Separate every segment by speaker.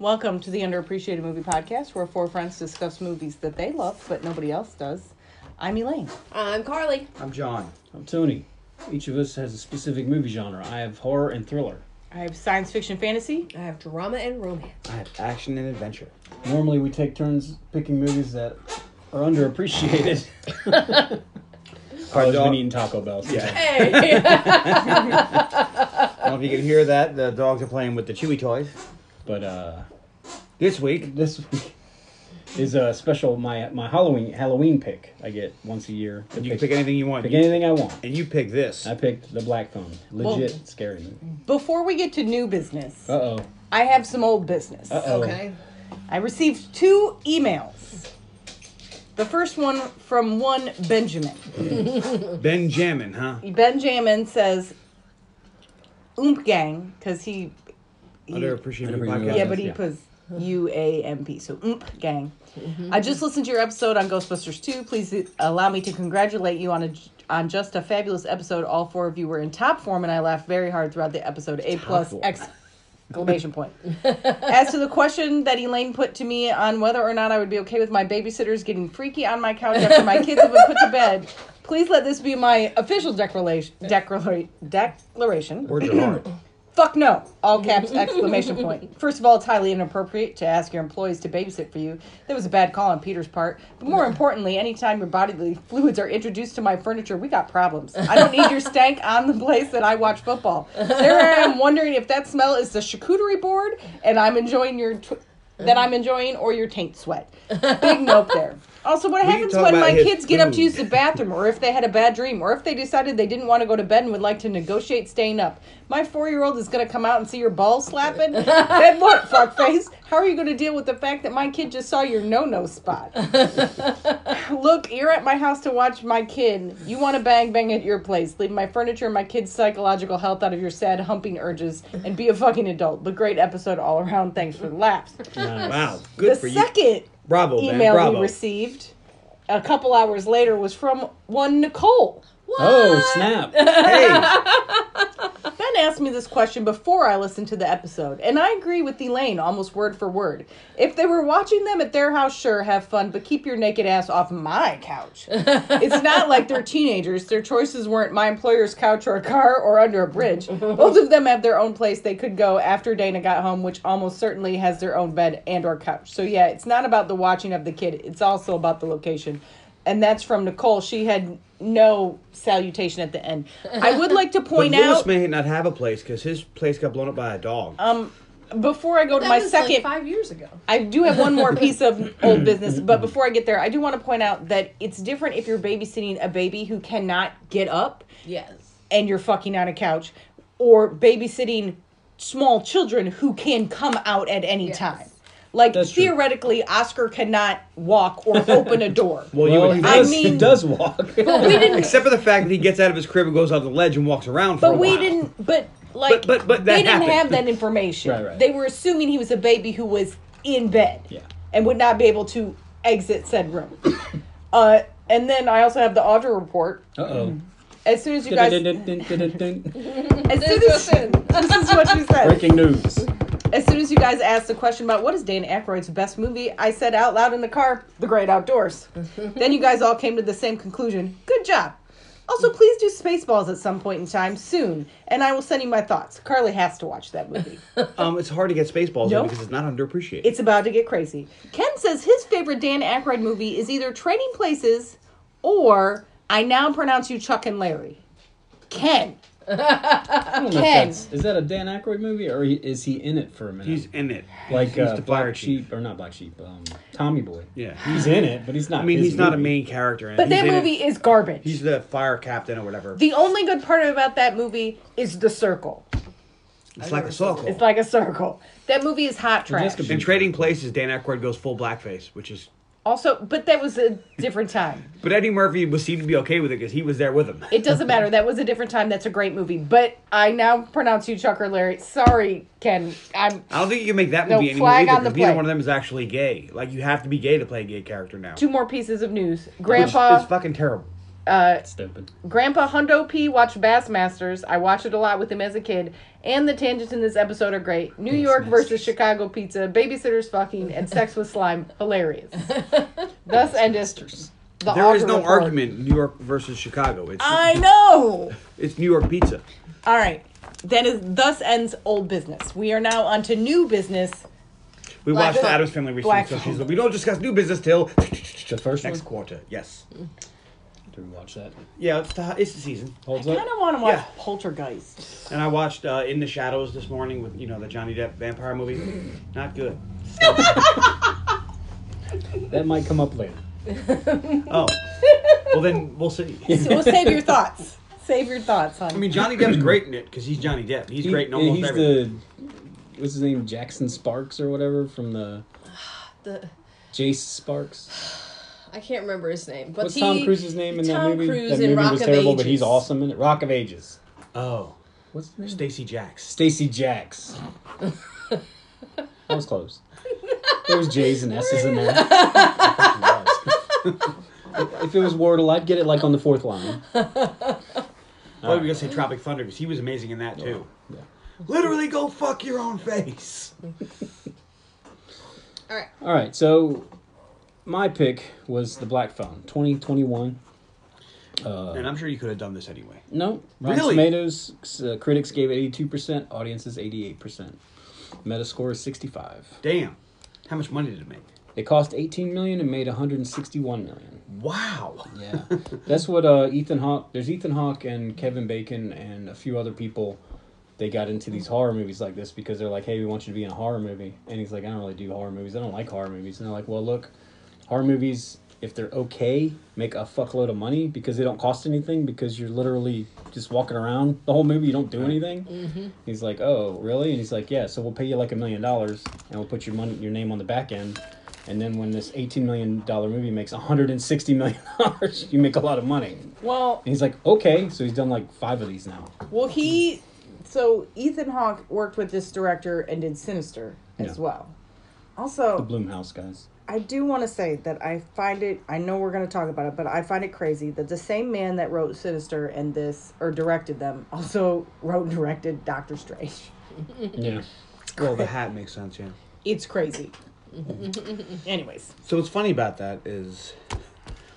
Speaker 1: Welcome to the Underappreciated Movie Podcast, where four friends discuss movies that they love but nobody else does. I'm Elaine.
Speaker 2: I'm Carly.
Speaker 3: I'm John.
Speaker 4: I'm Tony. Each of us has a specific movie genre. I have horror and thriller.
Speaker 1: I have science fiction fantasy.
Speaker 2: I have drama and romance.
Speaker 3: I have action and adventure.
Speaker 4: Normally, we take turns picking movies that are underappreciated. Carla's
Speaker 3: dog-
Speaker 4: been eating Taco Bell. since
Speaker 3: Yeah.
Speaker 2: Hey!
Speaker 3: I don't know if you can hear that. The dogs are playing with the Chewy toys.
Speaker 4: But uh,
Speaker 3: This week,
Speaker 4: this week is a special my my Halloween Halloween pick. I get once a year. to
Speaker 3: you can pick anything you want.
Speaker 4: pick anything I want.
Speaker 3: And you pick this.
Speaker 4: I picked the Black Phone. Legit
Speaker 1: Well-
Speaker 4: scary movie.
Speaker 1: Before we get to new business,
Speaker 4: Uh oh.
Speaker 1: I have some old business.
Speaker 4: Uh oh.
Speaker 2: okay.
Speaker 1: I received two emails. The first one from one Benjamin.
Speaker 3: Benjamin, huh?
Speaker 1: Benjamin says, Oomp Gang, because he, he
Speaker 3: Underappreciated
Speaker 4: Underappreciated.
Speaker 3: podcast.
Speaker 1: Yeah, but he
Speaker 4: Yeah.
Speaker 1: puts U A M P. So oomp gang. Mm-hmm. I just listened to your episode on Ghostbusters 2. Please uh, allow me to congratulate you on a on just a fabulous episode. All four of you were in top form, and I laughed very hard throughout the episode. A plus
Speaker 4: form.
Speaker 1: exclamation point. As to the question that Elaine put to me on whether or not I would be okay with my babysitters getting freaky on my couch after my kids have been put to bed, please let this be my official declaration. Declaration. Declaration.
Speaker 3: Words are hard.
Speaker 1: Fuck no! All caps exclamation point. First of all, it's highly inappropriate to ask your employees to babysit for you. That was a bad call on Peter's part. But more importantly, anytime your bodily fluids are introduced to my furniture, we got problems. I don't need your stank on the place that I watch football. There I am wondering if that smell is the charcuterie board and I'm enjoying your tw- that I'm enjoying or your taint sweat. Big note there. Also, what
Speaker 3: can
Speaker 1: happens when my
Speaker 3: his
Speaker 1: kids get up to use the bathroom, or if they had a bad dream, or if they decided they didn't want to go to bed and would like to negotiate staying up. My four year old is going to come out and see your balls slapping. then what, fuckface? How are you going to deal with the fact that my kid just saw your no no spot? Look, you're at my house to watch my kid. You want to bang bang at your place. Leave my furniture and my kid's psychological health out of your sad humping urges and be a fucking adult. But great episode all around. Thanks for the laughs.
Speaker 4: Nice.
Speaker 3: Wow. Good
Speaker 1: the
Speaker 3: for you.
Speaker 1: second
Speaker 3: Bravo, man.
Speaker 1: email
Speaker 3: Bravo.
Speaker 1: we received a couple hours later was from one Nicole.
Speaker 4: Oh snap!
Speaker 3: Hey,
Speaker 1: Ben asked me this question before I listened to the episode, and I agree with Elaine almost word for word. If they were watching them at their house, sure, have fun, but keep your naked ass off my couch. it's not like they're teenagers. Their choices weren't my employer's couch or a car or under a bridge. Both of them have their own place they could go after Dana got home, which almost certainly has their own bed and or couch. So yeah, it's not about the watching of the kid. It's also about the location. And that's from Nicole. She had no salutation at the end. I would like to
Speaker 3: but
Speaker 1: point
Speaker 3: Lewis
Speaker 1: out
Speaker 3: may not have a place because his place got blown up by a dog.
Speaker 1: um, before I go to
Speaker 2: That
Speaker 1: my
Speaker 2: was
Speaker 1: second,
Speaker 2: like five years ago.
Speaker 1: I do have one more piece of old business. But before I get there, I do want to point out that it's different if you're babysitting a baby who cannot get up
Speaker 2: Yes.
Speaker 1: and you're fucking on a couch, or babysitting small children who can come out at any
Speaker 2: Yes.
Speaker 1: time. Like
Speaker 4: That's true.
Speaker 1: theoretically, Oscar cannot walk or open a door.
Speaker 3: well, you
Speaker 4: Well,
Speaker 3: would
Speaker 4: he
Speaker 1: I
Speaker 4: does,
Speaker 1: mean-
Speaker 4: he does walk.
Speaker 1: But we didn't.
Speaker 3: Except for the fact that he gets out of his crib and goes off the ledge and walks around for a while.
Speaker 1: But we
Speaker 3: while.
Speaker 1: didn't. But like,
Speaker 3: But- but- but that
Speaker 1: they didn't
Speaker 3: happened.
Speaker 1: have that information.
Speaker 4: Right, right.
Speaker 1: They were assuming he was a baby who was in bed.
Speaker 4: Yeah.
Speaker 1: And would not be able to exit said room. uh, and then I also have the Audra report.
Speaker 4: Uh oh.
Speaker 1: As soon as you guys, as
Speaker 4: Breaking
Speaker 1: soon as this is what you said.
Speaker 4: Breaking news.
Speaker 1: As soon as you guys asked the question about what is Dan Aykroyd's best movie, I said out loud in the car, The Great Outdoors. then you guys all came to the same conclusion. Good job. Also, please do Spaceballs at some point in time soon, and I will send you my thoughts. Carly has to watch that movie.
Speaker 3: Um, it's hard to get Spaceballs
Speaker 1: No.
Speaker 3: in because it's not underappreciated.
Speaker 1: it's about to get crazy. Ken says his favorite Dan Aykroyd movie is either Trading Places or I Now Pronounce You Chuck and Larry. Ken.
Speaker 4: I don't know if
Speaker 1: Ken.
Speaker 4: that's, is that a Dan Aykroyd movie or is he in it for a minute?
Speaker 3: He's in it.
Speaker 4: like
Speaker 3: he's
Speaker 4: uh,
Speaker 3: the fire
Speaker 4: Black
Speaker 3: chief.
Speaker 4: Sheep or not Black Sheep, um, Tommy Boy.
Speaker 3: Yeah.
Speaker 4: he's in it, but he's not.
Speaker 3: I mean,
Speaker 4: his
Speaker 3: he's not a main character. In it.
Speaker 1: But
Speaker 3: He's
Speaker 1: that
Speaker 3: in
Speaker 1: movie is garbage.
Speaker 3: He's the fire captain or whatever.
Speaker 1: the only good part about that movie is the circle.
Speaker 3: It's like a circle.
Speaker 1: It's like a circle. That movie is hot trash.
Speaker 3: In Trading Places, Dan Aykroyd goes full blackface, which is.
Speaker 1: Also, but that was a different time.
Speaker 3: But Eddie Murphy was seemed to be okay with it because he was there with him.
Speaker 1: It doesn't matter. That was a different time. That's a great movie. But I now pronounce you Chuck or Larry. Sorry, Ken. I'm
Speaker 3: I don't think you can make that
Speaker 1: No,
Speaker 3: movie anymore
Speaker 1: flag
Speaker 3: either
Speaker 1: on the
Speaker 3: because neither
Speaker 1: play.
Speaker 3: one of them is actually gay. Like you have to be gay to play a gay character now.
Speaker 1: two more pieces of news.
Speaker 3: Which
Speaker 1: Grandpa
Speaker 3: is fucking terrible.
Speaker 1: Uh,
Speaker 4: Stupid.
Speaker 1: Grandpa Hundo P watched Bassmasters. I watched it a lot with him as a kid. And the tangents in this episode are great. New York versus Chicago pizza, babysitters fucking, and sex with slime. Hilarious. Thus endeth the
Speaker 3: There is no
Speaker 1: report.
Speaker 3: argument New York versus Chicago. It's
Speaker 1: I know.
Speaker 3: it's New York pizza.
Speaker 1: All right. That is thus ends old business. We are now on to new business.
Speaker 3: We
Speaker 1: Black
Speaker 3: watched. Addams Family recently,
Speaker 1: Black
Speaker 3: so she's like, we don't discuss new business till
Speaker 4: The first
Speaker 3: next quarter. Yes.
Speaker 4: Did we watch that?
Speaker 3: Yeah, it's the, it's the season.
Speaker 4: Holds
Speaker 1: I
Speaker 4: up.
Speaker 1: kind of want to watch
Speaker 3: Yeah.
Speaker 1: Poltergeist.
Speaker 3: And I watched uh, In the Shadows this morning with you know the Johnny Depp vampire movie. Not good.
Speaker 4: That might come up later.
Speaker 3: Oh, well then we'll see.
Speaker 1: So we'll save your thoughts. Save your thoughts, hon.
Speaker 3: I mean, Johnny Depp's great in it because he's Johnny Depp. He's
Speaker 4: He-
Speaker 3: great in almost
Speaker 4: he's
Speaker 3: everything.
Speaker 4: the what's his name? Jackson Sparks or whatever from the
Speaker 2: The,
Speaker 4: Jace Sparks.
Speaker 2: I can't remember his name, but
Speaker 4: What's
Speaker 2: he,
Speaker 4: Tom Cruise's name in that movie?
Speaker 2: Cruise
Speaker 4: that
Speaker 2: in
Speaker 4: movie
Speaker 2: Rock
Speaker 4: was
Speaker 2: of
Speaker 4: terrible, but he's awesome in it. Rock of Ages.
Speaker 3: Oh,
Speaker 4: What's the name?
Speaker 3: Stacee Jaxx.
Speaker 4: Stacee Jaxx. that was close. There was J's and S's in there. if it was Wordle, I'd get it like on the fourth line.
Speaker 3: I thought we were gonna say Tropic Thunder because he was amazing in that too.
Speaker 4: Yeah.
Speaker 3: Literally, go fuck your own face.
Speaker 2: All right.
Speaker 4: All right, so my pick was the Black Phone, 2021. Uh,
Speaker 3: And I'm sure you could have done this anyway.
Speaker 4: no, Rotten
Speaker 3: Really?
Speaker 4: Tomatoes uh, critics gave it 82%, audiences 88%. Metascore is 65.
Speaker 3: Damn, how much money did it make?
Speaker 4: It cost 18 million and made 161 million.
Speaker 3: Wow.
Speaker 4: Yeah, that's what uh, Ethan Hawke. There's Ethan Hawke and Kevin Bacon and a few other people. They got into these horror movies like this because they're like, "Hey, we want you to be in a horror movie," and he's like, "I don't really do horror movies. I don't like horror movies." And they're like, "Well, look, horror movies, if they're okay, make a fuckload of money because they don't cost anything because you're literally just walking around the whole movie. You don't do anything." Mm-hmm. He's like, "Oh, really?" And he's like, "Yeah. So we'll pay you like a million dollars, and we'll put your money, your name on the back end." And then when this eighteen million dollar movie makes hundred and sixty million dollars, you make a lot of money. And
Speaker 1: well,
Speaker 4: he's like, okay, so he's done like five of these now.
Speaker 1: well, he. So Ethan Hawke worked with this director and did Sinister as
Speaker 4: Yeah.
Speaker 1: well. Also,
Speaker 4: the Blumhouse guys.
Speaker 1: I do want to say that I find it. I know we're going to talk about it, but I find it crazy that the same man that wrote Sinister and this or directed them also wrote and directed Doctor Strange.
Speaker 4: Yeah.
Speaker 3: Well, the hat makes sense, yeah.
Speaker 1: It's crazy. Anyways,
Speaker 3: So what's funny about that is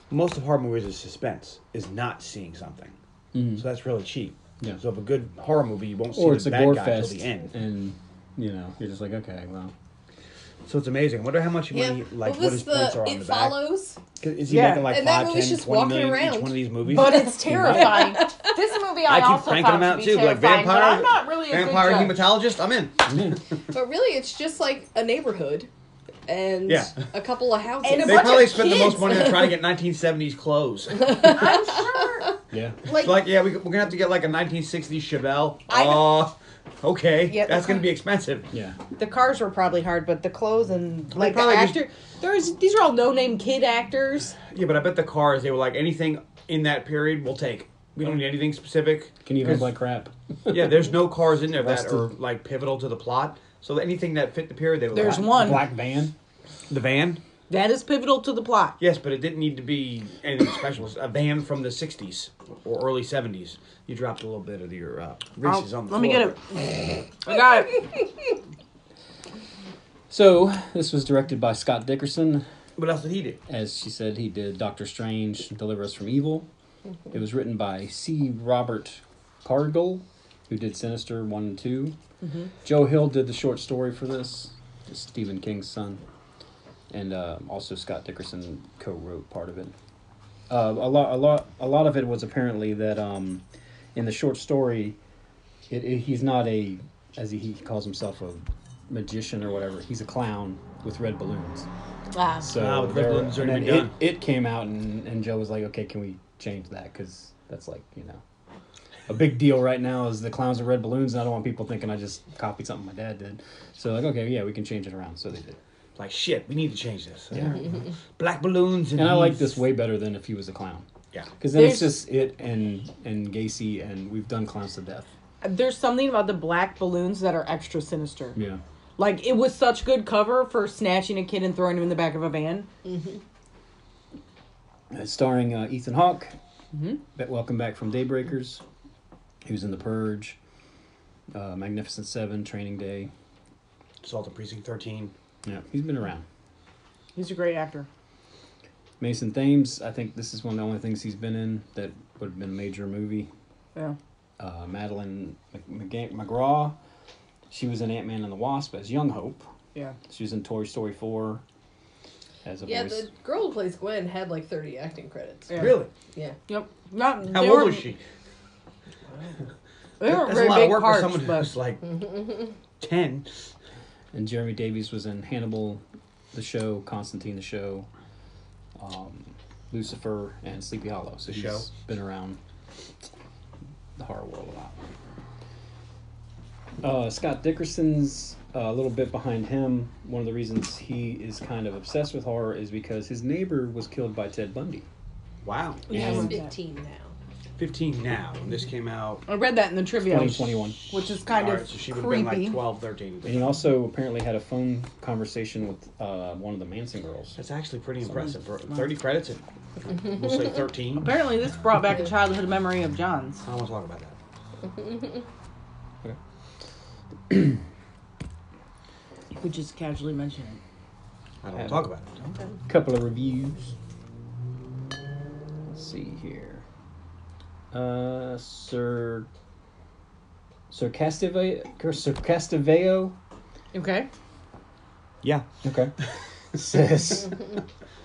Speaker 3: most of horror movies is suspense, is not seeing something.
Speaker 4: Mhm.
Speaker 3: So that's really cheap.
Speaker 4: Yeah.
Speaker 3: So if a good horror movie, you won't see
Speaker 4: Or
Speaker 3: the
Speaker 4: it's a
Speaker 3: bad
Speaker 4: gore
Speaker 3: guy till
Speaker 4: fest,
Speaker 3: the end.
Speaker 4: and you know you're just like, okay, well,
Speaker 3: So it's amazing. I wonder how much
Speaker 2: Yeah.
Speaker 3: money, like
Speaker 2: what
Speaker 3: what
Speaker 2: was
Speaker 3: his points are on
Speaker 2: It
Speaker 3: the back.
Speaker 2: Follows?
Speaker 3: 'Cause Is he
Speaker 1: Yeah.
Speaker 3: making like
Speaker 2: And that
Speaker 3: 5,
Speaker 2: movie's
Speaker 3: 10,
Speaker 2: just
Speaker 3: 20
Speaker 2: walking
Speaker 3: each
Speaker 2: around.
Speaker 3: one of these movies?
Speaker 1: but it's terrifying. this movie I,
Speaker 3: I keep
Speaker 1: also
Speaker 3: cranking
Speaker 1: found
Speaker 3: them out
Speaker 1: to
Speaker 3: too, like vampire.
Speaker 1: I'm not really a
Speaker 3: vampire
Speaker 1: good judge.
Speaker 3: hematologist. I'm in.
Speaker 2: But really, it's just like a neighborhood and
Speaker 3: Yeah.
Speaker 2: a couple of houses.
Speaker 1: And a
Speaker 3: They
Speaker 1: bunch
Speaker 3: probably
Speaker 1: of
Speaker 3: spent the most money on trying to get 1970s clothes.
Speaker 1: I'm sure.
Speaker 4: yeah.
Speaker 1: Like,
Speaker 3: like, yeah, we, we're gonna have to get like a 1960s Chevelle.
Speaker 1: I-
Speaker 3: Uh, okay,
Speaker 1: Yeah,
Speaker 3: that's gonna be expensive.
Speaker 4: Yeah.
Speaker 1: the cars were probably hard, but the clothes and like the
Speaker 3: probably just-
Speaker 1: actor. There's these are all no name kid actors.
Speaker 3: Yeah, but I bet the cars they were like anything in that period we'll take. We don't need anything specific.
Speaker 4: Can even
Speaker 3: 'Cause-
Speaker 4: look like crap.
Speaker 3: Yeah, there's no cars in there that
Speaker 4: Rusted.
Speaker 3: are like pivotal to the plot. So anything that fit the period, they were
Speaker 1: There's
Speaker 3: like,
Speaker 1: one
Speaker 4: Black van.
Speaker 3: The van.
Speaker 1: That is pivotal to the plot.
Speaker 3: Yes, but it didn't need to be anything special. It's a van from the '60s or early '70s. You dropped a little bit of your uh, Reese's
Speaker 1: I'll-
Speaker 3: on the
Speaker 1: let me get it. I got it.
Speaker 4: So this was directed by Scott Derrickson.
Speaker 3: What else did he do?
Speaker 4: As she said, he did Doctor Strange, Deliver Us from Evil. It was written by C. Robert Cargill, who did Sinister 1 and 2. Joe Hill did the short story for this, it's Stephen King's son. And uh, also Scott Derrickson co-wrote part of it. Uh, a lot, a lot, a lot of it was apparently that um, in the short story, it, it, he's not a, as he, he calls himself, a magician or whatever. He's a clown with red balloons.
Speaker 1: Ah,
Speaker 4: So
Speaker 3: with Red
Speaker 4: there-
Speaker 3: Balloons
Speaker 4: and then it,
Speaker 3: done.
Speaker 4: it came out, and, and Joe was like, "Okay, can we change that? Because that's like you know, a big deal right now is the clowns with red balloons, and I don't want people thinking I just copied something my dad did. So like, okay, yeah, we can change it around. So they did,
Speaker 3: Like shit, we need to change this.
Speaker 4: Yeah.
Speaker 3: Black balloons and,
Speaker 4: and I like this way better than if he was a clown.
Speaker 3: Yeah.
Speaker 4: Because then it's
Speaker 1: There's-
Speaker 4: just it and and Gacy, and we've done clowns to death.
Speaker 1: there's something about the black balloons that are extra sinister.
Speaker 4: Yeah.
Speaker 1: Like it was such good cover for snatching a kid and throwing him in the back of a van.
Speaker 4: Uh, starring uh, Ethan Hawke, But welcome back from Daybreakers. He was in The Purge, uh, Magnificent Seven, Training Day.
Speaker 3: Assault on Precinct 13.
Speaker 4: Yeah, he's been around.
Speaker 1: He's a great actor.
Speaker 4: Mason Thames, I think this is one of the only things he's been in that would have been a major movie.
Speaker 1: Yeah.
Speaker 4: Uh, Madeleine Mc- McGraw, she was in Ant Man and the Wasp as Young Hope.
Speaker 1: Yeah.
Speaker 4: She was in Toy Story 4 as a
Speaker 2: Yeah,
Speaker 4: voice.
Speaker 2: the girl who plays Gwen had like 30 acting credits.
Speaker 1: Yeah.
Speaker 3: Really?
Speaker 2: Yeah.
Speaker 1: Yep. Not.
Speaker 3: How old was she?
Speaker 1: They weren't
Speaker 3: That's
Speaker 1: very
Speaker 3: a lot
Speaker 1: big
Speaker 3: of work
Speaker 1: parts,
Speaker 3: for someone
Speaker 1: but
Speaker 3: who's like 10.
Speaker 4: And Jeremy Davies was in Hannibal, the show, Constantine, the show, um, Lucifer, and Sleepy Hollow. So
Speaker 3: The
Speaker 4: he's
Speaker 3: show.
Speaker 4: been around the horror world a lot. Uh, Scott Derrickson's uh, a little bit behind him. One of the reasons he is kind of obsessed with horror is because his neighbor was killed by Ted Bundy.
Speaker 3: Wow.
Speaker 1: Yeah,
Speaker 2: He's
Speaker 1: I remember
Speaker 2: 15 now.
Speaker 3: 15 now. And this came out.
Speaker 1: I read that in the trivia,
Speaker 4: 2021.
Speaker 1: which is kind
Speaker 3: Alright,
Speaker 1: of
Speaker 3: so she would have been
Speaker 1: creepy.
Speaker 3: like 12, 13.
Speaker 4: And he also apparently had a phone conversation with uh, one of the Manson girls.
Speaker 3: That's actually pretty impressive. For 30 credits and we'll say 13.
Speaker 1: Apparently, this brought back a childhood memory of John's.
Speaker 3: I don't want to talk about that. okay.
Speaker 1: You could just casually mention it.
Speaker 3: I don't want to talk about it.
Speaker 4: A couple of reviews. Let's see here. Uh, Sir Sir Castive Sir Castiveo.
Speaker 1: Okay.
Speaker 3: Yeah.
Speaker 4: Okay. Says,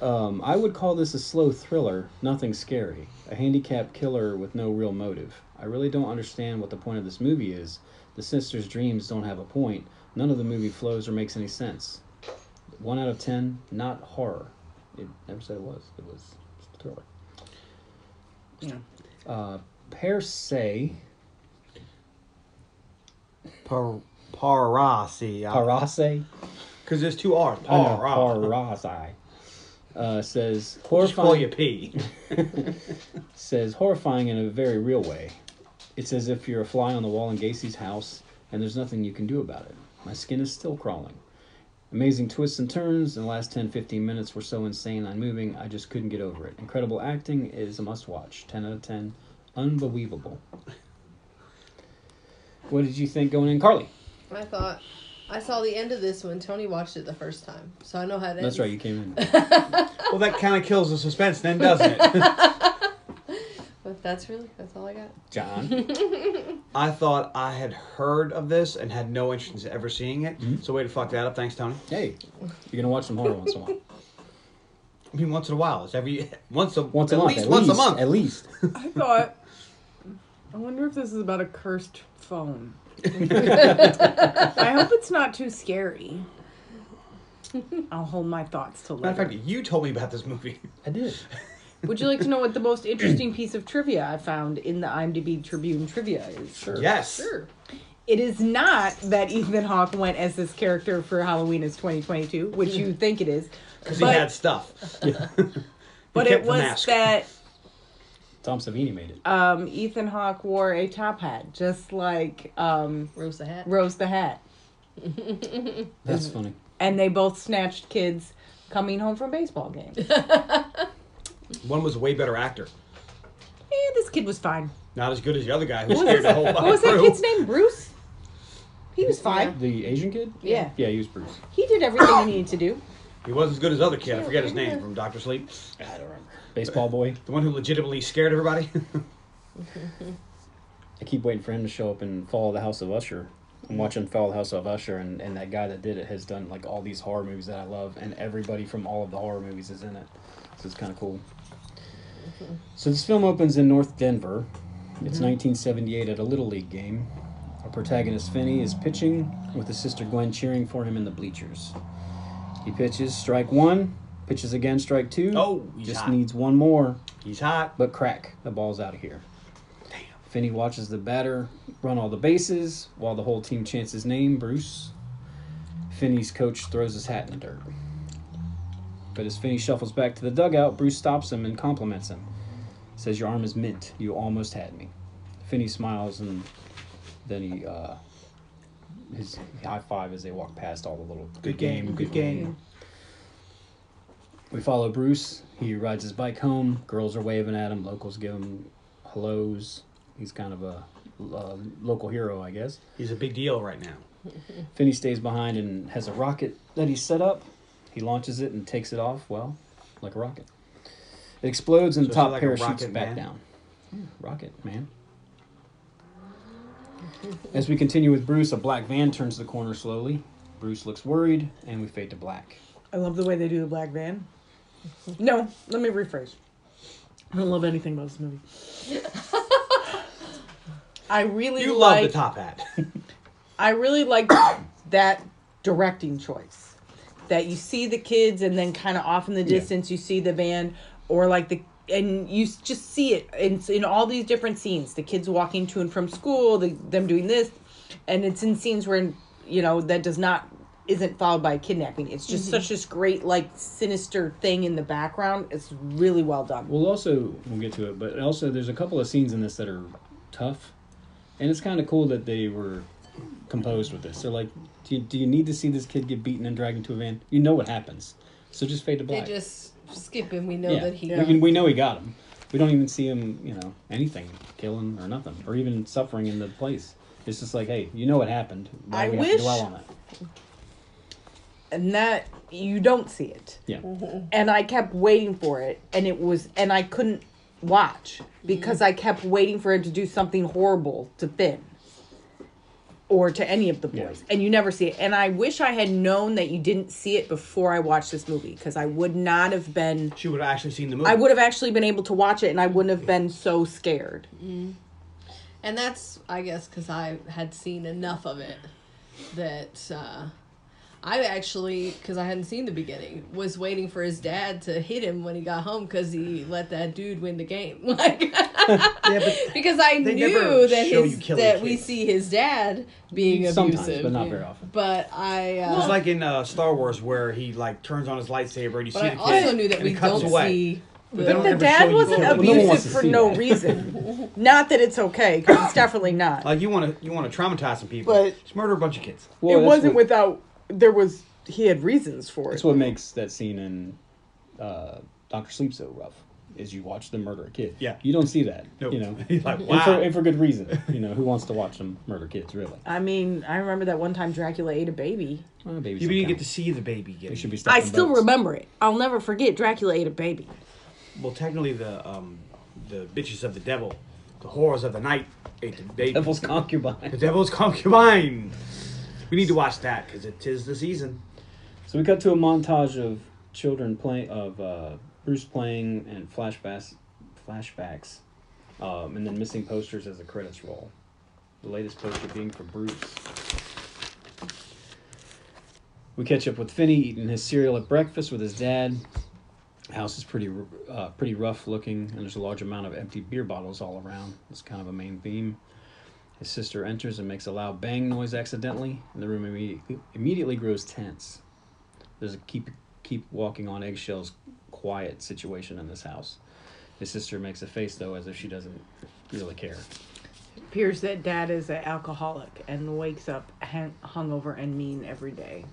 Speaker 4: um, I would call this a slow thriller, nothing scary. A handicapped killer with no real motive. I really don't understand what the point of this movie is. The sister's dreams don't have a point. None of the movie flows or makes any sense. One out of ten, not horror. It never said it was. It was thriller.
Speaker 1: Yeah.
Speaker 4: Uh, per se,
Speaker 3: Par- Parasi.
Speaker 4: Parase,
Speaker 3: Because there's two R's.
Speaker 4: Parasi. Uh, says horrifying.
Speaker 3: you P.
Speaker 4: says horrifying in a very real way. It's as if you're a fly on the wall in Gacy's house and there's nothing you can do about it. My skin is still crawling. Amazing twists and turns in the last 10 15 minutes were so insane and moving, I just couldn't get over it. Incredible acting is a must watch. 10 out of 10. Unbelievable. What did you think going in, Carly?
Speaker 2: I thought I saw the end of this when Tony watched it the first time, so I know how it ends.
Speaker 4: That's right, you came in.
Speaker 3: well, that kind of kills the suspense, then, doesn't it?
Speaker 2: But that's really that's all I got.
Speaker 4: John.
Speaker 3: I thought I had heard of this and had no interest in ever seeing it. Mm-hmm. So way to fuck that up. Thanks, Tony.
Speaker 4: Hey, you're going to watch some horror once in a while.
Speaker 3: I mean, once in a while. It's every once a
Speaker 4: Once a
Speaker 3: at
Speaker 4: month.
Speaker 3: least
Speaker 4: at
Speaker 3: once
Speaker 4: least,
Speaker 3: a month.
Speaker 4: At least.
Speaker 1: I thought. I wonder if this is about a cursed phone. I hope it's not too scary. I'll hold my thoughts till
Speaker 3: Matter of fact, you told me about this movie.
Speaker 4: I did.
Speaker 1: Would you like to know what the most interesting piece of trivia I found in the IMDb Tribune trivia is?
Speaker 4: Sure.
Speaker 3: Yes.
Speaker 2: Sure.
Speaker 1: It is not that Ethan Hawke went as this character for Halloween is 2022, which you think it is.
Speaker 3: Because he
Speaker 1: But-
Speaker 3: had stuff.
Speaker 1: But
Speaker 3: He
Speaker 1: it
Speaker 3: the
Speaker 1: was
Speaker 3: mask.
Speaker 1: that
Speaker 4: Tom Savini made it.
Speaker 1: um, Ethan Hawke wore a top hat, just like um,
Speaker 2: Rose the hat.
Speaker 1: Rose the Hat.
Speaker 4: That's funny.
Speaker 1: And they both snatched kids coming home from baseball games.
Speaker 3: One was a way better actor.
Speaker 1: Eh, this kid was fine.
Speaker 3: Not as good as the other guy who
Speaker 1: What
Speaker 3: scared
Speaker 1: was,
Speaker 3: the whole
Speaker 1: what
Speaker 3: fucking
Speaker 1: was that
Speaker 3: crew.
Speaker 1: kid's name? Bruce? He was fine.
Speaker 4: The Asian kid?
Speaker 1: Yeah.
Speaker 4: Yeah, he was Bruce.
Speaker 1: He did everything he needed to do.
Speaker 3: He wasn't as good as the other kid. I forget his name from Doctor Sleep.
Speaker 4: I don't remember. Baseball boy.
Speaker 3: The one who legitimately scared everybody.
Speaker 4: I keep waiting for him to show up and Fall of the House of Usher. I'm watching Fall of the House of Usher, and, and that guy that did it has done like all these horror movies that I love, and everybody from all of the horror movies is in it. So it's kind of cool. So this film opens in North Denver. It's mm-hmm. 1978 at a Little League game. Our protagonist Finney is pitching with his sister Gwen cheering for him in the bleachers. He pitches strike one, pitches again strike two.
Speaker 3: Oh, he's
Speaker 4: just
Speaker 3: hot.
Speaker 4: needs one more.
Speaker 3: He's hot.
Speaker 4: But crack, the ball's out of here.
Speaker 3: Damn.
Speaker 4: Finney watches the batter run all the bases while the whole team chants his name, Bruce. Finney's coach throws his hat in the dirt. But as Finney shuffles back to the dugout, Bruce stops him and compliments him. Says, Your arm is mint. You almost had me. Finney smiles and then he, uh, his high five as they walk past all the little
Speaker 3: Good game, good game.
Speaker 4: We follow Bruce. He rides his bike home. Girls are waving at him. Locals give him hellos. He's kind of a, uh local hero, I guess.
Speaker 3: He's a big deal right now.
Speaker 4: Finney stays behind and has a rocket that he set up. He launches it and takes it off, well, like a rocket. It explodes and
Speaker 3: So
Speaker 4: the top
Speaker 3: like
Speaker 4: parachutes
Speaker 3: rocket
Speaker 4: back
Speaker 3: man?
Speaker 4: down. Yeah, rocket, man. As we continue with Bruce, a black van turns the corner slowly. Bruce looks worried, and we fade to black.
Speaker 1: I love the way they do the black van. No, let me rephrase. I don't love anything about this movie. I really
Speaker 3: You love
Speaker 1: like
Speaker 3: the top hat.
Speaker 1: I really like that directing choice. That you see the kids and then kind of off in the
Speaker 4: Yeah.
Speaker 1: distance you see the van or like the and you just see it in, in all these different scenes. The kids walking to and from school, the, them doing this, and it's in scenes where you know that does not isn't followed by kidnapping. It's just mm-hmm. such this great like sinister thing in the background. It's really well done.
Speaker 4: We'll also we'll get to it, but also there's a couple of scenes in this that are tough, and it's kind of cool that they were composed with this. They're like, do you, do you need to see this kid get beaten and dragged into a van? You know what happens, so just fade to black.
Speaker 2: They
Speaker 4: black.
Speaker 2: just skip him. We know
Speaker 4: yeah,
Speaker 2: that he.
Speaker 4: we, can, we know he got him. We don't even see him, you know, anything, killing or nothing, or even suffering in the place. It's just like, hey, you know what happened. Why
Speaker 1: I
Speaker 4: do we have
Speaker 1: wish-
Speaker 4: to dwell on it?
Speaker 1: and that you don't see it.
Speaker 4: Yeah, mm-hmm.
Speaker 1: and I kept waiting for it, and it was, and I couldn't watch because mm-hmm. I kept waiting for him to do something horrible to Finn or to any of the
Speaker 4: Yeah.
Speaker 1: boys, and you never see it. And I wish I had known that you didn't see it before I watched this movie because I would not have been.
Speaker 3: She would have actually seen the movie.
Speaker 1: I would have actually been able to watch it, and I wouldn't have been so scared.
Speaker 2: And that's, I guess, because I had seen enough of it that uh, I actually, because I hadn't seen the beginning, was waiting for his dad to hit him when he got home because he let that dude win the game. Like,
Speaker 3: yeah, but
Speaker 2: because I knew that his that we
Speaker 3: kids.
Speaker 2: see his dad being
Speaker 4: Sometimes,
Speaker 2: abusive,
Speaker 4: but not very often.
Speaker 2: But I, uh,
Speaker 3: it's like in uh, Star Wars where he like turns on his lightsaber and you
Speaker 2: but
Speaker 3: see
Speaker 2: I
Speaker 3: the kid I
Speaker 2: also knew that
Speaker 3: and
Speaker 2: we
Speaker 3: it cuts
Speaker 2: don't
Speaker 3: away.
Speaker 2: see.
Speaker 3: But they
Speaker 1: The dad wasn't
Speaker 3: killing.
Speaker 4: No
Speaker 1: abusive for no
Speaker 4: that.
Speaker 1: reason. not that it's okay, because it's definitely not.
Speaker 3: Like you want to you want to traumatize some people,
Speaker 1: But-
Speaker 3: just murder a bunch of kids.
Speaker 4: Well,
Speaker 1: it wasn't
Speaker 4: what-
Speaker 1: without. There was. He had reasons for it.
Speaker 4: That's what makes that scene in uh, Doctor Sleep so rough. Is you watch them murder a kid.
Speaker 3: Yeah.
Speaker 4: You don't see that.
Speaker 3: Nope.
Speaker 4: You know.
Speaker 3: He's like,
Speaker 4: And,
Speaker 3: wow.
Speaker 4: for, and for good reason. You know, who wants to watch them murder kids, really?
Speaker 1: I mean, I remember that one time Dracula ate a baby.
Speaker 4: Well, babies
Speaker 3: You
Speaker 4: don't
Speaker 3: didn't get
Speaker 4: count.
Speaker 3: to see the baby get.
Speaker 4: They should be
Speaker 1: I
Speaker 4: stuck
Speaker 1: still
Speaker 4: boats.
Speaker 1: remember it. I'll never forget Dracula ate a baby.
Speaker 3: Well, technically, the um, the bitches of the devil, the horrors of the night, ate the baby.
Speaker 4: Devil's concubine.
Speaker 3: The
Speaker 4: concubine.
Speaker 3: devil's concubine. We need to watch that because it is the season.
Speaker 4: So we cut to a montage of children playing, of uh, Bruce playing, and flashbacks, flashbacks, um, and then missing posters as the credits roll. The latest poster being for Bruce. We catch up with Finney eating his cereal at breakfast with his dad. House is pretty uh, pretty rough looking, and there's a large amount of empty beer bottles all around. It's kind of a main theme. His sister enters and makes a loud bang noise accidentally, and the room immediately, immediately grows tense. There's a keep keep walking on eggshells quiet situation in this house. His sister makes a face though as if she doesn't really care.
Speaker 1: It appears that dad is an alcoholic and wakes up hung- hungover and mean every day.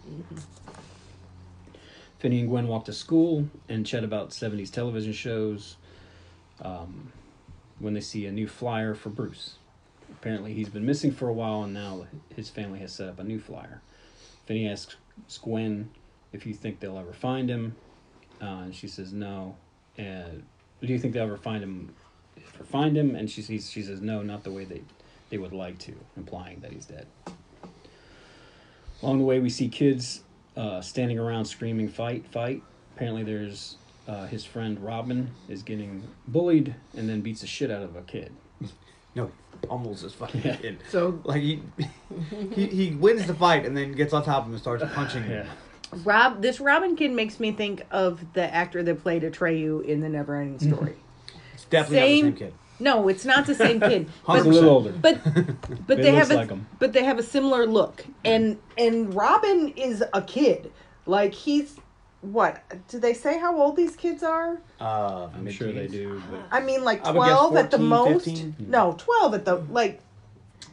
Speaker 4: Finney and Gwen walk to school and chat about 70s television shows um, when they see a new flyer for Bruce. Apparently, he's been missing for a while, and now his family has set up a new flyer. Finney asks Gwen if you think they'll ever find him, uh, and she says no. And do you think they'll ever find him? Ever find him? And she sees, she says no, not the way they they would like to, implying that he's dead. Along the way, we see kids uh, standing around screaming, "Fight! Fight!" Apparently, there's uh, his friend Robin is getting bullied and then beats the shit out of a kid.
Speaker 3: No, he almost as fucking
Speaker 4: Yeah.
Speaker 3: kid.
Speaker 1: So
Speaker 3: Like he, he he wins the fight and then gets on top of him and starts punching him.
Speaker 1: Rob, this Robin kid makes me think of the actor that played Atreyu in the Neverending mm-hmm. Story.
Speaker 3: It's definitely
Speaker 1: Same-
Speaker 3: not the same kid.
Speaker 1: no, it's not the same kid,
Speaker 4: He's a little older.
Speaker 1: but but they have a
Speaker 4: like 'em.
Speaker 1: but they have a similar look, and and Robin is a kid, like he's what? Did they say how old these kids are?
Speaker 3: Uh,
Speaker 4: I'm sure they do, but
Speaker 1: I mean, like
Speaker 3: I would guess
Speaker 1: twelve at the
Speaker 3: 14,
Speaker 1: most.
Speaker 3: 15.
Speaker 1: No, twelve at the like.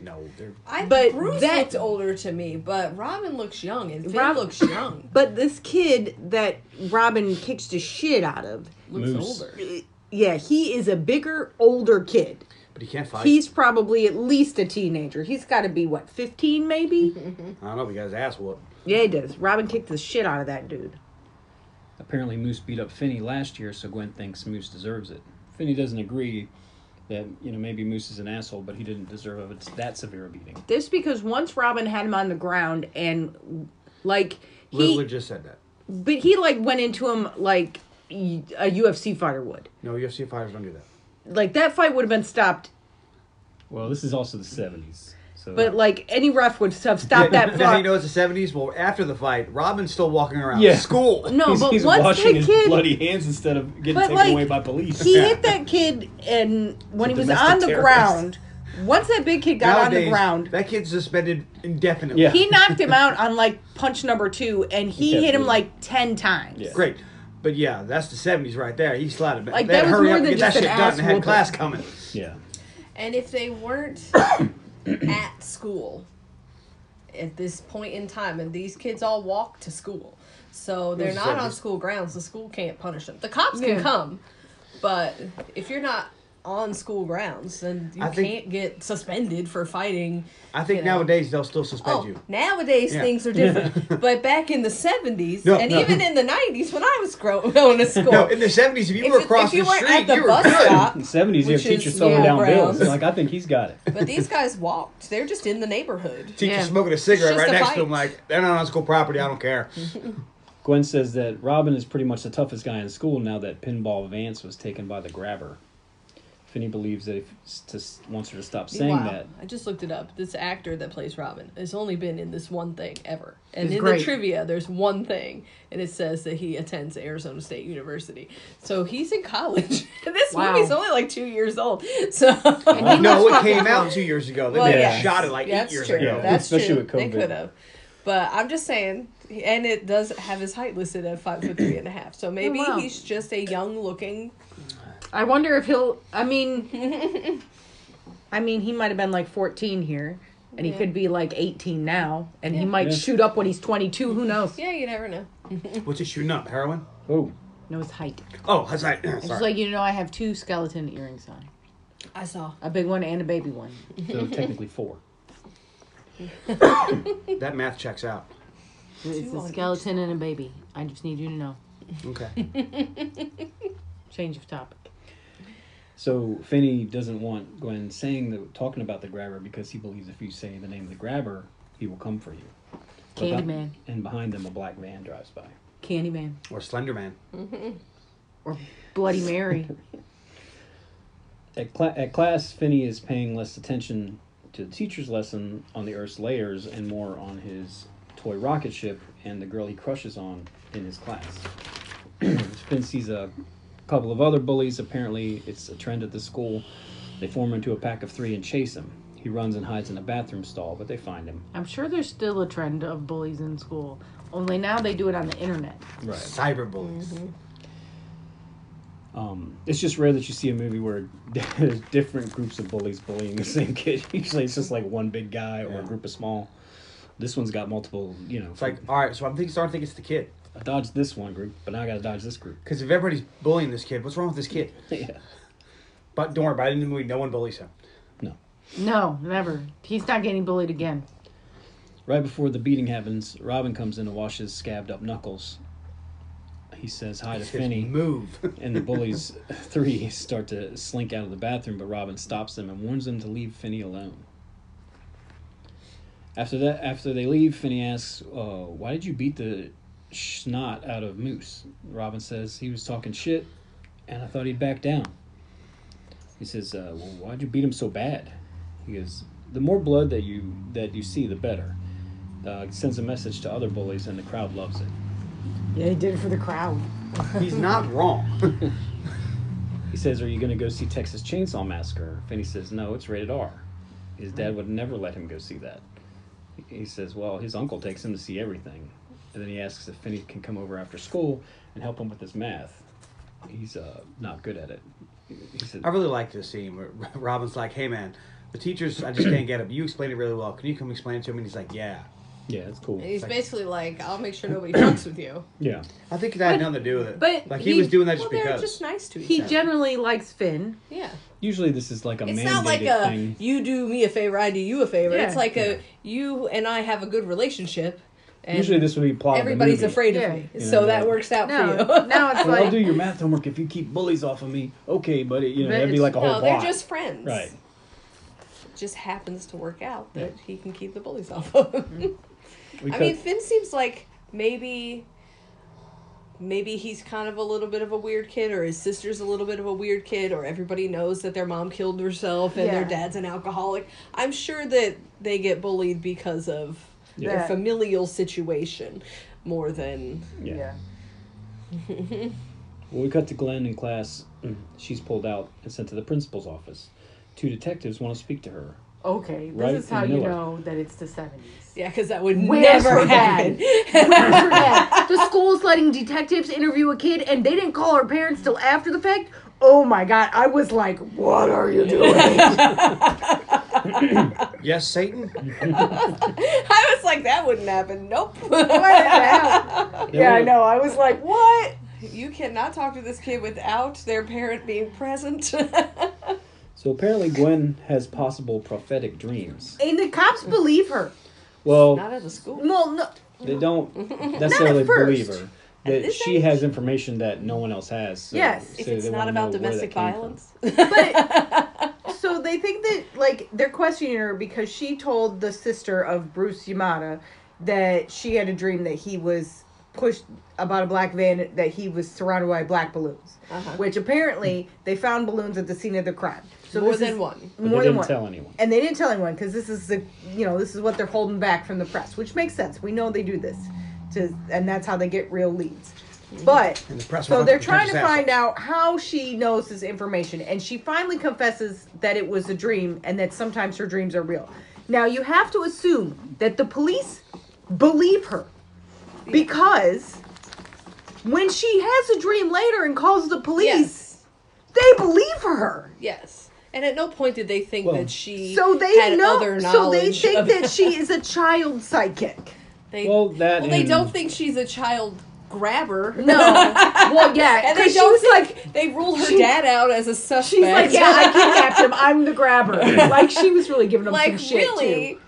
Speaker 3: No, they're
Speaker 2: I,
Speaker 1: But
Speaker 2: Bruce
Speaker 1: that-
Speaker 2: looked older to me, but Robin looks young and Finn
Speaker 1: Rob-
Speaker 2: looks young.
Speaker 1: But this kid that Robin kicks the shit out of,
Speaker 2: Looks
Speaker 4: Moose.
Speaker 2: older.
Speaker 1: yeah, he is a bigger, older kid.
Speaker 3: but he can't fight.
Speaker 1: He's probably at least a teenager. He's got to be what, fifteen maybe?
Speaker 3: I don't know. He got his ass whooped.
Speaker 1: yeah, he does. Robin kicked the shit out of that dude.
Speaker 4: Apparently, Moose beat up Finney last year, so Gwen thinks Moose deserves it. Finney doesn't agree that you know maybe Moose is an asshole, but he didn't deserve it that severe a beating.
Speaker 1: This because once Robin had him on the ground and like he,
Speaker 3: Literally just said that.
Speaker 1: but he like went into him like a UFC fighter would.
Speaker 3: No, UFC fighters don't do that.
Speaker 1: Like that fight would have been stopped,
Speaker 4: Well, this is also the seventies, so
Speaker 1: but like any ref would have stopped that
Speaker 3: Now
Speaker 1: fight.
Speaker 3: you know it's the seventies. Well, after the fight, Robin's still walking around
Speaker 4: Yeah.
Speaker 3: school.
Speaker 1: No,
Speaker 4: he's,
Speaker 1: but
Speaker 4: he's
Speaker 1: once
Speaker 4: washing
Speaker 1: that
Speaker 4: his
Speaker 1: kid,
Speaker 4: bloody hands instead of getting
Speaker 1: But,
Speaker 4: taken
Speaker 1: like,
Speaker 4: away by police.
Speaker 1: he hit that kid, and when he was on the
Speaker 4: terrorist.
Speaker 1: ground, once that big kid got on the ground,
Speaker 3: that kid's suspended indefinitely.
Speaker 4: Yeah.
Speaker 1: he knocked him out on like punch number two, and he
Speaker 4: kept
Speaker 1: hit him like ten times.
Speaker 4: Yeah.
Speaker 3: Great. But yeah, that's the seventies right there. He slid it.
Speaker 1: Like,
Speaker 3: they
Speaker 1: that
Speaker 3: had
Speaker 1: was
Speaker 3: hurry
Speaker 1: more
Speaker 3: up and
Speaker 1: than
Speaker 3: get that
Speaker 1: just
Speaker 3: shit
Speaker 1: an
Speaker 3: done and had class coming.
Speaker 4: yeah,
Speaker 2: And if they weren't at school at this point in time, and these kids all walk to school, so they're not on school grounds, the school can't punish them. The cops
Speaker 1: Yeah.
Speaker 2: can come, but if you're not on school grounds, then you
Speaker 3: think-
Speaker 2: can't get suspended for fighting.
Speaker 3: I think
Speaker 2: You know.
Speaker 3: nowadays they'll still suspend
Speaker 2: Oh,
Speaker 3: you.
Speaker 2: nowadays
Speaker 3: Yeah.
Speaker 2: things are different. but back in the 70s,
Speaker 3: No,
Speaker 2: and
Speaker 3: no.
Speaker 2: even in the 90s when I was grow- going to school,
Speaker 3: No, in the seventies, if you
Speaker 2: If
Speaker 3: were across
Speaker 2: if you
Speaker 3: the street,
Speaker 2: at the
Speaker 3: you were good.
Speaker 2: stop,
Speaker 4: in the seventies, you have
Speaker 2: Which
Speaker 4: teachers throwing
Speaker 2: School
Speaker 4: down bills.
Speaker 2: grounds.
Speaker 4: Like, I think he's got it.
Speaker 2: but these guys walked. They're just in the neighborhood.
Speaker 3: Teacher
Speaker 1: Yeah.
Speaker 3: smoking a cigarette right
Speaker 2: a
Speaker 3: next to him, like they're not on school property. I don't care.
Speaker 4: Gwen says that Robin is pretty much the toughest guy in school now that Pinball Vance was taken by the grabber. Finney believes that if to, wants her to stop saying
Speaker 2: wow.
Speaker 4: that.
Speaker 2: I just looked it up. This actor that plays Robin has only been in this one thing ever. And
Speaker 1: He's
Speaker 2: in
Speaker 1: great.
Speaker 2: the trivia, there's one thing, and it says that he attends Arizona State University. So he's in college. this
Speaker 1: Wow.
Speaker 2: movie's only like two years old. So
Speaker 3: no, it came out two years ago. They
Speaker 2: Well,
Speaker 3: made
Speaker 4: yeah.
Speaker 3: a shot it like eight years
Speaker 2: true.
Speaker 3: ago.
Speaker 2: That's
Speaker 4: Especially
Speaker 2: true.
Speaker 4: with
Speaker 2: They could have. But I'm just saying, and it does have his height listed at five foot three and a half. So maybe oh,
Speaker 1: wow.
Speaker 2: he's just a young looking.
Speaker 1: I wonder if he'll. I mean, I mean, he might have been like 14 here, and he could be like 18 now, and he might
Speaker 4: Yeah.
Speaker 1: shoot up when he's 22. Who knows?
Speaker 2: Yeah, you never know.
Speaker 3: What's he shooting up? Heroin?
Speaker 4: Oh,
Speaker 1: No, his height.
Speaker 3: Oh, that's right.
Speaker 1: It's like you know, I have two skeleton earrings on,
Speaker 2: I saw.
Speaker 1: a big one and a baby one.
Speaker 4: so technically four.
Speaker 3: that math checks out.
Speaker 1: It's
Speaker 2: Two
Speaker 1: a skeleton and a baby. I just need you to know.
Speaker 3: Okay.
Speaker 1: Change of topic.
Speaker 4: So Finney doesn't want Gwen saying the talking about the grabber because he believes if you say the name of the grabber, he will come for you. But beh-
Speaker 1: Candyman.
Speaker 4: And behind them, a black van drives by.
Speaker 1: Candyman.
Speaker 3: Or Slender Man.
Speaker 1: Or Bloody Mary.
Speaker 4: At, cla- at class, Finney is paying less attention to the teacher's lesson on the Earth's layers and more on his toy rocket ship and the girl he crushes on in his class. Finn sees a couple of other bullies. Apparently, it's a trend at the school. They form into a pack of three and chase him. He runs and hides in a bathroom stall, but they find him.
Speaker 1: I'm sure there's still a trend of bullies in school. Only now they do it on the internet.
Speaker 4: Right.
Speaker 3: Cyber bullies.
Speaker 4: Um, it's just rare that you see a movie where there's different groups of bullies bullying the same kid. Usually, it's just like one big guy or a group of small. This one's got multiple. You know,
Speaker 3: It's like, all right, so I'm thinking, starting to think it's the kid.
Speaker 4: I dodged this one group, but now I got to dodge this group.
Speaker 3: Because if everybody's bullying this kid, what's wrong with this kid?
Speaker 4: yeah.
Speaker 3: But don't worry about it. In the movie, no one bullies him.
Speaker 1: No, No, never. He's not getting bullied again.
Speaker 4: Right before the beating happens, Robin comes in to wash his scabbed up knuckles. He says hi to
Speaker 3: It's his
Speaker 4: Finney,
Speaker 3: move.
Speaker 4: and the bullies three start to slink out of the bathroom, but Robin stops them and warns them to leave Finney alone. After that, after they leave, Finney asks, uh, "Why did you beat the snot out of Moose?" Robin says he was talking shit, and I thought he'd back down. He says, uh, "Well, why'd you beat him so bad?" He goes, "The more blood that you that you see, the better." Uh, sends a message to other bullies, and the crowd loves it.
Speaker 1: Yeah, he did it for the crowd.
Speaker 3: He's not wrong.
Speaker 4: He says, "Are you going to go see Texas Chainsaw Massacre?" Finney says, "No, it's rated R." His dad would never let him go see that. He says, "Well, his uncle takes him to see everything," and then he asks if Finney can come over after school and help him with his math. He's uh, not good at it. He said,
Speaker 3: I really like this scene where Robin's like, "Hey man, The teachers, I just can't get it. But you explained it really well. Can you come explain it to him? And he's like, yeah.
Speaker 4: Yeah, it's cool.
Speaker 2: And he's
Speaker 3: Like-
Speaker 2: basically like, I'll make sure nobody fucks with you.
Speaker 4: Yeah.
Speaker 3: I think that had nothing to do with it.
Speaker 1: but
Speaker 3: like he,
Speaker 1: he-
Speaker 3: was doing that
Speaker 2: Well,
Speaker 3: just
Speaker 2: they're
Speaker 3: because.
Speaker 2: just nice to each
Speaker 1: He
Speaker 2: other.
Speaker 1: generally likes Finn.
Speaker 2: yeah.
Speaker 4: Usually this is like a
Speaker 2: It's
Speaker 4: mandated
Speaker 2: not like a
Speaker 4: thing.
Speaker 2: you do me a favor, I do you a favor.
Speaker 1: Yeah.
Speaker 2: It's like
Speaker 4: Yeah.
Speaker 2: a you and I have a good relationship. And
Speaker 4: Usually this would be plot. of the
Speaker 2: everybody's
Speaker 4: movie.
Speaker 2: afraid
Speaker 1: Yeah.
Speaker 2: of me,
Speaker 4: You
Speaker 2: so
Speaker 4: know,
Speaker 2: that
Speaker 4: like-
Speaker 2: works out
Speaker 1: Now,
Speaker 2: for you.
Speaker 1: now it's
Speaker 4: Well, I'll
Speaker 1: like
Speaker 4: do your math homework if you keep bullies off of me. Okay, buddy. You know,
Speaker 1: But
Speaker 4: that'd be
Speaker 1: it's-
Speaker 4: like a whole
Speaker 2: no, they're
Speaker 4: plot.
Speaker 2: just friends.
Speaker 4: Right.
Speaker 2: It Just happens to work out that he can keep the bullies off of him. Mm-hmm.
Speaker 4: We
Speaker 2: I
Speaker 4: cut-
Speaker 2: mean, Finn seems like maybe maybe he's kind of a little bit of a weird kid or his sister's a little bit of a weird kid or everybody knows that their mom killed herself and their
Speaker 1: Yeah.
Speaker 2: dad's an alcoholic. I'm sure that they get bullied because of their familial situation more than
Speaker 4: yeah. Well, we cut to Gwen in class. Mm, she's pulled out and sent to the principal's office. Two detectives want to speak to her.
Speaker 5: Okay, this
Speaker 4: Right
Speaker 5: is how
Speaker 4: and
Speaker 5: you know that it's the 70s.
Speaker 2: yeah, because that would
Speaker 5: Where's
Speaker 2: never
Speaker 5: her
Speaker 2: happen.
Speaker 5: dad? Where's her? The school's letting detectives interview a kid and they didn't call her parents till after the fact. Oh my god, I was like, what are you doing?
Speaker 3: yes, Satan.
Speaker 2: I was like, that wouldn't happen. Nope.
Speaker 5: What the hell? yeah, I know. I was like, what?
Speaker 2: You cannot talk to this kid without their parent being present.
Speaker 4: So apparently Gwen has possible prophetic dreams.
Speaker 1: and the cops believe her.
Speaker 4: Well,
Speaker 2: Not at the school.
Speaker 1: Well, no,
Speaker 4: they don't necessarily
Speaker 1: first.
Speaker 4: believe her. That she
Speaker 2: age?
Speaker 4: has information that no one else has. So,
Speaker 1: Yes.
Speaker 4: so
Speaker 2: If it's not about
Speaker 4: know
Speaker 2: domestic
Speaker 4: that came from.
Speaker 2: violence.
Speaker 1: but so they think that like they're questioning her because she told the sister of Bruce Yamada that she had a dream that he was pushed about a black van that he was surrounded by black balloons,
Speaker 2: Uh-huh.
Speaker 1: which apparently they found balloons at the scene of the crime. So
Speaker 2: More than
Speaker 1: is-
Speaker 2: one.
Speaker 4: But
Speaker 1: More
Speaker 4: they
Speaker 1: than
Speaker 4: didn't
Speaker 1: one.
Speaker 4: tell anyone.
Speaker 1: and they didn't tell anyone because this is the you know this is what they're holding back from the press, which makes sense. We know they do this, to and that's how they get real leads. Mm-hmm.
Speaker 3: But the
Speaker 1: so they're trying to find out how she knows this information, and she finally confesses that it was a dream and that sometimes her dreams are real. Now you have to assume that the police believe her because when she has a dream later and calls the police,
Speaker 2: Yes.
Speaker 1: they believe her.
Speaker 2: Yes. And at no point did they think
Speaker 4: Well,
Speaker 2: that she
Speaker 1: So they
Speaker 2: had
Speaker 1: know.
Speaker 2: other
Speaker 1: So they think
Speaker 2: of-
Speaker 1: that she is a child psychic.
Speaker 2: They,
Speaker 4: Well, that
Speaker 2: well, they
Speaker 4: and-
Speaker 2: don't think she's a child grabber.
Speaker 1: No. well, yeah,
Speaker 2: And they
Speaker 1: because she
Speaker 2: don't
Speaker 1: was
Speaker 2: think
Speaker 1: like,
Speaker 2: they rule her
Speaker 1: she-
Speaker 2: dad out as a suspect.
Speaker 1: she's like, yeah, I kidnapped him. I'm the grabber. Like she was really giving him
Speaker 2: like
Speaker 1: some shit
Speaker 2: really
Speaker 1: too.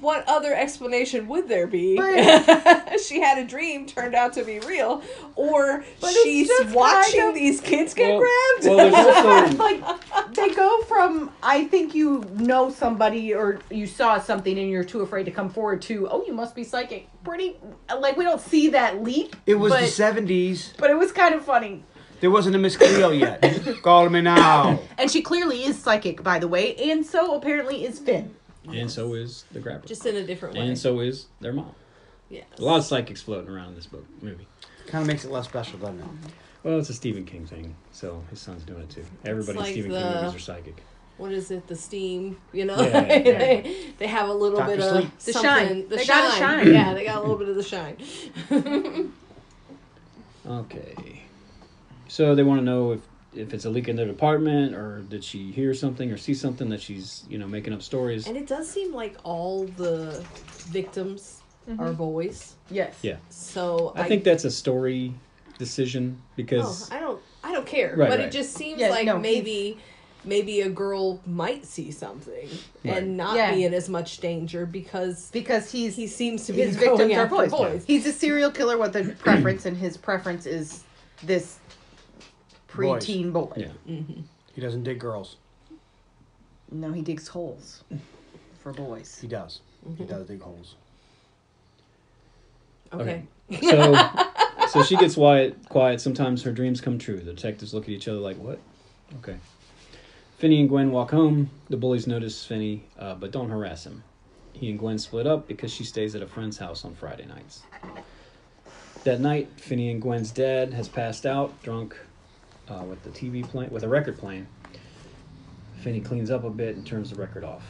Speaker 2: What other explanation would there be
Speaker 1: But-
Speaker 2: she had a dream turned out to be real or she's watching
Speaker 1: kind of-
Speaker 2: these kids get
Speaker 4: Well-
Speaker 2: grabbed
Speaker 4: well, there's also
Speaker 1: like they go from I think you know somebody or you saw something and you're too afraid to come forward to oh you must be psychic. Pretty like we don't see that leap.
Speaker 3: It was
Speaker 1: but,
Speaker 3: the seventies.
Speaker 1: but it was kind of funny.
Speaker 3: There wasn't a Miss Cleo yet. Call me now.
Speaker 1: And she clearly is psychic, by the way, and so apparently is Finn.
Speaker 4: And so is the grabber.
Speaker 2: just in a different way
Speaker 4: and so is their mom.
Speaker 2: Yeah.
Speaker 4: A lot of psychics floating around in this book movie.
Speaker 3: Kind of makes it less special, doesn't it? Mm-hmm.
Speaker 4: Well, it's a Stephen King thing, so his son's doing it too. Everybody in
Speaker 2: like
Speaker 4: Stephen
Speaker 2: the-
Speaker 4: King movies are psychic.
Speaker 2: what is it the steam you know
Speaker 4: Yeah, yeah.
Speaker 2: they, they have a little
Speaker 3: Dr.
Speaker 2: bit of
Speaker 1: The shine.
Speaker 2: the
Speaker 1: They
Speaker 2: shine.
Speaker 1: got a shine.
Speaker 2: yeah they got a little bit of the shine
Speaker 4: Okay. So they want to know if if it's a leak in their department or did she hear something or see something that she's you know making up stories.
Speaker 2: and it does seem like all the victims mm-hmm. are boys
Speaker 1: Yes.
Speaker 4: Yeah.
Speaker 2: so
Speaker 4: I think that's a story decision because
Speaker 2: Oh, I don't. I don't care.
Speaker 4: Right,
Speaker 2: but
Speaker 4: right.
Speaker 2: it just seems
Speaker 1: Yeah,
Speaker 2: like
Speaker 1: no,
Speaker 2: maybe, maybe a girl might see something
Speaker 4: Right.
Speaker 2: and not
Speaker 1: Yeah.
Speaker 2: be in as much danger because
Speaker 1: Because he's
Speaker 2: he seems to be
Speaker 1: his
Speaker 2: going
Speaker 1: victims are
Speaker 2: after
Speaker 1: boys.
Speaker 2: boys.
Speaker 1: He's a serial killer with a preference, and his preference is this
Speaker 3: Boys.
Speaker 1: Preteen boy.
Speaker 4: yeah.
Speaker 3: He doesn't dig girls.
Speaker 1: No, he digs holes for boys.
Speaker 3: He does. He does dig holes.
Speaker 2: Okay.
Speaker 4: So so she gets quiet quiet. Sometimes her dreams come true. The detectives look at each other like, "What?" Okay. Finney and Gwen walk home. The bullies notice Finney, uh, but don't harass him. He and Gwen split up because she stays at a friend's house on Friday nights. That night, Finney and Gwen's dad has passed out, drunk, uh, with the TV playing, with a record playing. Finney cleans up a bit and turns the record off.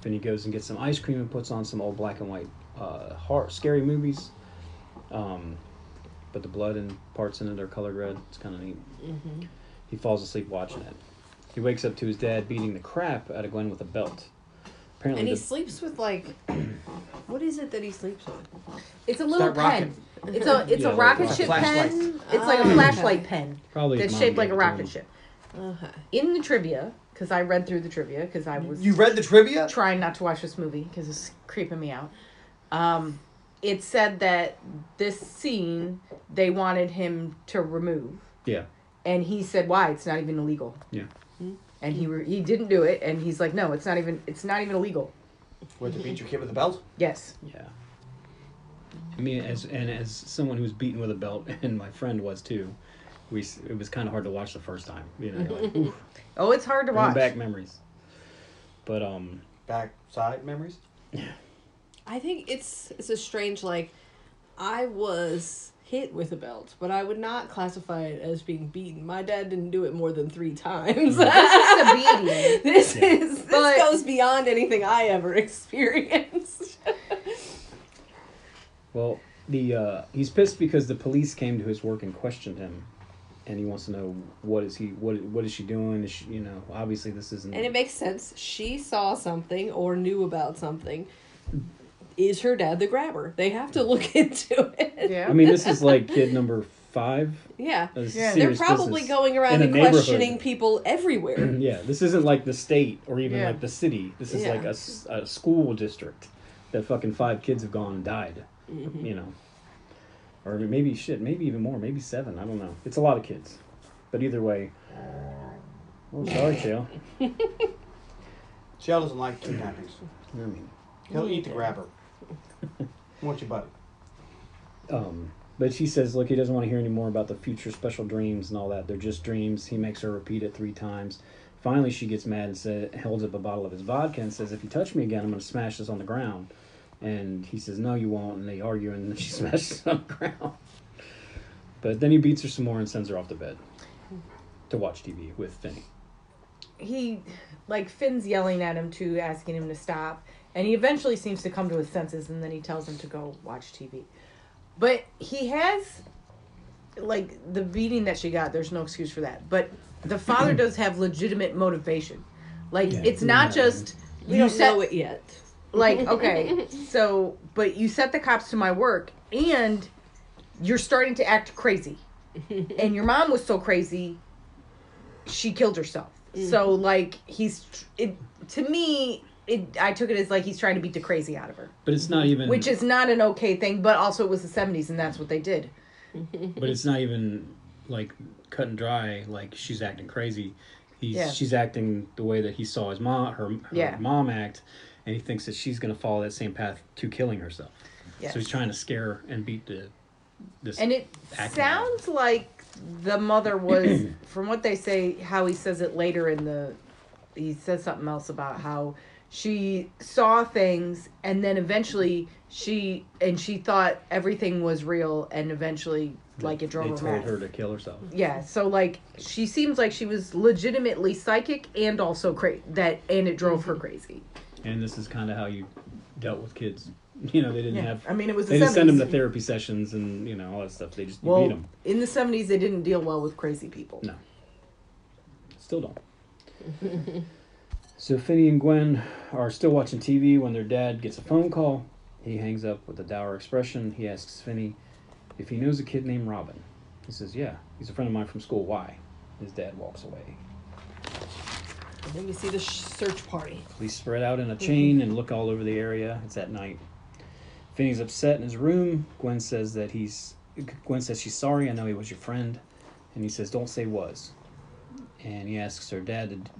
Speaker 4: Finney goes and gets some ice cream and puts on some old black and white uh, horror, scary movies. Um, but the blood and parts in it are colored red. It's kind of neat. He falls asleep watching it. He wakes up to his dad beating the crap out of Gwen with a belt. Apparently,
Speaker 2: And he
Speaker 4: the,
Speaker 2: sleeps with like, what is it that he sleeps with?
Speaker 1: It's a little
Speaker 3: that rocket-
Speaker 1: pen. It's a it's
Speaker 4: Yeah,
Speaker 1: a rocket ship
Speaker 3: flashlight.
Speaker 1: pen. It's like
Speaker 2: Ah,
Speaker 1: a
Speaker 2: okay.
Speaker 1: flashlight pen
Speaker 4: probably his
Speaker 1: that's shaped like a rocket
Speaker 4: him.
Speaker 1: ship.
Speaker 2: Okay.
Speaker 1: In the trivia, because I read through the trivia, because I was
Speaker 3: You read the trivia?
Speaker 1: trying not to watch this movie because it's creeping me out. Um, it said that this scene they wanted him to remove,
Speaker 4: Yeah,
Speaker 1: and he said, "Why? It's not even illegal."
Speaker 4: Yeah.
Speaker 1: And he re- he didn't do it, and he's like, "No, it's not even it's not even illegal."
Speaker 3: Where to beat your kid with a belt?
Speaker 1: Yes.
Speaker 4: yeah. I mean, as and as someone who's beaten with a belt, and my friend was too, we s- it was kind of hard to watch the first time. You know, like, oof,
Speaker 1: Oh, it's hard to
Speaker 4: bringing
Speaker 1: watch.
Speaker 4: back memories. But um,
Speaker 3: Backside memories? Yeah.
Speaker 2: I think it's it's a strange like, I was hit with a belt, but I would not classify it as being beaten. My dad didn't do it more than three times.
Speaker 1: This is a beating.
Speaker 2: this
Speaker 4: Yeah.
Speaker 2: is this
Speaker 1: But-
Speaker 2: goes beyond anything I ever experienced.
Speaker 4: well, the uh, he's pissed because the police came to his work and questioned him, and he wants to know what is he what what is she doing? Is she, you know, obviously this isn't.
Speaker 2: And it makes sense. She saw something or knew about something. Is her dad the grabber? They have to look into it.
Speaker 1: Yeah.
Speaker 4: I mean, this is like kid number five.
Speaker 2: Yeah.
Speaker 1: Yeah.
Speaker 2: They're probably going around and questioning people everywhere.
Speaker 4: Yeah, this isn't like the state or even
Speaker 1: Yeah.
Speaker 4: like the city. This is
Speaker 2: Yeah.
Speaker 4: like a school district that fucking five kids have gone and died.
Speaker 2: Mm-hmm.
Speaker 4: You know, or maybe shit, maybe even more, maybe seven. I don't know. It's a lot of kids, but either way. Oh, sorry, Chael.
Speaker 3: Shell doesn't like kidnappings.
Speaker 4: I mean,
Speaker 3: He'll eat the grabber. What's your buddy?
Speaker 4: um, but she says, look, he doesn't want to hear any more about the future special dreams and all that. They're just dreams. He makes her repeat it three times. Finally, she gets mad and says, holds up a bottle of his vodka and says, if you touch me again, I'm going to smash this on the ground. And he says, no, you won't. And they argue, and then she smashes it on the ground. But then he beats her some more and sends her off to bed to watch TV with Finney.
Speaker 1: he like Finn's yelling at him too, asking him to stop, and he eventually seems to come to his senses, and then he tells him to go watch TV. But he has like the beating that she got. There's no excuse for that. But the father does have legitimate motivation. Like
Speaker 4: Yeah,
Speaker 1: it's
Speaker 4: yeah.
Speaker 1: not just
Speaker 2: We
Speaker 1: you
Speaker 2: don't
Speaker 1: set
Speaker 2: know it yet.
Speaker 1: like okay, so but you set the cops to my work, and you're starting to act crazy, and your mom was so crazy, she killed herself. So mm-hmm. like he's it to me. It, I took it as like he's trying to beat the crazy out of her,
Speaker 4: But it's not even.
Speaker 1: which is not an okay thing. But also, it was the '70s, and that's what they did.
Speaker 4: But it's not even like cut and dry. Like she's acting crazy. He's
Speaker 1: Yeah.
Speaker 4: she's acting the way that he saw his mom, her, her
Speaker 1: Yeah.
Speaker 4: mom act, and he thinks that she's going to follow that same path to killing herself.
Speaker 1: Yes.
Speaker 4: So he's trying to scare her and beat the this.
Speaker 1: And it
Speaker 4: acting
Speaker 1: sounds like the mother was, from what they say, how he says it later in the, he says something else about how she saw things and then eventually she and she thought everything was real and eventually like it drove
Speaker 4: they
Speaker 1: her
Speaker 4: told
Speaker 1: mad.
Speaker 4: her to kill herself.
Speaker 1: Yeah, so like she seems like she was legitimately psychic and also crazy that and it drove her crazy.
Speaker 4: And this is kind of how you dealt with kids. You know, they didn't
Speaker 1: Yeah,
Speaker 4: have.
Speaker 1: I mean it was the
Speaker 4: They didn't send them to therapy sessions and you know all that stuff. They just you beat
Speaker 1: Well,
Speaker 4: them.
Speaker 1: in the seventies, they didn't deal well with crazy people.
Speaker 4: No. Still don't. so Finney and Gwen are still watching TV when their dad gets a phone call. He hangs up with a dour expression. He asks Finney if he knows a kid named Robin. He says, Yeah, he's a friend of mine from school. Why? His dad walks away.
Speaker 2: And then we see the search party.
Speaker 4: Police spread out in a mm-hmm. chain and look all over the area. It's at night. Finney's upset in his room. Gwen says that he's. Gwen says she's sorry. I know he was your friend, and he says don't say was. And he asks her dad to.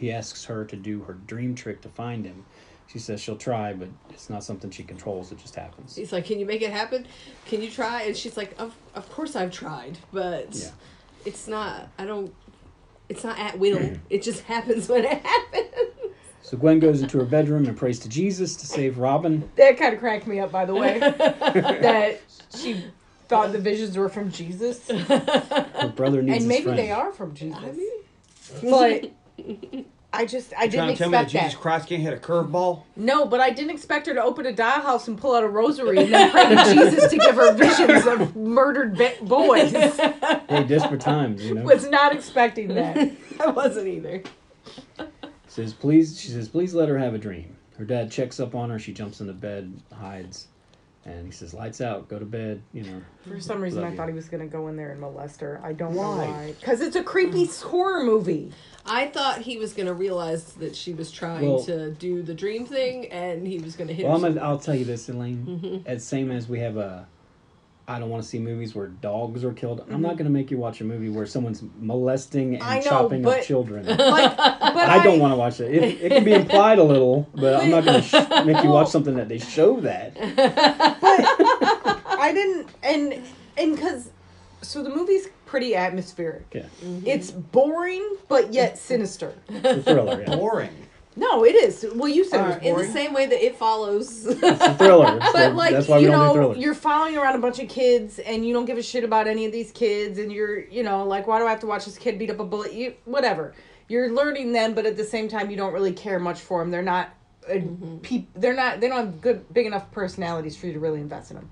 Speaker 4: He asks her to do her dream trick to find him. She says she'll try, but it's not something she controls. It just happens.
Speaker 2: He's like, "Can you make it happen? Can you try?" And she's like, "Of of course I've tried, but
Speaker 4: Yeah.
Speaker 2: it's not. I don't. It's not at will. it just happens when it happens."
Speaker 4: So Gwen goes into her bedroom and prays to Jesus to save Robin.
Speaker 1: That kind of cracked me up, by the way. that she thought the visions were from Jesus,
Speaker 4: Her brother needs
Speaker 1: and maybe
Speaker 4: friend.
Speaker 1: they are from Jesus.
Speaker 2: I mean,
Speaker 1: but I just I
Speaker 3: You trying
Speaker 1: didn't
Speaker 3: to tell me that
Speaker 1: expect
Speaker 3: Jesus
Speaker 1: that.
Speaker 3: Christ can't hit a curveball?
Speaker 1: No, but I didn't expect her to open a dollhouse and pull out a rosary and then pray to Jesus to give her visions of murdered ba- boys.
Speaker 4: Hey, desperate times, you know.
Speaker 1: Was not expecting that.
Speaker 2: I wasn't either.
Speaker 4: says please. She says please let her have a dream. Her dad checks up on her. She jumps into bed, hides, and he says lights out, go to bed. You know.
Speaker 1: For some reason, I
Speaker 4: you.
Speaker 1: thought he was gonna go in there and molest her. I don't know
Speaker 3: Why?
Speaker 1: why. Because it's a creepy horror movie.
Speaker 2: I thought he was gonna realize that she was trying
Speaker 4: Well-
Speaker 2: to do the dream thing, and he was gonna hit
Speaker 4: Well,
Speaker 2: her.
Speaker 4: I'm gonna, I'll tell you this, Elaine. Mm-hmm. As same as we have a, I don't want to see movies where dogs are killed. I'm not mm-hmm. gonna make you watch a movie where someone's molesting and
Speaker 1: know,
Speaker 4: chopping
Speaker 1: but-
Speaker 4: up children.
Speaker 1: Like, but
Speaker 4: I don't want to watch it. it. It can be implied a little, but I'm not gonna sh- make you watch something that they show that.
Speaker 1: But I didn't, and and because so the movie's pretty atmospheric.
Speaker 4: Yeah,
Speaker 1: It's boring, but yet sinister.
Speaker 4: it's a thriller. Yeah.
Speaker 3: Boring.
Speaker 1: No, it is. Well, you said it was
Speaker 2: in the same way that it follows.
Speaker 4: It's a thriller.
Speaker 1: But
Speaker 4: So
Speaker 1: like
Speaker 4: that's why we
Speaker 1: you
Speaker 4: don't do
Speaker 1: know,
Speaker 4: thrillers.
Speaker 1: you're following around a bunch of kids, and you don't give a shit about any of these kids, and you're, you know, like, why do I have to watch this kid beat up a bullet? You, whatever. You're learning them, but at the same time, you don't really care much for them. They're not, uh, peop- they're not, they don't have good, big enough personalities for you to really invest in them.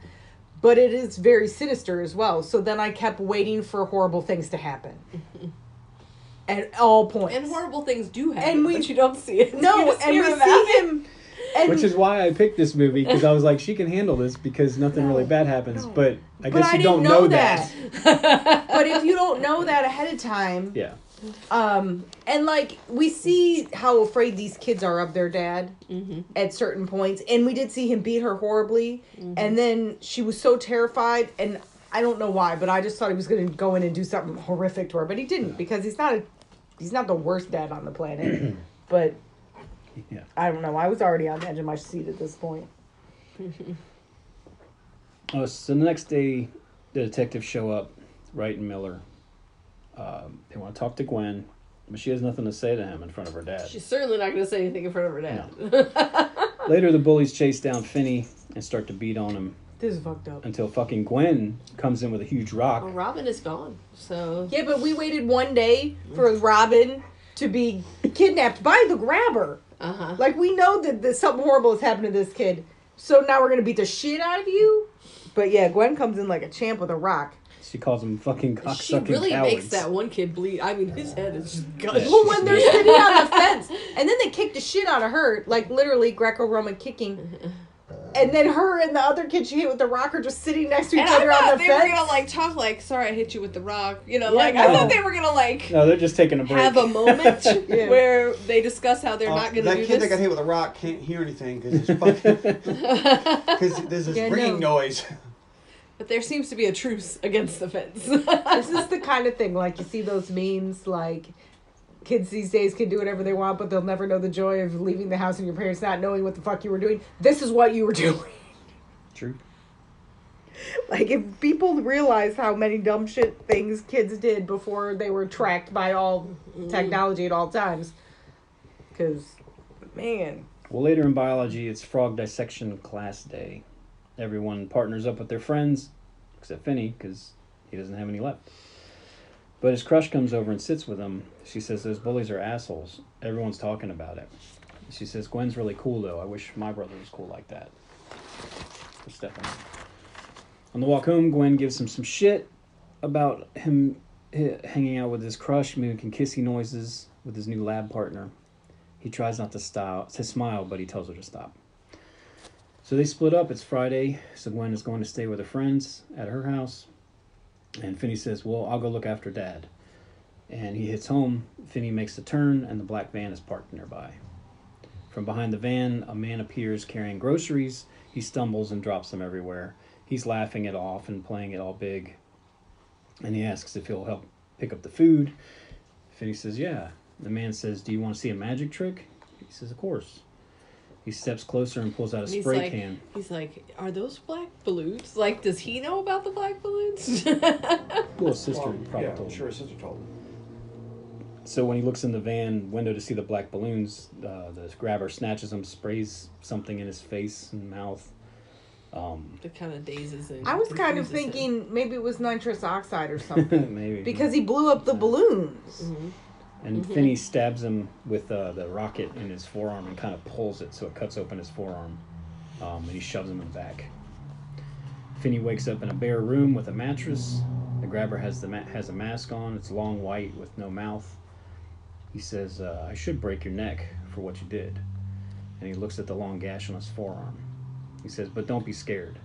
Speaker 1: But it is very sinister as well. So then I kept waiting for horrible things to happen. At all points.
Speaker 2: and horrible things do happen,
Speaker 1: And we-
Speaker 2: but you don't see it.
Speaker 1: No, and
Speaker 2: hear
Speaker 1: we
Speaker 2: about
Speaker 1: see
Speaker 2: it.
Speaker 1: him. And
Speaker 4: Which is why I picked this movie because I was like, she can handle this because nothing really bad happens.
Speaker 1: no.
Speaker 4: But I
Speaker 1: But
Speaker 4: guess
Speaker 1: I
Speaker 4: you don't know
Speaker 1: know
Speaker 4: that.
Speaker 1: but if you don't know that ahead of time,
Speaker 4: Yeah,
Speaker 1: um, and like we see how afraid these kids are of their dad at certain points, and we did see him beat her horribly, and then she was so terrified, and I don't know why, but I just thought he was going to go in and do something horrific to her, but he didn't because he's not a, he's not the worst dad on the planet, but.
Speaker 4: yeah.
Speaker 1: I don't know. I was already on the edge of my seat at this point.
Speaker 4: Oh, so the next day, the detectives show up, Wright and Miller. Um, they want to talk to Gwen, but she has nothing to say to him in front of her dad.
Speaker 2: She's certainly not going to say anything in front of her dad.
Speaker 4: Later, the bullies chase down Finney and start to beat on him
Speaker 1: This is fucked up.
Speaker 4: until fucking Gwen comes in with a huge rock.
Speaker 2: well, Robin is gone, so
Speaker 1: Yeah, but we waited one day for Robin to be kidnapped by the grabber.
Speaker 2: uh huh.
Speaker 1: Like we know that, that something horrible has happened to this kid. So now we're gonna beat the shit out of you. But yeah, Gwen comes in like a champ with a rock.
Speaker 4: She calls him fucking cocksucking
Speaker 2: She
Speaker 4: cocksucking
Speaker 2: really
Speaker 4: cowards.
Speaker 2: makes that one kid bleed. I mean, his head is just gushing.
Speaker 1: Well, when they're sitting on the fence, and then they kick the shit out of her, like literally Greco-Roman kicking. And then her and the other kid she hit with the rock are just sitting next to each
Speaker 2: And I
Speaker 1: other on
Speaker 2: thought
Speaker 1: the
Speaker 2: they were
Speaker 1: fence.
Speaker 2: gonna like talk like, "Sorry, I hit you with the rock." You know,
Speaker 1: Yeah,
Speaker 2: like I thought they were gonna like
Speaker 4: No, they're just taking a break.
Speaker 2: have a moment
Speaker 1: Yeah.
Speaker 2: where they discuss how they're
Speaker 3: Uh,
Speaker 2: not gonna
Speaker 3: that
Speaker 2: do
Speaker 3: kid that got hit with a rock can't hear anything because it's fucking because there's this
Speaker 1: Yeah,
Speaker 3: ringing
Speaker 1: no.
Speaker 3: noise.
Speaker 2: But there seems to be a truce against the fence.
Speaker 1: this is the kind of thing like you see those memes like kids these days can do whatever they want but they'll never know the joy of leaving the house and your parents not knowing what the fuck you were doing this is what you were doing
Speaker 4: True.
Speaker 1: like if people realized how many dumb shit things kids did before they were tracked by all mm. technology at all times because man
Speaker 4: Well, later in biology, it's frog dissection class day. Everyone partners up with their friends, except Finney, because he doesn't have any left. But his crush comes over and sits with him. She says, Those bullies are assholes. Everyone's talking about it. She says, Gwen's really cool, though. I wish my brother was cool like that. For. On the walk home, Gwen gives him some shit about him hanging out with his crush, making kissy noises with his new lab partner. He tries not to style to smile, but he tells her to stop. So they split up. It's Friday, so Gwen is going to stay with her friends at her house. And Finney says, Well, I'll go look after Dad. And he hits home. Finney makes the turn, and the black van is parked nearby. From behind the van, a man appears carrying groceries. He stumbles and drops them everywhere. He's laughing it off and playing it all big. And he asks if he'll help pick up the food. Finney says, Yeah. The man says, Do you want to see a magic trick? He says, Of course. He steps closer and pulls out a
Speaker 2: And he's
Speaker 4: spray
Speaker 2: like,
Speaker 4: can.
Speaker 2: he's like, "Are those black balloons? Like, does he know about the black balloons?"
Speaker 4: Well, his sister
Speaker 3: Well,
Speaker 4: probably
Speaker 3: yeah,
Speaker 4: told him.
Speaker 3: sure, his sister told him.
Speaker 4: So when he looks in the van window to see the black balloons, uh, the grabber snatches them, sprays something in his face and mouth. Um,
Speaker 2: the kind of dazes and
Speaker 1: i was kind of
Speaker 2: confuses him.
Speaker 1: thinking maybe it was nitrous oxide or something
Speaker 4: maybe
Speaker 1: because he blew up the balloons
Speaker 4: and Finney stabs him with uh, the rocket in his forearm and kind of pulls it so it cuts open his forearm, um, and he shoves him in the back. Finney wakes up in a bare room with a mattress. The grabber has the ma- has a mask on. It's long white with no mouth. He says, uh, I should break your neck for what you did. And he looks at the long gash on his forearm. He says, But don't be scared.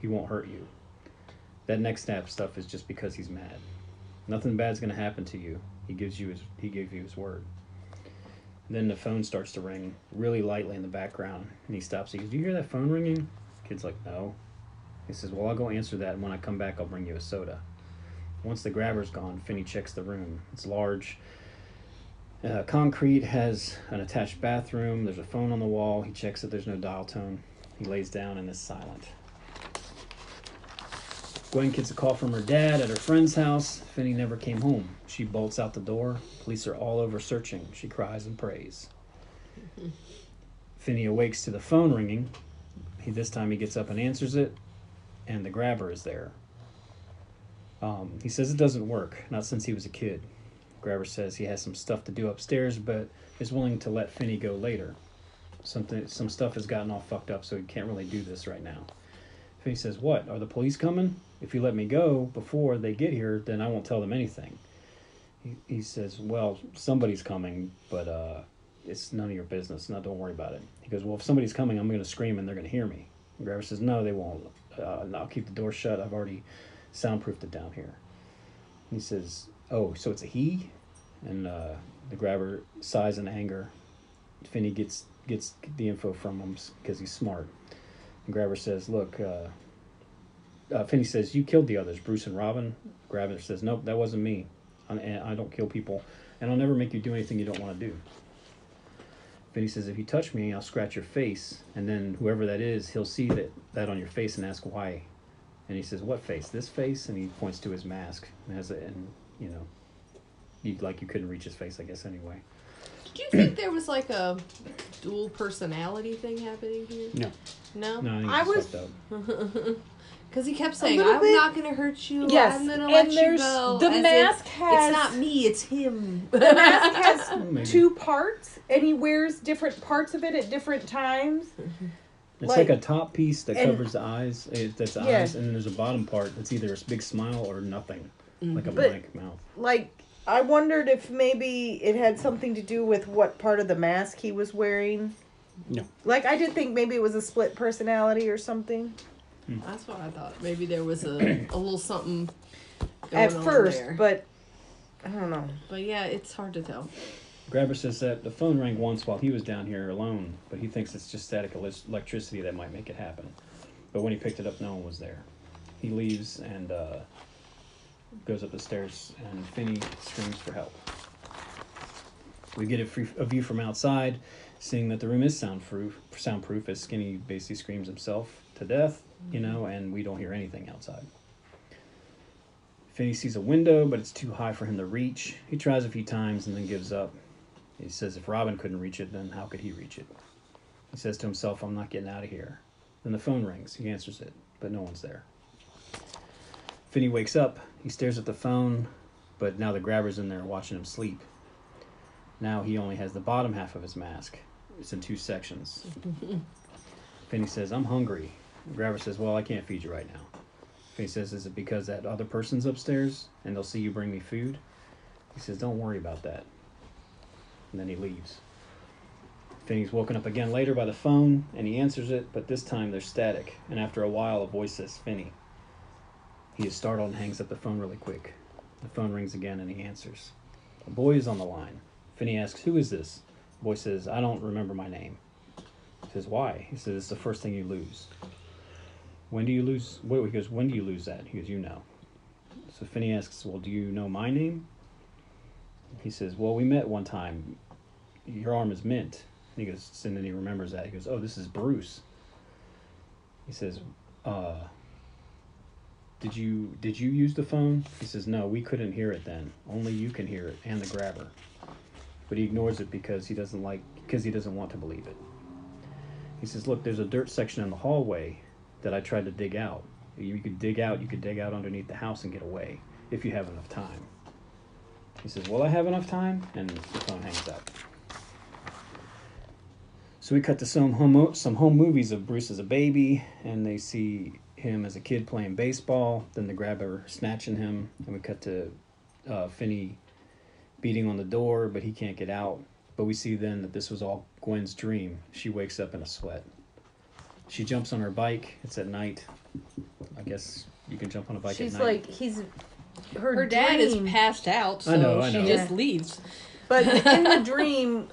Speaker 4: He won't hurt you. That neck snap stuff is just because he's mad. Nothing bad's gonna happen to you. He gives you his he gave you his word. Then the phone starts to ring really lightly in the background, and he stops. He goes, "Do you hear that phone ringing?" Kid's like, "No." He says, "Well, I'll go answer that, and when I come back, I'll bring you a soda." Once the grabber's gone, Finney checks the room. It's large. Uh, concrete has an attached bathroom. There's a phone on the wall. He checks that there's no dial tone. He lays down and is silent. Gwen gets a call from her dad at her friend's house. Finney never came home. She bolts out the door. Police are all over searching. She cries and prays. Finney awakes to the phone ringing. He this time he gets up and answers it, and the grabber is there. Um, he says it doesn't work, not since he was a kid. Grabber says he has some stuff to do upstairs, but is willing to let Finney go later. Something, some stuff has gotten all fucked up, so he can't really do this right now. Finney says, "What? Are the police coming? If you let me go before they get here, then I won't tell them anything." He, he says, "Well, somebody's coming, but uh, it's none of your business. Now, don't worry about it." He goes, "Well, if somebody's coming, I'm going to scream and they're going to hear me." And Grabber says, "No, they won't. Uh, I'll keep the door shut. I've already soundproofed it down here." He says, "Oh, so it's a he?" And uh, the grabber sighs in anger. Finney gets gets the info from him because he's smart. And Grabber says, "Look." Uh, uh, Finney says, "You killed the others, Bruce and Robin." Grabber says, "Nope, that wasn't me. I, I don't kill people, and I'll never make you do anything you don't want to do." Finney says, "If you touch me, I'll scratch your face, and then whoever that is, he'll see that that on your face and ask why." And he says, "What face? This face?" And he points to his mask and has it, and you know, you like you couldn't reach his face, I guess. Anyway,
Speaker 2: Do you think there was like a dual personality thing happening here?
Speaker 3: No.
Speaker 2: No?
Speaker 4: no, I, think
Speaker 5: I was-
Speaker 4: fucked up.
Speaker 2: Because he kept saying, I'm
Speaker 5: bit-
Speaker 2: not going to hurt you.
Speaker 5: Yes,
Speaker 2: I'm going to
Speaker 5: and
Speaker 2: let you
Speaker 5: there's-
Speaker 2: go.
Speaker 5: the
Speaker 2: as if
Speaker 5: mask has-
Speaker 2: It's not me, it's him.
Speaker 5: The mask has
Speaker 4: Oh,
Speaker 5: two parts, and he wears different parts of it at different times.
Speaker 4: It's like,
Speaker 5: like-
Speaker 4: a top piece that
Speaker 5: and-
Speaker 4: covers the eyes. Eh, that's the
Speaker 5: Yeah.
Speaker 4: eyes, and then there's a bottom part that's either a big smile or nothing, like a mm-hmm.
Speaker 5: But-
Speaker 4: blank mouth.
Speaker 5: Like, I wondered if maybe it had something to do with what part of the mask he was wearing.
Speaker 3: No.
Speaker 5: Like, I did think maybe it was a split personality or something
Speaker 2: That's what I thought. Maybe there was a, a little something going
Speaker 5: at
Speaker 2: on
Speaker 5: first,
Speaker 2: there.
Speaker 5: but I don't know.
Speaker 2: But yeah, it's hard to tell.
Speaker 4: Grabber says that the phone rang once while he was down here alone, but he thinks it's just static ele- electricity that might make it happen. But when he picked it up, no one was there. He leaves and uh, goes up the stairs, and Finney screams for help. We get a, free, a view from outside, seeing that the room is soundproof, soundproof as Skinny basically screams himself to death, you know, and we don't hear anything outside. Finney sees a window, but it's too high for him to reach. He tries a few times and then gives up. He says if Robin couldn't reach it, then how could he reach it? He says to himself, I'm not getting out of here. Then the phone rings. He answers it, but no one's there. Finney wakes up. He stares at the phone, but now the grabber's in there watching him sleep. Now he only has the bottom half of his mask. It's in two sections. Finney says, I'm hungry. The says, Well, I can't feed you right now. Finney says, Is it because that other person's upstairs and they'll see you bring me food? He says, Don't worry about that. And then he leaves. Finney's woken up again later by the phone and he answers it, but this time there's static. And after a while, a voice says, Finney. He is startled and hangs up the phone really quick. The phone rings again and he answers. A boy is on the line. Finney asks, Who is this? The boy says, I don't remember my name. He says, Why? He says, It's the first thing you lose. When do you lose? What? He goes, When do you lose that? He goes, You know. So Finney asks, Well, do you know my name? He says, Well, we met one time. Your arm is mint. And he goes, and then he remembers that. He goes, Oh, this is Bruce. He says, uh, did you did you use the phone? He says, No, we couldn't hear it then. Only you can hear it and the grabber. But he ignores it because he doesn't like because he doesn't want to believe it. He says, Look, there's a dirt section in the hallway that I tried to dig out. You could dig out, you could dig out underneath the house and get away if you have enough time. He says, Will I have enough time? And the phone hangs up. So we cut to some home some home movies of Bruce as a baby, and they see him as a kid playing baseball. Then the grabber snatching him, and we cut to uh, Finney beating on the door, but he can't get out. But we see then that this was all Gwen's dream. She wakes up in a sweat. She jumps on her bike. It's at night. I guess you can jump on a bike
Speaker 1: She's
Speaker 4: at night.
Speaker 1: like he's her,
Speaker 2: Her dad is
Speaker 1: dream-
Speaker 2: passed out, so
Speaker 4: I know, I
Speaker 2: she
Speaker 4: know.
Speaker 2: just
Speaker 1: Yeah.
Speaker 2: leaves.
Speaker 1: But in the dream,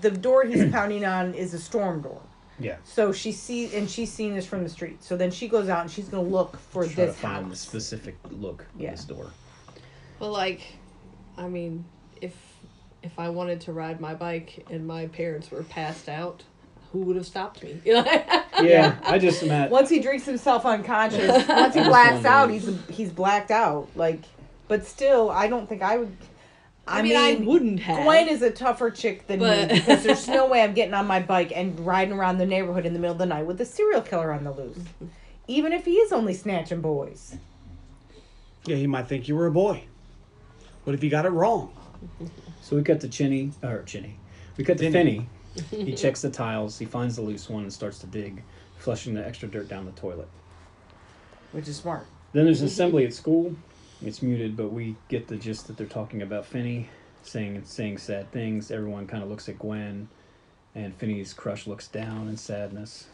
Speaker 1: the door he's pounding on is a storm door.
Speaker 4: yeah.
Speaker 1: So she sees, and she's seeing this from the street. So then she goes out and she's gonna look for
Speaker 4: Try to
Speaker 1: this
Speaker 4: find the
Speaker 1: house.
Speaker 4: specific look
Speaker 1: Yeah.
Speaker 4: of this door.
Speaker 2: But like, I mean, if if I wanted to ride my bike and my parents were passed out, who would have stopped me? You?
Speaker 4: Yeah, I just Matt.
Speaker 1: Once he drinks himself unconscious, once he
Speaker 4: I
Speaker 1: blacks out, he's he's blacked out. Like, but still, I don't think I would. I,
Speaker 2: I mean, I wouldn't have.
Speaker 1: Gwen is a tougher chick than
Speaker 2: But-
Speaker 1: me because there's no way I'm getting on my bike and riding around the neighborhood in the middle of the night with a serial killer on the loose. Even if he is only snatching boys.
Speaker 3: Yeah, he might think you were a boy. What if you got it wrong?
Speaker 4: So we cut to Chinny, or Chinny. We cut to Finney. He checks the tiles. He finds the loose one and starts to dig, flushing the extra dirt down the toilet.
Speaker 1: Which is smart.
Speaker 4: Then there's an assembly at school. It's muted, but we get the gist that they're talking about Finney, saying saying sad things. Everyone kind of looks at Gwen, and Finney's crush looks down in sadness.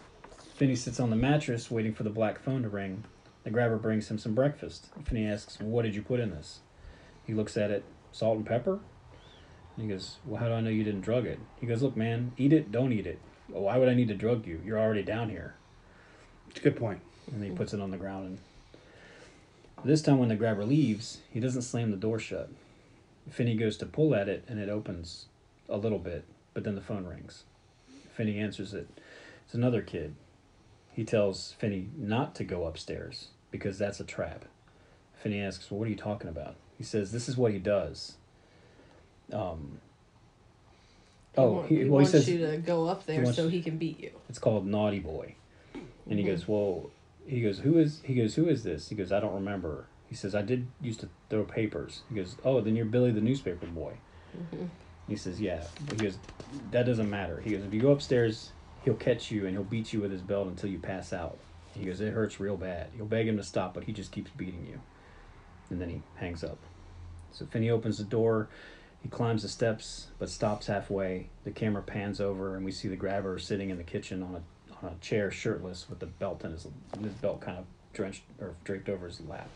Speaker 4: Finney sits on the mattress waiting for the black phone to ring. The grabber brings him some breakfast. Finney asks, "What did you put in this?" He looks at it, salt and pepper. And he goes, "Well, how do I know you didn't drug it?" He goes, "Look, man, eat it, don't eat it. Why would I need to drug you? You're already down here."
Speaker 3: It's a good point.
Speaker 4: and he puts it on the ground and this time when the grabber leaves he doesn't slam the door shut finney goes to pull at it and it opens a little bit but then the phone rings finney answers it it's another kid he tells finney not to go upstairs because that's a trap finney asks well what are you talking about he says this is what he does um
Speaker 2: He
Speaker 4: oh
Speaker 2: want-
Speaker 4: he,
Speaker 2: he
Speaker 4: well, he
Speaker 2: wants
Speaker 4: says
Speaker 2: you to go up there
Speaker 4: wants-
Speaker 2: so he can beat you.
Speaker 4: it's called Naughty Boy. And he
Speaker 2: Mhm.
Speaker 4: goes, Well he goes, Who is he goes, Who is this? He goes, I don't remember. He says, I did used to throw papers. He goes, Oh, then you're Billy the newspaper boy. He says, Yeah. He goes, That doesn't matter. He goes, If you go upstairs, he'll catch you and he'll beat you with his belt until you pass out. He goes, It hurts real bad. You'll beg him to stop, but he just keeps beating you. And then he hangs up. So Finney opens the door. He climbs the steps, but stops halfway. The camera pans over, and we see the grabber sitting in the kitchen on a on a chair, shirtless, with the belt in his his belt kind of drenched or draped over his lap.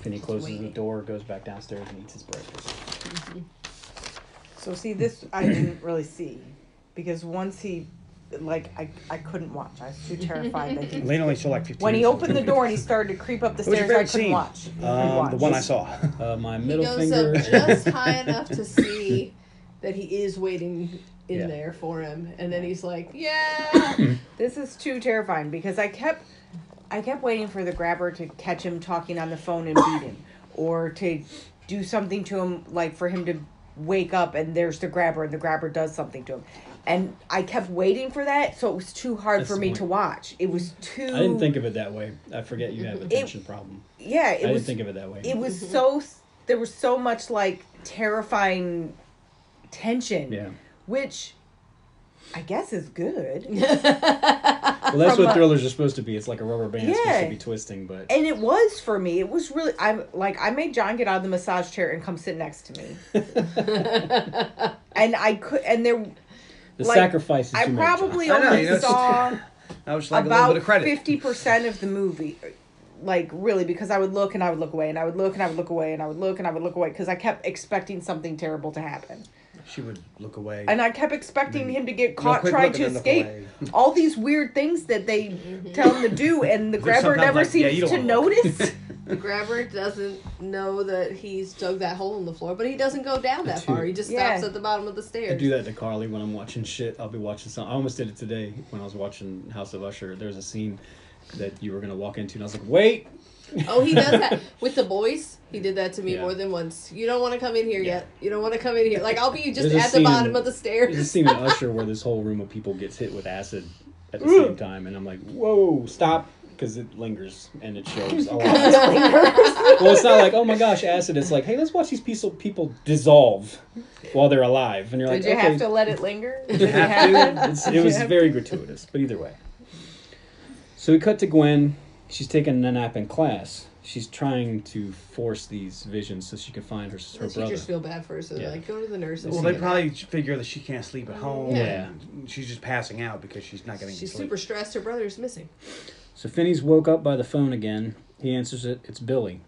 Speaker 4: Finney closes the door, goes back downstairs, and eats his breakfast. Mm-hmm.
Speaker 1: So see, this I didn't really see because once he, like, I, I couldn't watch. I was too terrified that he.
Speaker 3: Lane only saw like 15
Speaker 1: When he
Speaker 3: minutes
Speaker 1: opened the door and he started to creep up the
Speaker 3: What was your
Speaker 1: stairs, I
Speaker 3: favorite
Speaker 1: couldn't
Speaker 3: scene?
Speaker 1: watch. I couldn't
Speaker 3: Um,
Speaker 1: watch.
Speaker 3: the one I saw.
Speaker 4: Uh, my
Speaker 2: He
Speaker 4: middle
Speaker 2: goes
Speaker 4: finger.
Speaker 2: up just high enough to see that he is waiting in
Speaker 4: Yeah.
Speaker 2: there for him, and then he's like, "Yeah."
Speaker 1: This is too terrifying because I kept I kept waiting for the grabber to catch him talking on the phone and beat him or to do something to him like for him to wake up and there's the grabber and the grabber does something to him. And I kept waiting for that, so it was too hard
Speaker 4: That's
Speaker 1: for me
Speaker 4: point.
Speaker 1: to watch. It was too
Speaker 4: I didn't think of it that way. I forget you have mm-hmm. a attention problem.
Speaker 1: Yeah, it
Speaker 4: I
Speaker 1: it
Speaker 4: didn't think of it that way.
Speaker 1: it was mm-hmm. so there was so much like terrifying tension
Speaker 4: yeah.
Speaker 1: which I guess is good.
Speaker 4: Well, that's
Speaker 1: From
Speaker 4: what
Speaker 1: a-
Speaker 4: thrillers are supposed to be. It's like a rubber band it's supposed to be twisting, but
Speaker 1: and it was for me. It was really. I'm like I made John get out of the massage chair and come sit next to me, and I could. And there,
Speaker 4: the
Speaker 1: like,
Speaker 4: sacrifices
Speaker 1: I
Speaker 4: you make, John.
Speaker 1: probably
Speaker 3: I know,
Speaker 1: only
Speaker 3: you know,
Speaker 1: saw
Speaker 3: I was like a little bit
Speaker 1: about
Speaker 3: of credit.
Speaker 1: fifty percent of the movie. Like really, because I would look and I would look away, and I would look and I would look away, and I would look and I would look away, because I kept expecting something terrible to happen,
Speaker 3: She would look away.
Speaker 1: and I kept expecting him to get caught
Speaker 3: quick
Speaker 1: trying
Speaker 3: look
Speaker 1: to
Speaker 3: and then look
Speaker 1: escape.
Speaker 3: away.
Speaker 1: All these weird things that they tell him to do, and the grabber
Speaker 3: sometimes
Speaker 1: never
Speaker 3: like, yeah,
Speaker 1: seems
Speaker 3: you don't
Speaker 1: to
Speaker 3: wanna look.
Speaker 1: notice.
Speaker 2: The grabber doesn't know that he's dug that hole in the floor, but he doesn't go down that
Speaker 4: Dude.
Speaker 2: far. He just
Speaker 1: Yeah.
Speaker 2: stops at the bottom of the stairs.
Speaker 4: I do that to Carly when I'm watching shit. I'll be watching some. I almost did it today when I was watching House of Usher. There's a scene that you were gonna walk into, and I was like, "Wait!"
Speaker 2: Oh, he does that with the boys. He did that to me
Speaker 4: Yeah.
Speaker 2: more than once. You don't want to come in here
Speaker 4: Yeah.
Speaker 2: yet. You don't want to come in here. Like I'll be just
Speaker 4: There's
Speaker 2: at the
Speaker 4: scene-
Speaker 2: bottom of the
Speaker 4: There's a
Speaker 2: stairs.
Speaker 4: scene in Usher where this whole room of people gets hit with acid at the same time, and I'm like, "Whoa, stop!" Because it lingers and it shows a lot. well, it's not like, "Oh my gosh, acid." It's like, "Hey, let's watch these people people dissolve while they're alive," and you're like,
Speaker 1: Did you
Speaker 4: "Okay."
Speaker 1: have to let it linger? Did it
Speaker 3: have
Speaker 1: happen?
Speaker 4: It was very gratuitous, but either way. So we cut to Gwen. She's taking a nap in class. she's trying to force these visions so she can find her her
Speaker 2: The
Speaker 4: brother.
Speaker 2: teachers feel bad for her, so they're
Speaker 4: Yeah.
Speaker 2: like, go to the nurses.
Speaker 3: Well, they
Speaker 2: get
Speaker 3: probably figure that she can't sleep at home.
Speaker 4: Yeah.
Speaker 3: and She's just passing out because she's not getting
Speaker 2: She's
Speaker 3: sleep.
Speaker 2: super stressed. Her brother's missing.
Speaker 4: So Finney's woke up by the phone again. He answers it. It's Billy,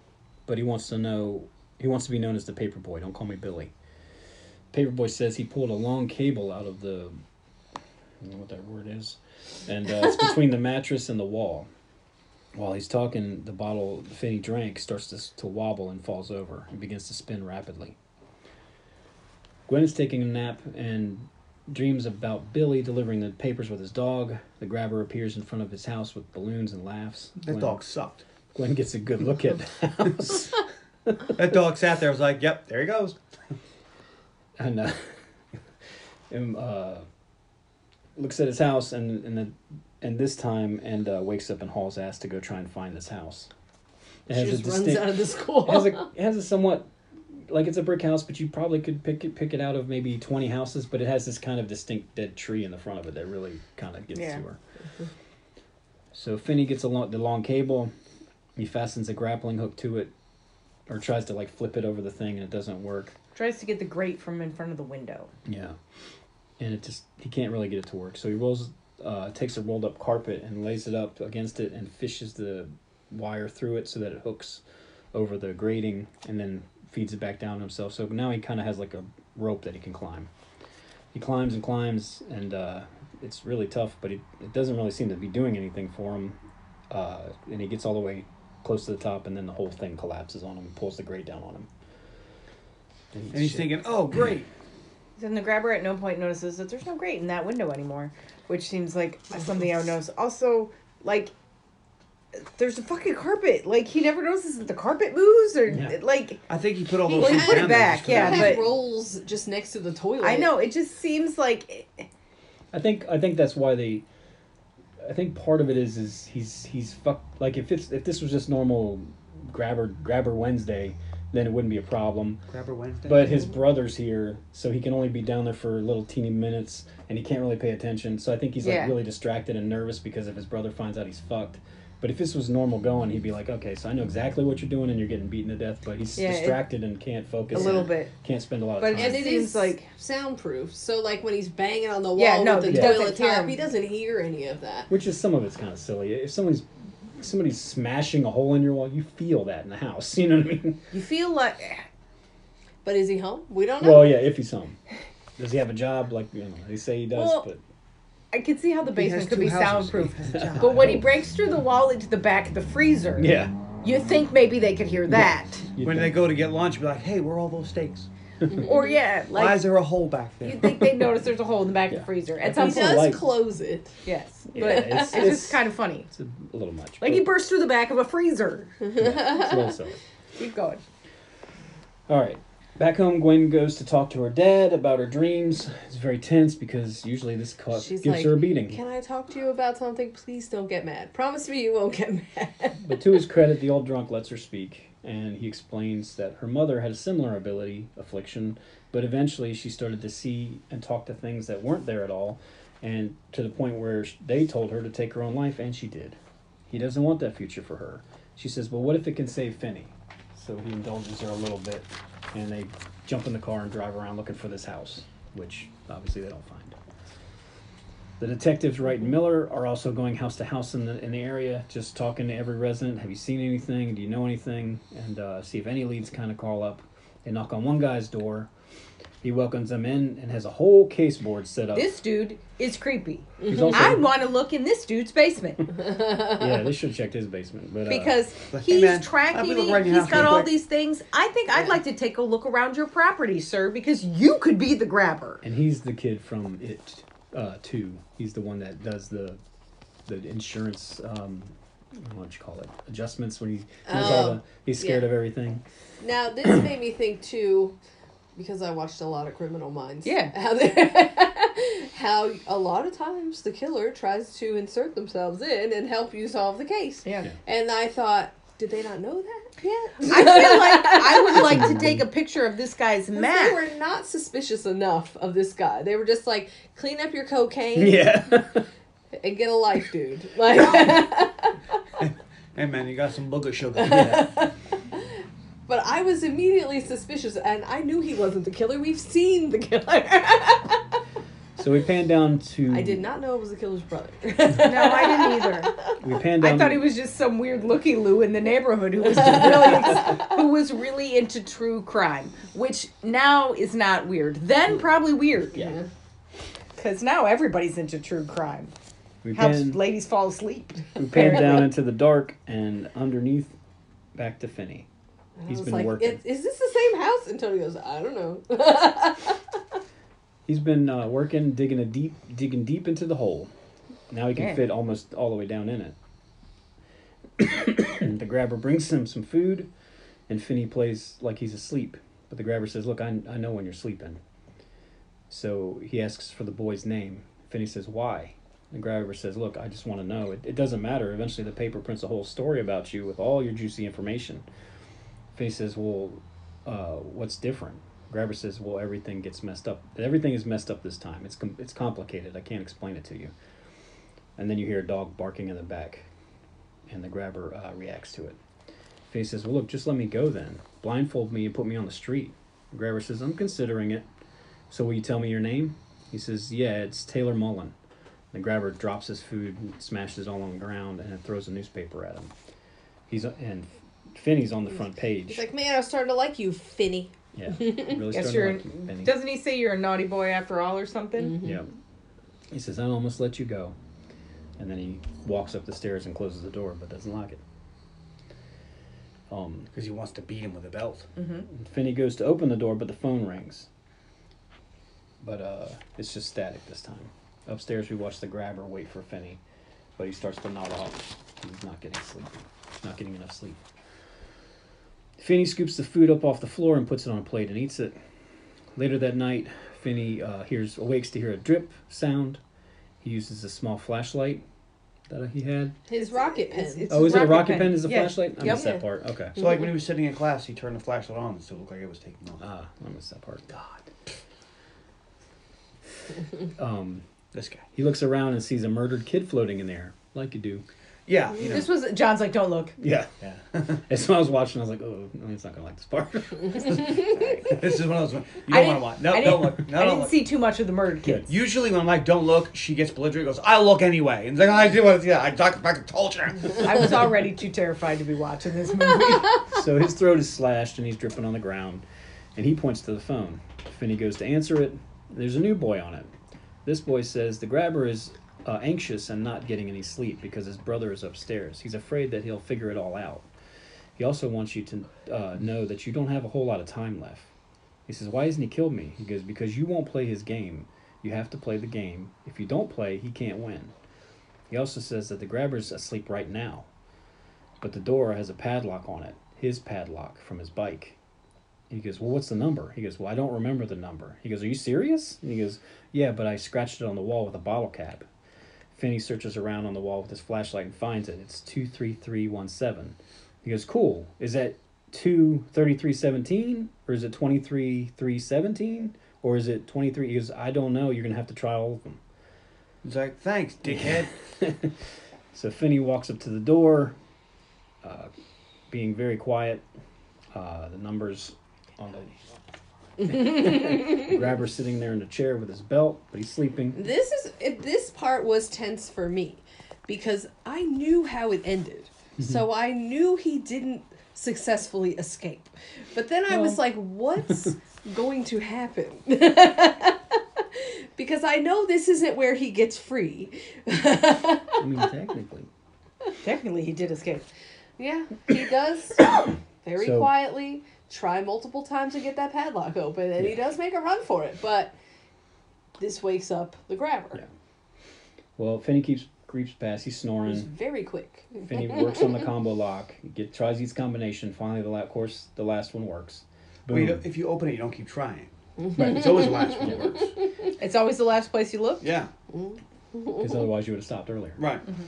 Speaker 4: but he wants to know. He wants to be known as the paper boy. Don't call me Billy. Paperboy says he pulled a long cable out of the. I don't know what that word is, and uh, it's between the mattress and the wall. While he's talking, the bottle Finney drank starts to, to wobble and falls over and begins to spin rapidly. Gwen is taking a nap and dreams about Billy delivering the papers with his dog. The grabber appears in front of his house with balloons and laughs.
Speaker 3: That
Speaker 4: Gwen,
Speaker 3: dog sucked.
Speaker 4: Gwen gets a good look at the house.
Speaker 3: That dog sat there. I was like, "Yep, there he goes."
Speaker 4: and, uh, and uh, looks at his house and and the, and this time and uh, wakes up and hauls ass to go try and find this house. It
Speaker 2: She
Speaker 4: has a
Speaker 2: just runs out of the school.
Speaker 4: it has a it has a somewhat like it's a brick house, but you probably could pick it pick it out of maybe twenty houses, but it has this kind of distinct dead tree in the front of it that really kind of gets
Speaker 1: Yeah.
Speaker 4: to her. So Finney gets a long, the long cable. He fastens a grappling hook to it, or tries to like flip it over the thing, and it doesn't work.
Speaker 1: Tries to get the grate from in front of the window.
Speaker 4: Yeah, and it just he can't really get it to work. So he rolls, uh, takes a rolled up carpet and lays it up against it and fishes the wire through it so that it hooks over the grating and then feeds it back down himself. So now he kind of has like a rope that he can climb. He climbs and climbs, and uh, it's really tough, but it, it doesn't really seem to be doing anything for him. Uh, and he gets all the way close to the top, and then the whole thing collapses on him and pulls the grate down on him.
Speaker 3: And he's
Speaker 4: shit.
Speaker 3: thinking, "Oh, great."
Speaker 1: Then the grabber at no point notices that there's no grate in that window anymore, which seems like something I would notice. Also, like, there's a fucking carpet. Like he never notices that the carpet moves, or
Speaker 4: Yeah.
Speaker 1: like
Speaker 3: I think he put all
Speaker 1: He-
Speaker 3: those
Speaker 1: well, he
Speaker 3: things
Speaker 1: put it
Speaker 3: down there
Speaker 1: back, yeah,
Speaker 3: that.
Speaker 2: It
Speaker 1: but-
Speaker 2: rolls just next to the toilet.
Speaker 1: I know it just seems like
Speaker 4: I think I think that's why they. I think part of it is is he's he's fuck like if it's if this was just normal grabber grabber Wednesday, then it wouldn't be a problem.
Speaker 3: Grabber Wednesday.
Speaker 4: But his brother's here, so he can only be down there for little teeny minutes, and he can't really pay attention. So I think he's
Speaker 1: Yeah.
Speaker 4: like really distracted and nervous because if his brother finds out he's fucked. But if this was normal going, he'd be like, okay, so I know exactly what you're doing, and you're getting beaten to death. But he's
Speaker 1: Yeah, it-
Speaker 4: distracted and can't focus.
Speaker 1: a little
Speaker 4: and
Speaker 1: bit.
Speaker 4: Can't spend a lot of
Speaker 1: But
Speaker 4: time.
Speaker 2: And
Speaker 1: It
Speaker 2: it
Speaker 1: seems
Speaker 2: is
Speaker 1: like-
Speaker 2: like soundproof. So like when he's banging on the wall
Speaker 1: Yeah, no,
Speaker 2: with the
Speaker 1: he doesn't
Speaker 2: toilet
Speaker 1: hear
Speaker 2: top,
Speaker 1: him.
Speaker 2: he doesn't hear any of that.
Speaker 4: Which is some of it's kind of silly. If somebody's somebody's smashing a hole in your wall, you feel that in the house. You know what I mean?
Speaker 1: You feel like
Speaker 2: But is he home? We don't know.
Speaker 4: Well, yeah, if he's home. Does he have a job? Like you know, they say he does,
Speaker 1: Well,
Speaker 4: but
Speaker 1: I could see how the basement could be
Speaker 3: houses.
Speaker 1: soundproof.
Speaker 3: He has a job.
Speaker 1: But when he breaks through the wall into the back of the freezer,
Speaker 4: yeah.
Speaker 1: you think maybe they could hear that.
Speaker 4: you'd
Speaker 3: when they go to get lunch, be like, "Hey, where are all those steaks?
Speaker 1: Or yeah, like
Speaker 3: Why
Speaker 1: like
Speaker 3: is there a hole back there?"
Speaker 1: You'd think they'd notice there's a hole in the back
Speaker 4: Yeah.
Speaker 1: of the freezer.
Speaker 4: I
Speaker 1: At some
Speaker 2: he
Speaker 4: think
Speaker 1: point,
Speaker 2: does
Speaker 4: Like-
Speaker 2: close it.
Speaker 1: yes.
Speaker 4: Yeah,
Speaker 1: but
Speaker 4: it's-
Speaker 1: it's,
Speaker 4: it's-
Speaker 1: just kind of funny.
Speaker 4: it's a, a little much.
Speaker 1: Like
Speaker 4: but
Speaker 1: he burst through the back of a freezer.
Speaker 4: it's a little silly.
Speaker 1: Keep going.
Speaker 4: All right. Back home, Gwen goes to talk to her dad about her dreams. It's very tense because usually this cause
Speaker 2: She's
Speaker 4: gives
Speaker 2: like,
Speaker 4: her a beating.
Speaker 2: Can I talk to you about something? Please don't get mad. Promise me you won't get mad.
Speaker 4: But to his credit, the old drunk lets her speak, and he explains that her mother had a similar ability, affliction, but eventually she started to see and talk to things that weren't there at all, and to the point where they told her to take her own life, and she did. He doesn't want that future for her. She says, Well, what if it can save Finney? So he indulges her a little bit, and they jump in the car and drive around looking for this house, which obviously they don't find. The detectives Wright and Miller are also going house to house in the in the area, just talking to every resident. Have you seen anything? Do you know anything? And uh, see if any leads kind of call up. They knock on one guy's door. He welcomes them in and has a whole case board set up.
Speaker 1: This dude is creepy.
Speaker 4: He's also,
Speaker 1: I want to look in this dude's basement
Speaker 4: yeah, they should have checked his basement, but uh,
Speaker 1: because
Speaker 3: Like, hey,
Speaker 1: he's
Speaker 3: man,
Speaker 1: tracking.
Speaker 3: I'll be looking
Speaker 1: it.
Speaker 3: right in your
Speaker 1: He's
Speaker 3: house
Speaker 1: got
Speaker 3: real
Speaker 1: all
Speaker 3: quick.
Speaker 1: these things. I think I'd like to take a look around your property, sir, because you could be the grabber.
Speaker 4: and he's the kid from it uh, too. He's the one that does the the insurance. Um, what do you call it? Adjustments when he knows all
Speaker 2: Oh,
Speaker 4: the. He's scared
Speaker 2: yeah.
Speaker 4: of everything.
Speaker 2: Now this made me think too, because I watched a lot of Criminal Minds.
Speaker 1: Yeah.
Speaker 2: How how a lot of times the killer tries to insert themselves in and help you solve the case.
Speaker 1: Yeah.
Speaker 4: Yeah.
Speaker 2: And I thought, did they not know that yet?
Speaker 1: I feel like I would like to take a picture of this guy's map.
Speaker 2: They were not suspicious enough of this guy. They were just like, clean up your cocaine
Speaker 4: Yeah.
Speaker 2: and get a life, dude. Like,
Speaker 3: Hey man, you got some booger sugar. Yeah.
Speaker 2: But I was immediately suspicious, and I knew he wasn't the killer. We've seen the killer.
Speaker 4: So we pan down to.
Speaker 2: I did not know it was the killer's brother.
Speaker 5: No, I didn't either.
Speaker 4: We pan down.
Speaker 5: I thought he was just some weird looky loo in the neighborhood who was really who was really into true crime, which now is not weird. Then probably weird.
Speaker 4: Yeah.
Speaker 5: Because now everybody's into true crime.
Speaker 4: We
Speaker 5: Helps
Speaker 4: pan,
Speaker 5: ladies fall asleep.
Speaker 4: we pan down into the dark and underneath, back to Finney.
Speaker 2: I
Speaker 4: He's
Speaker 2: was
Speaker 4: been
Speaker 2: like,
Speaker 4: working.
Speaker 2: "Is- Is this the same house? And Tony goes, I don't know.
Speaker 4: He's been uh, working, digging a deep, digging deep into the hole. Now he can
Speaker 5: Yeah.
Speaker 4: fit almost all the way down in it. the grabber brings him some food, and Finney plays like he's asleep. But the grabber says, "Look, I, I know when you're sleeping." So he asks for the boy's name. Finney says, "Why?" The grabber says, "Look, I just want to know. It, it doesn't matter. Eventually, the paper prints a whole story about you with all your juicy information." Finney says, "Well, uh, what's different?" Grabber says, "Well, everything gets messed up. Everything is messed up this time. It's com- it's complicated. I can't explain it to you." And then you hear a dog barking in the back, and the grabber uh, reacts to it. Finney says, "Well, look, just let me go then. Blindfold me and put me on the street." The grabber says, "I'm considering it. So will you tell me your name?" He says, "Yeah, it's Taylor Mullen." The grabber drops his food, smashes it all on the ground, and throws a newspaper at him. He's and Finney's on the front page.
Speaker 2: He's like, man, I was starting to like you, Finney.
Speaker 4: yeah, really starting
Speaker 5: you're.
Speaker 4: to like you, Finney.
Speaker 5: Doesn't he say you're a naughty boy after all or something?
Speaker 4: Yeah. He says, I almost let you go. And then he walks up the stairs and closes the door, but doesn't lock it. Um,
Speaker 3: Because he wants to beat him with a belt.
Speaker 4: Finney goes to open the door, but the phone rings. But uh, it's just static this time. Upstairs, we watch the grabber wait for Finney, but he starts to nod off. He's not getting sleep. Not getting enough sleep. Finney scoops the food up off the floor and puts it on a plate and eats it. Later that night, Finney uh, hears awakes to hear a drip sound. He uses a small flashlight that he had.
Speaker 2: His rocket pen.
Speaker 5: It's- it's
Speaker 4: oh, is it a
Speaker 5: rocket
Speaker 4: rocket
Speaker 5: pen.
Speaker 4: pen? Is a
Speaker 5: Yeah.
Speaker 4: flashlight? I
Speaker 5: Yep.
Speaker 4: missed that part. Okay.
Speaker 3: So like when he was sitting in class, he turned the flashlight on so it looked like it was taking off.
Speaker 4: Ah, I missed that part. God. um,
Speaker 3: This guy.
Speaker 4: he looks around and sees a murdered kid floating in there, like you do.
Speaker 3: Yeah, mm-hmm. you know.
Speaker 5: This was John's like, don't look.
Speaker 4: Yeah.
Speaker 3: yeah.
Speaker 4: As soon as I was watching, I was like, oh, no, he's not gonna like this part.
Speaker 3: this is one of those. ones- You don't want to watch. No,
Speaker 5: I
Speaker 3: don't look. No,
Speaker 5: I
Speaker 3: don't
Speaker 5: didn't
Speaker 3: look.
Speaker 5: see too much of the murdered kids.
Speaker 3: Usually when I'm like, don't look, she gets belligerent. Goes, I'll look anyway. And it's like, I do want to see that. I talk back told you.
Speaker 5: I was already too terrified to be watching this movie.
Speaker 4: so his throat is slashed and he's dripping on the ground, and he points to the phone. Finney goes to answer it. There's a new boy on it. This boy says the grabber is uh, anxious and not getting any sleep because his brother is upstairs. He's afraid that he'll figure it all out. He also wants you to uh, know that you don't have a whole lot of time left. He says, Why hasn't he killed me? He goes, Because you won't play his game. You have to play the game. If you don't play, he can't win. He also says that the grabber's asleep right now, but the door has a padlock on it, his padlock from his bike. He goes, Well, what's the number? He goes, Well, I don't remember the number. He goes, Are you serious? And he goes, Yeah, but I scratched it on the wall with a bottle cap. Finney searches around on the wall with his flashlight and finds it. It's 23317. He goes, Cool. Is that 23317? Or is it 23317? Or is it 23? He goes, I don't know. You're going to have to try all of them.
Speaker 3: He's like, thanks, dickhead.
Speaker 4: So Finney walks up to the door, uh, being very quiet. Uh, the numbers on the, the grabber sitting there in a chair with his belt, but he's sleeping.
Speaker 2: This is it- this part was tense for me because I knew how it ended. Mm-hmm. So I knew he didn't successfully escape. But then I was like, what's going to happen? because I know this isn't where he gets free.
Speaker 4: I mean, technically.
Speaker 5: Technically, he did escape.
Speaker 2: Yeah, he does very
Speaker 4: So-
Speaker 2: quietly try multiple times to get that padlock open and he does make a run for it, but this wakes up the grabber.
Speaker 4: Yeah. Well, Finney keeps creeps past. He's
Speaker 2: He's
Speaker 4: snoring.
Speaker 2: very quick.
Speaker 4: Finney works on the combo lock. He get tries each combination. Finally, the la- of course the last one works.
Speaker 3: Well,
Speaker 4: Boom.
Speaker 3: don't, if you open it, you don't keep trying.
Speaker 4: Right.
Speaker 3: It's always the last one that works.
Speaker 5: It's always the last place you look.
Speaker 3: Yeah, mm-hmm.
Speaker 4: Because otherwise you would have stopped earlier.
Speaker 3: right. Mm-hmm.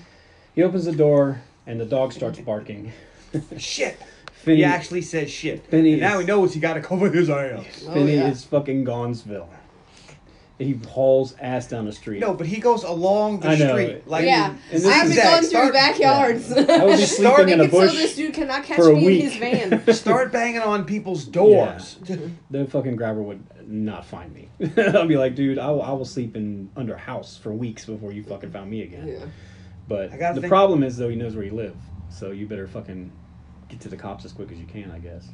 Speaker 4: He opens the door and the dog starts barking.
Speaker 3: Shit.
Speaker 4: Finney,
Speaker 3: He actually says shit.
Speaker 4: Finney
Speaker 3: And now
Speaker 4: is-
Speaker 3: he knows he got to cover his ass.
Speaker 2: Oh,
Speaker 4: Finney
Speaker 2: yeah.
Speaker 4: is fucking Gonzville. he hauls ass down the street.
Speaker 3: No, but he goes along the
Speaker 4: I know.
Speaker 3: street. Like
Speaker 2: yeah,
Speaker 4: and this
Speaker 2: I haven't
Speaker 3: is-
Speaker 2: gone
Speaker 3: Start-
Speaker 2: through backyards.
Speaker 4: I would be sleeping
Speaker 3: Start
Speaker 4: in a
Speaker 2: Make it so this dude cannot catch
Speaker 4: for a
Speaker 2: me
Speaker 4: week.
Speaker 2: in his van.
Speaker 3: start banging on people's doors.
Speaker 4: the fucking grabber would not find me. I'll be like, dude, I will, I will sleep in under a house for weeks before you fucking found me again.
Speaker 2: Yeah.
Speaker 4: But the
Speaker 3: think-
Speaker 4: problem is though, he knows where you live, so you better fucking get to the cops as quick as you can, I guess.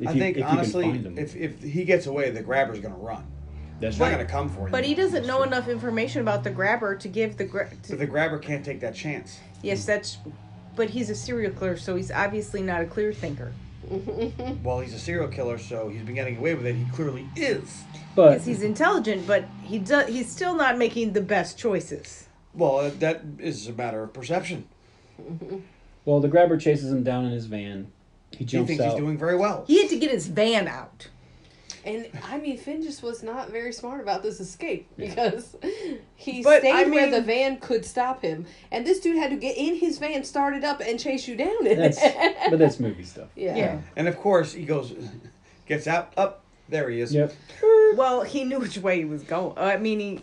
Speaker 4: If
Speaker 3: I
Speaker 4: you-
Speaker 3: think
Speaker 4: if you can
Speaker 3: honestly,
Speaker 4: find
Speaker 3: if if he gets away, the grabber's gonna run.
Speaker 4: that's
Speaker 3: He's not gonna come for him.
Speaker 1: But he doesn't know enough information about the grabber to give the gra-
Speaker 3: But the grabber can't take that chance.
Speaker 1: Yes, that's but he's a serial killer, so he's obviously not a clear thinker.
Speaker 3: Well, he's a serial killer, so he's been getting away with it. He clearly is.
Speaker 4: But
Speaker 1: Yes, he's intelligent, but he does he's still not making the best choices.
Speaker 3: Well, uh, that is a matter of perception.
Speaker 4: well, the grabber chases him down in his van. He
Speaker 3: He
Speaker 4: jumps
Speaker 3: thinks
Speaker 4: out.
Speaker 3: he's doing very well.
Speaker 1: He had to get his van out.
Speaker 2: And I mean, Finn just was not very smart about this escape because he
Speaker 1: But,
Speaker 2: stayed
Speaker 1: I
Speaker 2: where the van could stop him, and this dude had to get in his van, start it up, and chase you down in
Speaker 4: That's,
Speaker 2: it.
Speaker 4: but that's movie stuff.
Speaker 2: yeah.
Speaker 1: Yeah.
Speaker 3: And of course, he goes, gets out, up. There he is.
Speaker 4: Yep.
Speaker 1: Well, he knew which way he was going. I mean, he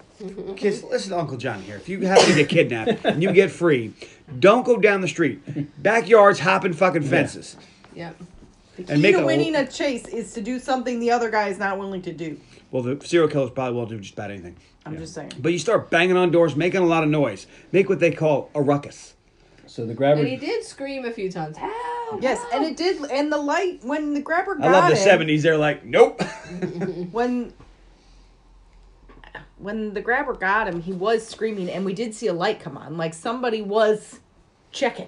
Speaker 3: Kids, listen to Uncle John here. If you happen to get kidnapped and you get free, don't go down the street. Backyards, hopping fucking fences.
Speaker 2: Yep.
Speaker 1: the
Speaker 3: And
Speaker 1: key
Speaker 3: make
Speaker 1: to
Speaker 3: a-
Speaker 1: winning a chase is to do something the other guy is not willing to do.
Speaker 3: Well, the serial killers probably won't do just about anything.
Speaker 1: I'm just saying.
Speaker 3: But you start banging on doors, making a lot of noise, make what they call a ruckus.
Speaker 4: So the grabber.
Speaker 2: And he did scream a few times, "Help!"
Speaker 1: Yes, and it did. And the light when the grabber got
Speaker 3: I love the
Speaker 1: him,
Speaker 3: '70s. They're like, nope.
Speaker 1: when when the grabber got him, he was screaming, and we did see a light come on, like somebody was checking.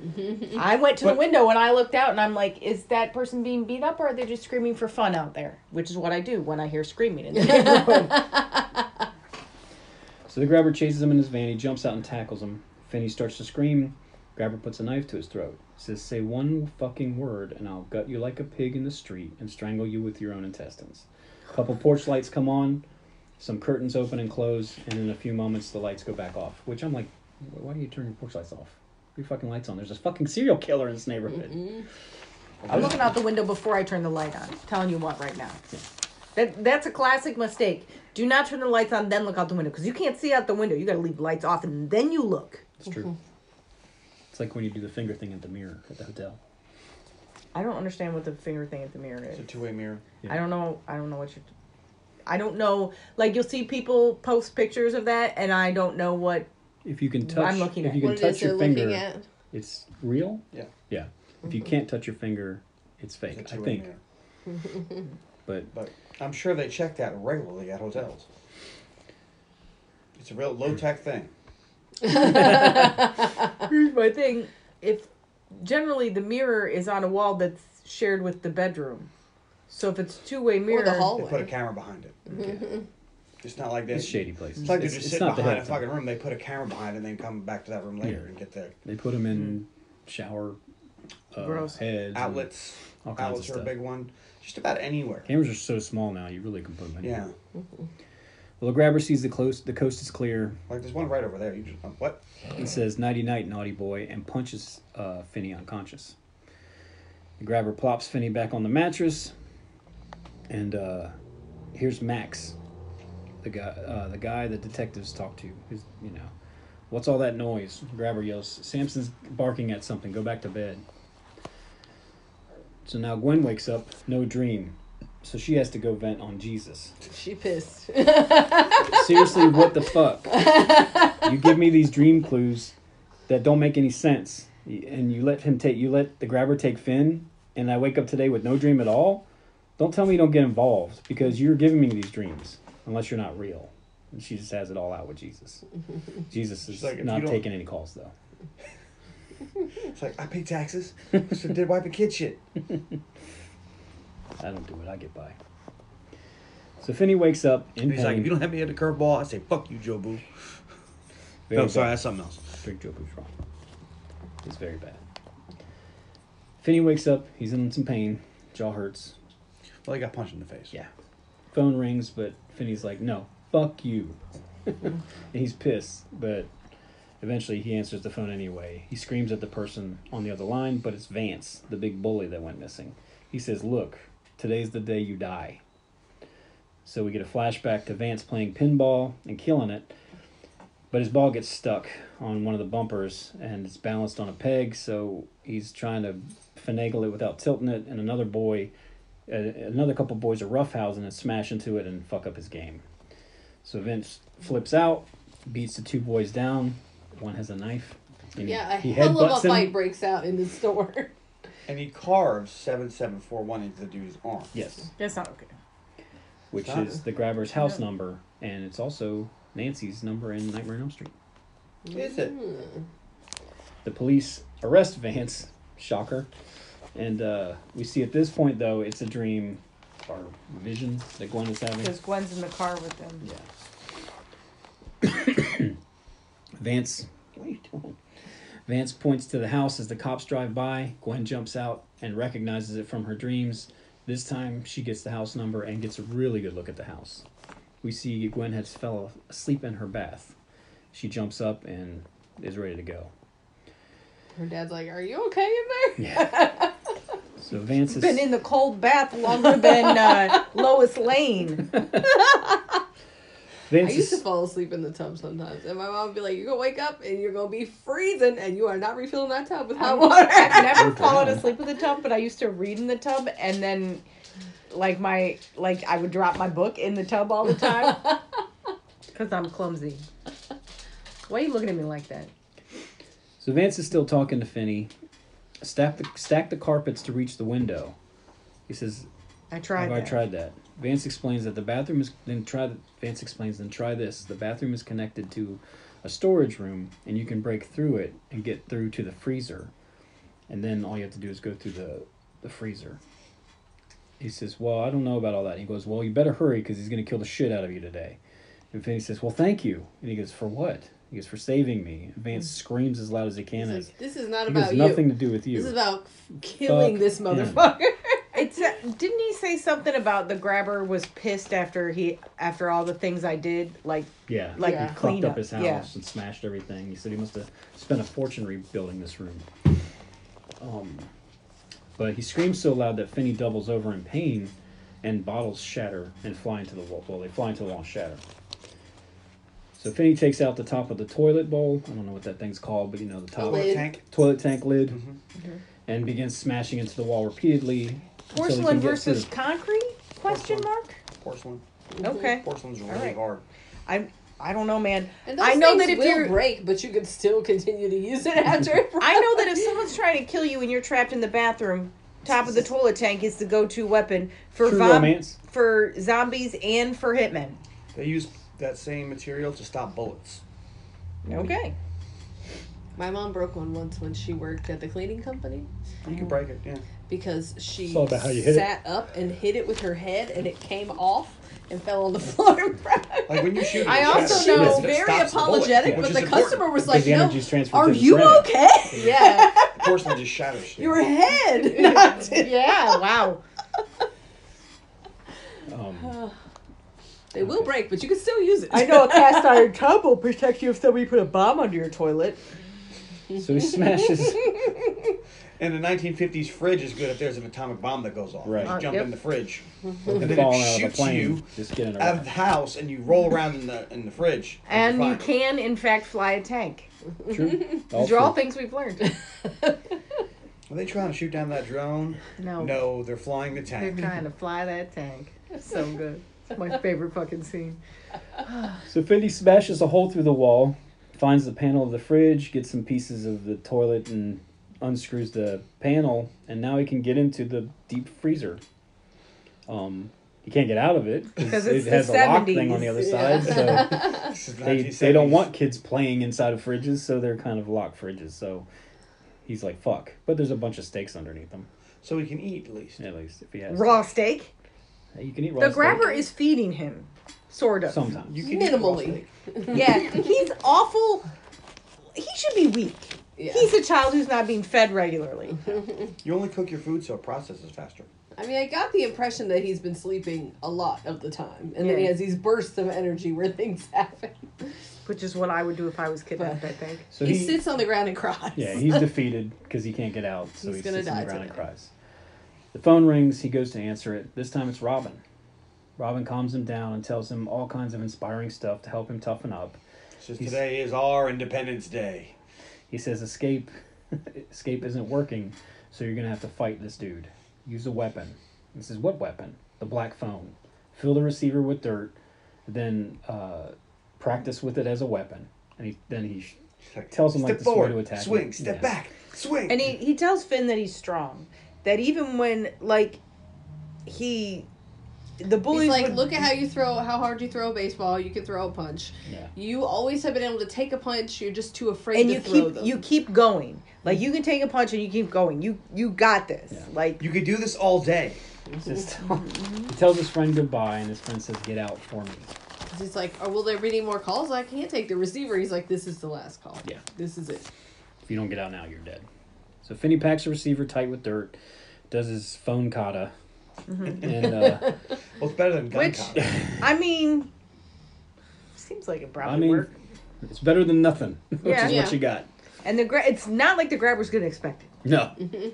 Speaker 1: Mm-hmm. I went to the window and I looked out, and I'm like, "Is that person being beat up, or are they just screaming for fun out there?" Which is what I do when I hear screaming in the neighborhood.
Speaker 4: So the grabber chases him in his van. He jumps out and tackles him. Finney starts to scream. Grabber puts a knife to his throat. Says, "Say one fucking word, and I'll gut you like a pig in the street and strangle you with your own intestines." A couple porch lights come on. Some curtains open and close, and in a few moments the lights go back off. Which I'm like, why do you turn your porch lights off? Your fucking lights on. There's a fucking serial killer in this neighborhood. Mm-hmm.
Speaker 1: I'm looking out the window before I turn the light on. telling you what right now. That that's a classic mistake. Do not turn the lights on, then look out the window because you can't see out the window. You got to leave the lights off and then you look.
Speaker 4: It's true. Mm-hmm. It's like when you do the finger thing at the mirror at the hotel.
Speaker 1: I don't understand what the finger thing at the mirror is.
Speaker 3: It's a two-way mirror.
Speaker 4: Yeah.
Speaker 1: I don't know. I don't know what you're. I don't know. Like you'll see people post pictures of that, and I don't know what.
Speaker 4: If you can touch,
Speaker 1: I'm looking
Speaker 4: if
Speaker 1: at
Speaker 4: you can
Speaker 2: What it is
Speaker 4: touch
Speaker 2: they're
Speaker 4: your
Speaker 2: looking
Speaker 4: finger,
Speaker 2: at.
Speaker 4: it's real.
Speaker 3: Yeah.
Speaker 4: Yeah. If you can't touch your finger, it's fake.
Speaker 3: It's a
Speaker 4: I
Speaker 3: two-way
Speaker 4: think.
Speaker 3: mirror.
Speaker 4: But
Speaker 3: But I'm sure they check that regularly at hotels. It's a real low-tech thing.
Speaker 1: Here's my thing. If generally the mirror is on a wall that's shared with the bedroom, so if it's two way mirror,
Speaker 2: Or the
Speaker 3: They
Speaker 2: hallway.
Speaker 3: put a camera behind it. It's not like
Speaker 4: it's
Speaker 3: this.
Speaker 4: shady places.
Speaker 3: It's like they're
Speaker 4: It's-
Speaker 3: just
Speaker 4: it's
Speaker 3: sitting
Speaker 4: not the
Speaker 3: behind a fucking room. They put a camera behind it and then come back to that room later
Speaker 4: Yeah.
Speaker 3: and get the
Speaker 4: They put them in shower uh,
Speaker 1: Gross.
Speaker 4: heads. and
Speaker 3: outlets.
Speaker 4: all kinds
Speaker 3: Outlets
Speaker 4: of
Speaker 3: are a
Speaker 4: stuff.
Speaker 3: big one. Just about anywhere.
Speaker 4: Cameras are so small now, you really can put them anywhere.
Speaker 3: Yeah.
Speaker 4: Well, the grabber sees the close. The coast is clear.
Speaker 3: Like there's one right over there. You just uh, what?
Speaker 4: He says "nighty night, naughty boy," and punches uh, Finney unconscious. The grabber plops Finney back on the mattress, and uh, here's Max, the guy, uh, the guy the detectives talk to. Who's you know, what's all that noise? Grabber yells, "Samson's barking at something. Go back to bed." So now Gwen wakes up, no dream, so she has to go vent on Jesus.
Speaker 2: She pissed.
Speaker 4: Seriously, what the fuck? You give me these dream clues that don't make any sense, and you let him take you let the grabber take Finn, and I wake up today with no dream at all. Don't tell me you don't get involved because you're giving me these dreams unless you're not real. And she just has it all out with Jesus. Jesus is
Speaker 3: like,
Speaker 4: not taking any calls though.
Speaker 3: It's like I pay taxes. so did wipe a kid shit.
Speaker 4: I don't do it. I get by. So Finney wakes up in
Speaker 3: And he's like, if you don't have me at the curveball, I say fuck you, Jobu.
Speaker 4: Very
Speaker 3: No, sorry,
Speaker 4: bad.
Speaker 3: that's something else.
Speaker 4: Drink Jobu's wrong. It's very bad. Finney wakes up. He's in some pain. Jaw hurts.
Speaker 3: Well, he got punched in the face.
Speaker 4: Yeah. Phone rings, but Finney's like, no, fuck you. and he's pissed, but eventually he answers the phone anyway. He screams at the person on the other line, but it's Vance, the big bully that went missing. He says, look, today's the day you die. So we get a flashback to Vance playing pinball and killing it. But his ball gets stuck on one of the bumpers and it's balanced on a peg, so he's trying to finagle it without tilting it. And another boy, another couple boys are roughhousing and smash into it and fuck up his game. So Vince flips out, beats the two boys down. One has a knife. and
Speaker 2: Yeah, a
Speaker 4: he
Speaker 2: hell of a
Speaker 4: him.
Speaker 2: fight breaks out in the store.
Speaker 3: And he carves 7741 into the dude's arm.
Speaker 4: Yes,
Speaker 1: That's not okay.
Speaker 4: which
Speaker 3: Stop
Speaker 4: is
Speaker 3: it.
Speaker 4: the grabber's house number, and it's also Nancy's number in Nightmare on Elm Street.
Speaker 3: Is it? Mm.
Speaker 4: The police arrest Vance. Shocker. And uh, we see at this point, though, it's a dream or vision that Gwen is having.
Speaker 1: Because Gwen's in the car with them.
Speaker 4: Yeah. Vance, what are you doing? Vance points to the house as the cops drive by. Gwen jumps out and recognizes it from her dreams. This time, she gets the house number and gets a really good look at the house. We see Gwen has fell asleep in her bath. She jumps up and is ready to go.
Speaker 2: Her dad's like, "Are you okay in there?"
Speaker 4: Yeah. So Vance is
Speaker 1: Been in the cold bath longer than uh, Lois Lane.
Speaker 2: I
Speaker 4: Vance
Speaker 2: used to fall asleep in the tub sometimes, and my mom would be like, "You're gonna wake up and you're gonna be freezing, and you are not refilling that tub with hot water."
Speaker 1: I've never
Speaker 4: Good
Speaker 1: fallen asleep in the tub, but I used to read in the tub, and then, like my like I would drop my book in the tub all the time because I'm clumsy. Why are you looking at me like that?
Speaker 4: So Vance is still talking to Finney. Stack the stack the carpets to reach the window. He says,
Speaker 1: I tried.
Speaker 4: Have I tried that? Vance explains that the bathroom is then try. Vance explains then try this. The bathroom is connected to a storage room, and you can break through it and get through to the freezer, and then all you have to do is go through the the freezer. He says, "Well, I don't know about all that." He goes, "Well, you better hurry because he's going to kill the shit out of you today." And Finney says, "Well, thank you." And he goes, "For what?" He goes, "For saving me." And Vance screams as loud as he can.
Speaker 2: He's like, "This is not
Speaker 4: It
Speaker 2: about
Speaker 4: has
Speaker 2: you.
Speaker 4: nothing to do with you.
Speaker 2: This is about killing
Speaker 4: Fuck
Speaker 2: this motherfucker."
Speaker 1: It's uh, didn't he say something about the grabber was pissed after he after all the things I did like
Speaker 4: Yeah,
Speaker 1: Like
Speaker 2: Yeah.
Speaker 4: he
Speaker 1: clean
Speaker 4: fucked up
Speaker 1: up,
Speaker 4: his house
Speaker 1: yeah.
Speaker 4: and smashed everything. He said he must have spent a fortune rebuilding this room. Um, but he screams so loud that Finney doubles over in pain, and bottles shatter and fly into the wall. Well, they fly into the wall and shatter. So Finney takes out the top of the toilet bowl. I don't know what that thing's called, but you know the top
Speaker 2: lid.
Speaker 3: Tank.
Speaker 4: toilet tank lid,
Speaker 1: Mm-hmm.
Speaker 4: and begins smashing into the wall repeatedly.
Speaker 1: porcelain versus concrete? Question
Speaker 3: Porcelain.
Speaker 1: mark.
Speaker 3: Porcelain.
Speaker 1: Okay,
Speaker 3: Porcelain's really
Speaker 1: right.
Speaker 3: hard.
Speaker 1: I I don't know, man.
Speaker 2: And those
Speaker 1: I know
Speaker 2: things
Speaker 1: that if
Speaker 2: will
Speaker 1: you're
Speaker 2: break, but you could still continue to use it after it.
Speaker 1: I know that if someone's trying to kill you and you're trapped in the bathroom, top of the toilet tank is the go-to weapon for vom- for zombies and for hitmen.
Speaker 3: They use that same material to stop bullets.
Speaker 1: Okay.
Speaker 2: My mom broke one once when she worked at the cleaning company
Speaker 3: You can break it, yeah.
Speaker 2: because she
Speaker 4: It's about how you hit it.
Speaker 2: sat up and hit it with her head, and it came off and fell on the floor.
Speaker 3: Like when you shoot,
Speaker 1: I also
Speaker 3: shatters.
Speaker 1: know-
Speaker 2: was very
Speaker 3: stops the bullet,
Speaker 2: apologetic, but the
Speaker 3: important.
Speaker 2: customer was like,
Speaker 4: the
Speaker 2: "No, are
Speaker 4: to the
Speaker 2: you
Speaker 4: shredder.
Speaker 2: okay? yeah,
Speaker 3: Porcelain just shatters.
Speaker 2: your head, not
Speaker 1: Yeah. Wow.
Speaker 4: Um,
Speaker 2: They will break, but you can still use it.
Speaker 1: I know a cast iron tub will protect you if somebody put a bomb under your toilet.
Speaker 4: so he smashes.
Speaker 3: And the 1950s fridge is good if there's an atomic bomb that goes off.
Speaker 4: Right.
Speaker 3: You just
Speaker 1: Uh,
Speaker 3: jump
Speaker 1: yep.
Speaker 3: in the fridge, and
Speaker 4: and
Speaker 3: then
Speaker 4: falling
Speaker 3: it
Speaker 4: out of a
Speaker 3: shoots
Speaker 4: plane.
Speaker 3: you
Speaker 4: Just get
Speaker 3: out of the house, and you roll around in the in the fridge.
Speaker 1: And
Speaker 3: you're fine.
Speaker 1: can, in fact, fly a tank.
Speaker 4: True.
Speaker 1: These are all things we've learned.
Speaker 3: Are they trying to shoot down that drone?
Speaker 1: No.
Speaker 3: No, they're flying the tank.
Speaker 1: They're
Speaker 3: tank.
Speaker 1: trying to fly that tank. So good. It's my favorite fucking scene.
Speaker 4: So Finney smashes a hole through the wall, finds the panel of the fridge, gets some pieces of the toilet, and unscrews the panel, and now he can get into the deep freezer. Um, he can't get out of it because it
Speaker 1: the
Speaker 4: has a lock thing on the other
Speaker 2: Yeah.
Speaker 4: side. So they, they don't want kids playing inside of fridges, so they're kind of locked fridges. So he's like, "Fuck!" But there's a bunch of steaks underneath them.
Speaker 3: So he can eat at least.
Speaker 4: At least if he has
Speaker 1: Raw steak.
Speaker 4: Hey, you can eat raw
Speaker 1: The
Speaker 4: steak.
Speaker 1: grabber is feeding him. Sort of.
Speaker 4: sometimes.
Speaker 3: You can eat raw
Speaker 2: Minimally.
Speaker 3: steak.
Speaker 1: Yeah. He's awful. He should be weak.
Speaker 2: Yeah.
Speaker 1: He's a child who's not being fed regularly.
Speaker 3: You only cook your food so it processes faster.
Speaker 2: I mean, I got the impression that he's been sleeping a lot of the time, and then he
Speaker 1: Yeah.
Speaker 2: has these bursts of energy where things happen.
Speaker 1: Which is what I would do if I was kidnapped, I think.
Speaker 4: So
Speaker 2: he, sits on the ground and cries.
Speaker 4: Yeah, he's defeated because he can't get out, so
Speaker 2: He's
Speaker 4: he
Speaker 2: gonna
Speaker 4: sits on the
Speaker 2: die
Speaker 4: ground and
Speaker 2: today.
Speaker 4: cries. The phone rings. He goes to answer it. This time it's Robin. Robin calms him down and tells him all kinds of inspiring stuff to help him toughen up.
Speaker 3: Says today is our Independence Day.
Speaker 4: He says escape escape isn't working, so you're gonna have to fight this dude. Use a weapon. He says, What weapon? The black phone. Fill the receiver with dirt, then uh, practice with it as a weapon. And he then he sh-
Speaker 3: like,
Speaker 4: Tells him, like,
Speaker 3: step
Speaker 4: the way
Speaker 3: forward,
Speaker 4: to attack
Speaker 3: swing,
Speaker 4: him.
Speaker 3: step
Speaker 4: Yeah.
Speaker 3: back, swing.
Speaker 1: And he, he tells Finn that he's strong. That even when like he the bullies
Speaker 2: He's like,
Speaker 1: would-
Speaker 2: look at how you throw, how hard you throw a baseball. You can throw a punch.
Speaker 4: Yeah.
Speaker 2: You always have been able to take a punch. You're just too afraid
Speaker 1: and
Speaker 2: to
Speaker 1: you
Speaker 2: throw
Speaker 1: keep
Speaker 2: them.
Speaker 1: you keep going. Like you can take a punch and you keep going. You you got this.
Speaker 4: Yeah.
Speaker 1: Like
Speaker 3: you could do this all day.
Speaker 4: he, he tells his friend goodbye, and his friend says, Get out for me.
Speaker 2: He's like, oh, will there be any more calls? I can't take the receiver. He's like, this is the last call.
Speaker 4: Yeah.
Speaker 2: This is it.
Speaker 4: If you don't get out now, you're dead. So Finney packs the receiver tight with dirt, does his phone kata, and uh,
Speaker 3: Well, it's better than gun
Speaker 1: Which-
Speaker 3: combat.
Speaker 1: I mean seems like it probably
Speaker 4: I mean,
Speaker 1: work.
Speaker 4: it's better than nothing, which
Speaker 1: Yeah.
Speaker 4: is
Speaker 2: Yeah.
Speaker 4: what you got.
Speaker 1: And the gra- it's not like the grabber's gonna expect it.
Speaker 4: No.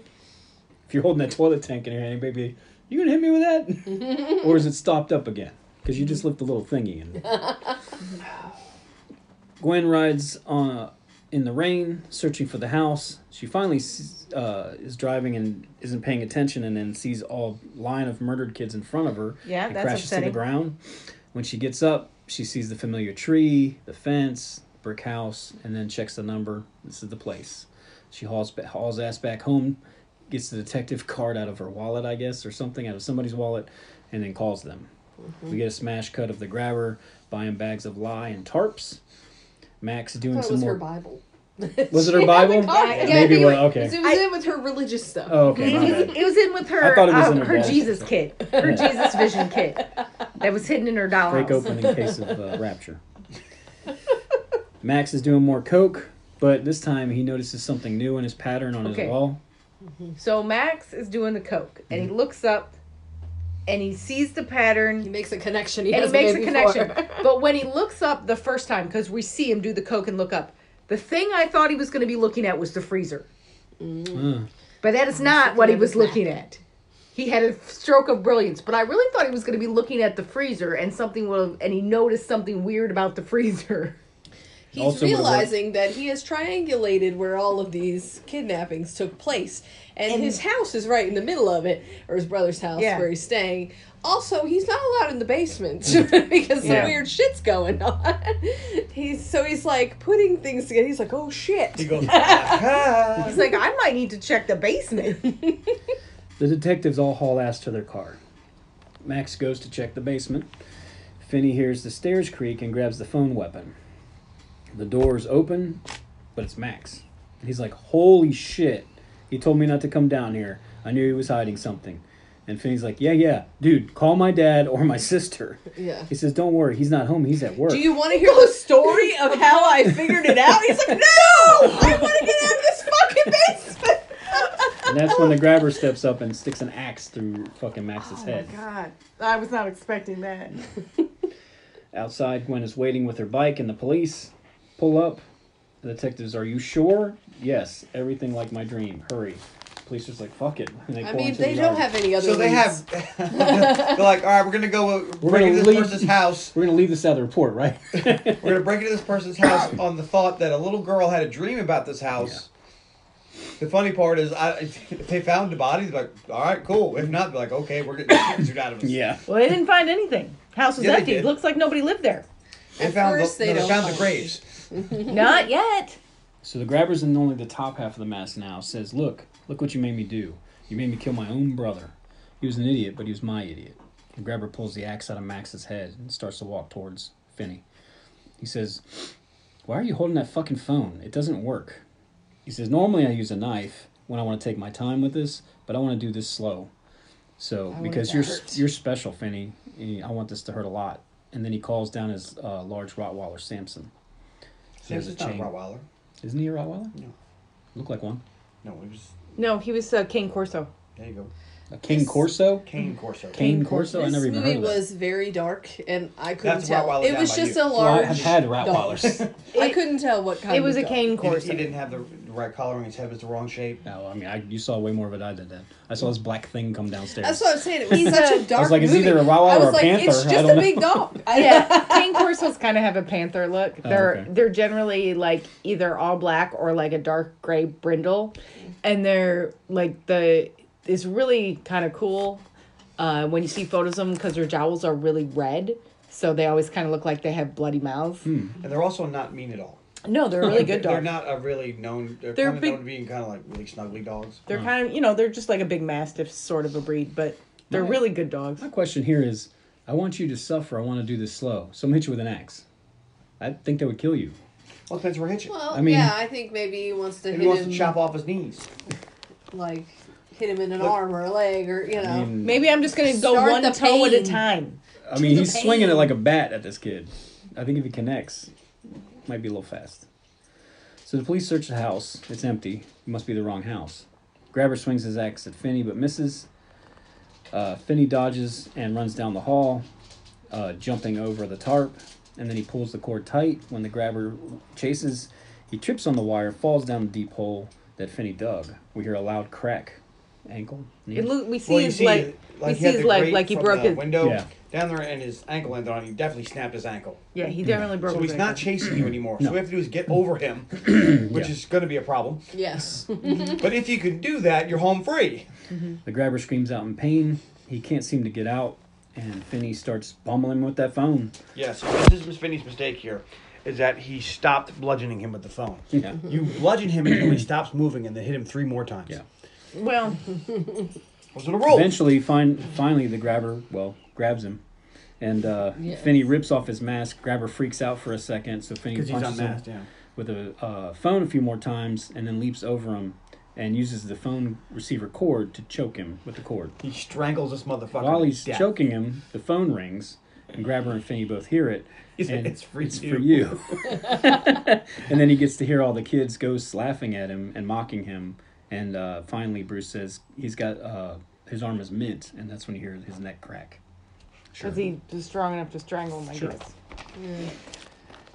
Speaker 4: If you're holding that toilet tank in your hand, baby, you gonna hit me with that, or is it stopped up again? Because you just lift the little thingy. And Gwen rides on in the rain, searching for the house. She finally uh, is driving and isn't paying attention, and then sees all line of murdered kids in front of her.
Speaker 1: Yeah,
Speaker 4: and
Speaker 1: that's
Speaker 4: crashes to the ground. When she gets up, she sees the familiar tree, the fence, brick house, and then checks the number. This is the place. She hauls hauls ass back home, gets the detective card out of her wallet, I guess, or something out of somebody's wallet, and then calls them.
Speaker 1: Mm-hmm.
Speaker 4: We get a smash cut of the grabber buying bags of lye and tarps. Max
Speaker 2: I
Speaker 4: doing
Speaker 2: thought it
Speaker 4: some
Speaker 2: was
Speaker 4: more.
Speaker 2: her Bible.
Speaker 4: Was it her
Speaker 2: She had the
Speaker 4: Bible?
Speaker 2: card.
Speaker 1: Yeah,
Speaker 2: Yeah,
Speaker 4: maybe
Speaker 2: I think
Speaker 4: it
Speaker 2: it
Speaker 4: was-
Speaker 2: was,
Speaker 4: okay.
Speaker 2: It was in with her religious stuff.
Speaker 4: Oh, okay.
Speaker 1: It was, it was in with her
Speaker 4: I thought it was
Speaker 1: uh,
Speaker 4: in her
Speaker 1: her
Speaker 4: wallet.
Speaker 1: Jesus kit. Her Jesus vision kit. That was hidden in her dollhouse.
Speaker 4: Break open in case of uh, rapture. Max is doing more coke, but this time he notices something new in his pattern on
Speaker 1: Okay.
Speaker 4: his wall.
Speaker 1: So Max is doing the coke, and
Speaker 4: Mm-hmm.
Speaker 1: he looks up, and he sees the pattern.
Speaker 2: He makes a connection. He
Speaker 1: and he makes a
Speaker 2: made
Speaker 1: connection. but when he looks up the first time, because we see him do the coke and look up, the thing I thought he was going to be looking at was the freezer,
Speaker 4: Uh,
Speaker 1: but that is not what he was looking at. He had a stroke of brilliance, but I really thought he was going to be looking at the freezer, and something will, and he noticed something weird about the freezer.
Speaker 2: He's
Speaker 4: Also
Speaker 2: realizing that he has triangulated where all of these kidnappings took place, and,
Speaker 1: And-
Speaker 2: his house is right in the middle of it, or his brother's house
Speaker 1: Yeah.
Speaker 2: where he's staying. Also, he's not allowed in the basement because
Speaker 4: Yeah.
Speaker 2: some weird shit's going on. he's so he's like putting things together. He's like, oh shit.
Speaker 3: He goes, "Ah."
Speaker 1: He's like, I might need to check the basement.
Speaker 4: the detectives all haul ass to their car. Max goes to check the basement. Finney hears the stairs creak and grabs the phone weapon. The doors open, but it's Max. He's like, Holy shit. He told me not to come down here. I knew he was hiding something. And Finney's like, Yeah, yeah, dude, call my dad or my sister.
Speaker 2: Yeah.
Speaker 4: He says, Don't worry, he's not home, he's at work.
Speaker 2: Do you want to hear the story of how I figured it out? He's like, no, I want to get out of this fucking basement.
Speaker 4: and that's when the grabber steps up and sticks an axe through fucking Max's oh head.
Speaker 1: God, I was not expecting that.
Speaker 4: Outside, Gwen is waiting with her bike, and the police pull up. The detectives, are you sure? Yes, everything like my dream. Hurry. Police are just like, fuck it. And they
Speaker 2: I
Speaker 4: pull
Speaker 2: mean,
Speaker 4: into
Speaker 2: they
Speaker 4: the
Speaker 2: don't
Speaker 4: yard.
Speaker 2: have any other.
Speaker 3: So they
Speaker 2: leads.
Speaker 3: have. they're like, all right, we're gonna go. uh,
Speaker 4: We're
Speaker 3: break
Speaker 4: gonna
Speaker 3: into this
Speaker 4: leave-
Speaker 3: person's house.
Speaker 4: We're gonna leave this out of the report, right?
Speaker 3: We're gonna break into this person's house on the thought that a little girl had a dream about this house. The funny part is, I, if they found the body, they're like, all right, cool. If not, they're like, okay, we're getting the shit out of us.
Speaker 4: yeah.
Speaker 1: Well, they didn't find anything. House was
Speaker 3: Yeah, they
Speaker 1: empty.
Speaker 3: did.
Speaker 1: Looks like nobody lived there.
Speaker 3: They
Speaker 2: At
Speaker 3: found
Speaker 2: first,
Speaker 3: the,
Speaker 2: they
Speaker 3: no,
Speaker 2: don't
Speaker 3: they found the
Speaker 2: find
Speaker 3: graves.
Speaker 1: Not yet.
Speaker 4: So the grabber's in only the top half of the mask now. Says, look, look what you made me do. You made me kill my own brother. He was an idiot, but he was my idiot. The grabber pulls the axe out of Max's head and starts to walk towards Finney. He says, Why are you holding that fucking phone? It doesn't work. He says, Normally I use a knife when I want to take my time with this, but I want to do this slow. So,
Speaker 2: want
Speaker 4: because you're
Speaker 2: hurt.
Speaker 4: you're special, Finney, I want this to hurt a lot. And then he calls down his uh, large Rottweiler, Samson. There's a
Speaker 3: Samson's not a
Speaker 4: chain.
Speaker 3: Rottweiler.
Speaker 4: Isn't he a Rottweiler?
Speaker 3: No.
Speaker 4: Look like one.
Speaker 3: No, he was.
Speaker 1: No, he was uh, King Corso.
Speaker 3: There you go.
Speaker 4: A King Corso.
Speaker 3: Cane Corso.
Speaker 4: Cane
Speaker 1: Cane
Speaker 4: Corso. I
Speaker 2: This
Speaker 4: never even
Speaker 2: movie
Speaker 4: heard of that.
Speaker 2: was very dark, and I couldn't
Speaker 3: That's
Speaker 2: tell.
Speaker 3: Rottweiler
Speaker 2: It
Speaker 3: down
Speaker 2: was
Speaker 3: by
Speaker 2: just
Speaker 3: you.
Speaker 2: a
Speaker 4: Well,
Speaker 2: large.
Speaker 4: I have had
Speaker 2: dog.
Speaker 4: Rottweilers.
Speaker 2: I couldn't tell what kind.
Speaker 1: It was
Speaker 2: of
Speaker 1: a
Speaker 2: dog.
Speaker 1: cane
Speaker 3: He,
Speaker 1: corso.
Speaker 3: he didn't have the right coloring. His head was the wrong shape.
Speaker 4: No, I mean, I, you saw way more of it I did. Then I saw this black thing come downstairs.
Speaker 2: That's what I'm saying. It was
Speaker 1: He's
Speaker 2: such
Speaker 1: a-
Speaker 2: a dark
Speaker 4: I was like, it's
Speaker 2: movie.
Speaker 4: either a Rottweiler
Speaker 2: I was
Speaker 4: or a
Speaker 2: like,
Speaker 4: panther.
Speaker 2: It's
Speaker 4: I
Speaker 2: just
Speaker 4: don't
Speaker 2: a
Speaker 4: know.
Speaker 2: big dog. I,
Speaker 1: yeah, cane corsos kind of have a panther look. Oh, they're
Speaker 4: okay.
Speaker 1: they're generally like either all black or like a dark gray brindle, and they're like the it's really kind of cool uh, when you see photos of them because their jowls are really red, so they always kind of look like they have bloody mouths.
Speaker 3: And they're also not mean at all.
Speaker 1: No, they're really good dogs.
Speaker 3: They're not a really known. They're,
Speaker 1: They're
Speaker 3: kind of
Speaker 1: big-
Speaker 3: known to being kind of like really snuggly dogs.
Speaker 1: They're kind of you know they're just like a big mastiff sort of a breed, but they're
Speaker 4: Right.
Speaker 1: really good dogs.
Speaker 4: My question here is, I want you to suffer. I want to do this slow. So I'm hit you with an axe. I think that would kill you.
Speaker 3: Well, depends where it hits you.
Speaker 2: well,
Speaker 4: I mean-
Speaker 2: yeah, I think maybe he wants to
Speaker 3: Maybe
Speaker 2: hit
Speaker 3: he wants
Speaker 2: him,
Speaker 3: to chop off his knees.
Speaker 2: like hit him in an
Speaker 3: Look-
Speaker 2: arm or a leg, or you know.
Speaker 4: I mean,
Speaker 1: Maybe I'm just gonna go one
Speaker 2: the
Speaker 1: toe at a time.
Speaker 4: I mean,
Speaker 2: the
Speaker 4: he's swinging it like a bat at this kid. I think if he connects, might be a little fast. So the police search the house. It's empty. It must be the wrong house. Grabber swings his axe at Finney, but misses. Uh, Finney dodges and runs down the hall, uh, jumping over the tarp, and then he pulls the cord tight. When the grabber chases, he trips on the wire, falls down the deep hole that Finney dug. We hear a loud crack. Ankle. knee?
Speaker 1: It look, we see
Speaker 3: Well,
Speaker 1: his
Speaker 3: see,
Speaker 1: leg.
Speaker 3: like
Speaker 1: we
Speaker 3: he
Speaker 1: see
Speaker 3: had
Speaker 1: his leg like he broke
Speaker 3: the
Speaker 1: his.
Speaker 3: window
Speaker 4: Yeah.
Speaker 3: down there, and his ankle ended on. He definitely snapped his ankle.
Speaker 1: Yeah, he definitely broke.
Speaker 3: So
Speaker 1: his
Speaker 3: he's not chasing you anymore.
Speaker 4: No.
Speaker 3: So we have to do is get over him, which
Speaker 4: Yeah.
Speaker 3: is going to be a problem.
Speaker 2: yes. Mm-hmm.
Speaker 3: But if you can do that, you're home free. Mm-hmm.
Speaker 4: The grabber screams out in pain. He can't seem to get out, and Finney starts bumbling with that phone.
Speaker 3: Yes, this is Finney's mistake here, is that he stopped bludgeoning him with the phone.
Speaker 4: Yeah.
Speaker 3: You bludgeon him until he stops moving, and then hit him three more times.
Speaker 4: Yeah.
Speaker 1: Well,
Speaker 3: Those are the rules.
Speaker 4: Eventually, fin- finally, the grabber, well, grabs him. And uh,
Speaker 2: Yes.
Speaker 4: Finney rips off his mask. Grabber freaks out for a second, so Finney
Speaker 3: Because he's
Speaker 4: punches him
Speaker 3: unmasked, yeah.
Speaker 4: with a uh, phone a few more times, and then leaps over him and uses the phone receiver cord to choke him with the cord.
Speaker 3: He strangles this motherfucker.
Speaker 4: While
Speaker 3: to
Speaker 4: he's
Speaker 3: death.
Speaker 4: choking him, the phone rings, and Grabber and Finney both hear it.
Speaker 3: He said,
Speaker 4: and
Speaker 3: "It's for
Speaker 4: it's
Speaker 3: you."
Speaker 4: for you. and then he gets to hear all the kids ghosts laughing at him and mocking him. And uh, finally, Bruce says he's got uh, his arm is mint, and that's when you hear his neck crack.
Speaker 3: Sure.
Speaker 1: because he was strong enough to strangle him, I
Speaker 4: Sure.
Speaker 1: guess.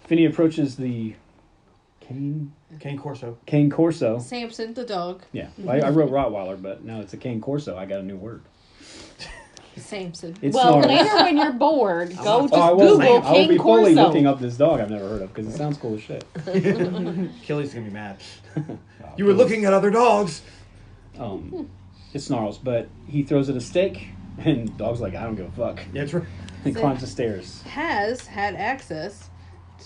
Speaker 4: Finney approaches the cane
Speaker 3: Cane Corso.
Speaker 4: cane corso.
Speaker 2: Samson the dog.
Speaker 4: Yeah, I, I wrote Rottweiler, but now it's a cane corso. I got a new word.
Speaker 2: Samson.
Speaker 4: It's
Speaker 1: well,
Speaker 4: snarls.
Speaker 1: later when you're bored, go
Speaker 3: Oh,
Speaker 1: just
Speaker 4: I will.
Speaker 1: Google
Speaker 4: I will
Speaker 1: King
Speaker 4: be fully
Speaker 1: Corso.
Speaker 4: looking up this dog I've never heard of because it sounds cool as shit.
Speaker 3: Achilles gonna be mad. You were looking at other dogs.
Speaker 4: Um, it snarls, but he throws it a steak, and dog's like, I don't give a fuck.
Speaker 3: Yeah, it's right.
Speaker 4: And
Speaker 2: So-
Speaker 4: climbs the stairs.
Speaker 2: Has had access,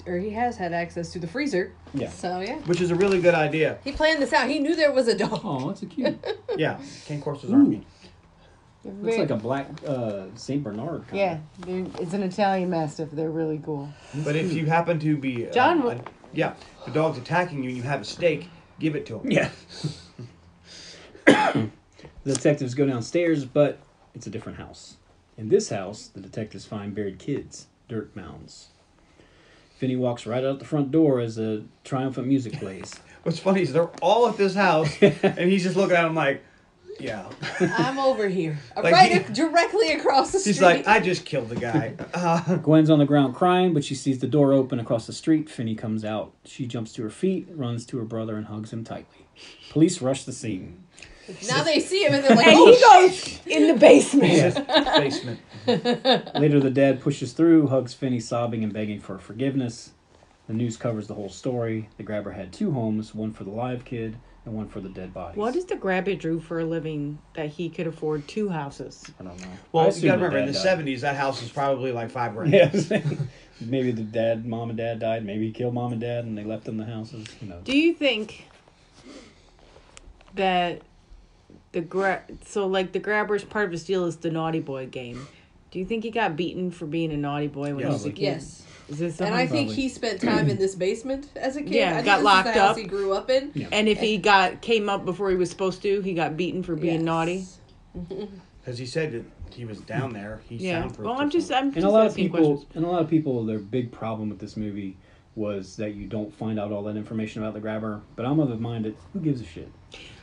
Speaker 2: or he has had access to the freezer.
Speaker 4: Yeah.
Speaker 2: So yeah,
Speaker 3: Which is a really good idea.
Speaker 2: he planned this out. He knew there was a dog.
Speaker 4: Oh, that's a cute.
Speaker 3: Yeah, Cane Corsos aren't mean.
Speaker 4: Looks like a black uh, Saint Bernard. Kind
Speaker 1: Yeah, they're- it's an Italian Mastiff. They're really cool.
Speaker 3: But if you happen to be, uh,
Speaker 1: John
Speaker 3: uh,
Speaker 1: w-
Speaker 3: yeah, the dog's attacking you and you have a steak, give it to him.
Speaker 4: Yeah. the detectives go downstairs, but it's a different house. In this house, the detectives find buried kids, dirt mounds. Finney walks right out the front door as the triumphant music plays.
Speaker 3: What's funny is they're all at this house, and he's just looking at them like, yeah.
Speaker 2: I'm over here,
Speaker 3: Like
Speaker 2: right
Speaker 3: he-
Speaker 2: ac- directly across the street.
Speaker 3: He's like, I just killed the guy. Uh,
Speaker 4: Gwen's on the ground crying, but she sees the door open across the street. Finney comes out. She jumps to her feet, runs to her brother, and hugs him tightly. Police rush the scene.
Speaker 2: now they see him and they're like,
Speaker 1: And
Speaker 2: oh
Speaker 1: he
Speaker 2: shit.
Speaker 1: goes in the basement.
Speaker 3: it's basement.
Speaker 4: Later, the dad pushes through, hugs Finney, sobbing and begging for forgiveness. The news covers the whole story. The grabber had two homes, one for the live kid and one for the dead bodies.
Speaker 1: What does the grabber do for a living that he could afford two houses?
Speaker 4: I don't know. I
Speaker 3: Well,
Speaker 4: assume
Speaker 3: you gotta remember, in
Speaker 4: dad
Speaker 3: the
Speaker 4: died.
Speaker 3: '70s, that house was probably like five grand.
Speaker 4: Yeah. maybe the dad, mom and dad died. Maybe he killed mom and dad and they left them the houses. You know.
Speaker 1: Do you think that the gra- so like the grabber's part of his deal is the naughty boy game? Do you think he got beaten for being a naughty boy when he was a kid?
Speaker 2: Yes.
Speaker 1: Is this
Speaker 2: And
Speaker 1: something?
Speaker 2: I think he spent time in this basement as a kid.
Speaker 1: Yeah,
Speaker 2: I
Speaker 1: got
Speaker 2: this
Speaker 1: locked
Speaker 2: is the house
Speaker 1: up.
Speaker 2: he grew up in.
Speaker 4: Yeah.
Speaker 1: and if he got came up before he was supposed to, he got beaten for being
Speaker 2: Yes.
Speaker 1: naughty.
Speaker 3: Because he said that he was down there. He
Speaker 1: Yeah.
Speaker 3: soundproofed
Speaker 1: Well, I'm just. I'm just
Speaker 4: And a lot of people,
Speaker 1: questions.
Speaker 4: and a lot of people, their big problem with this movie was that you don't find out all that information about the grabber. But I'm of the mind that who gives a shit?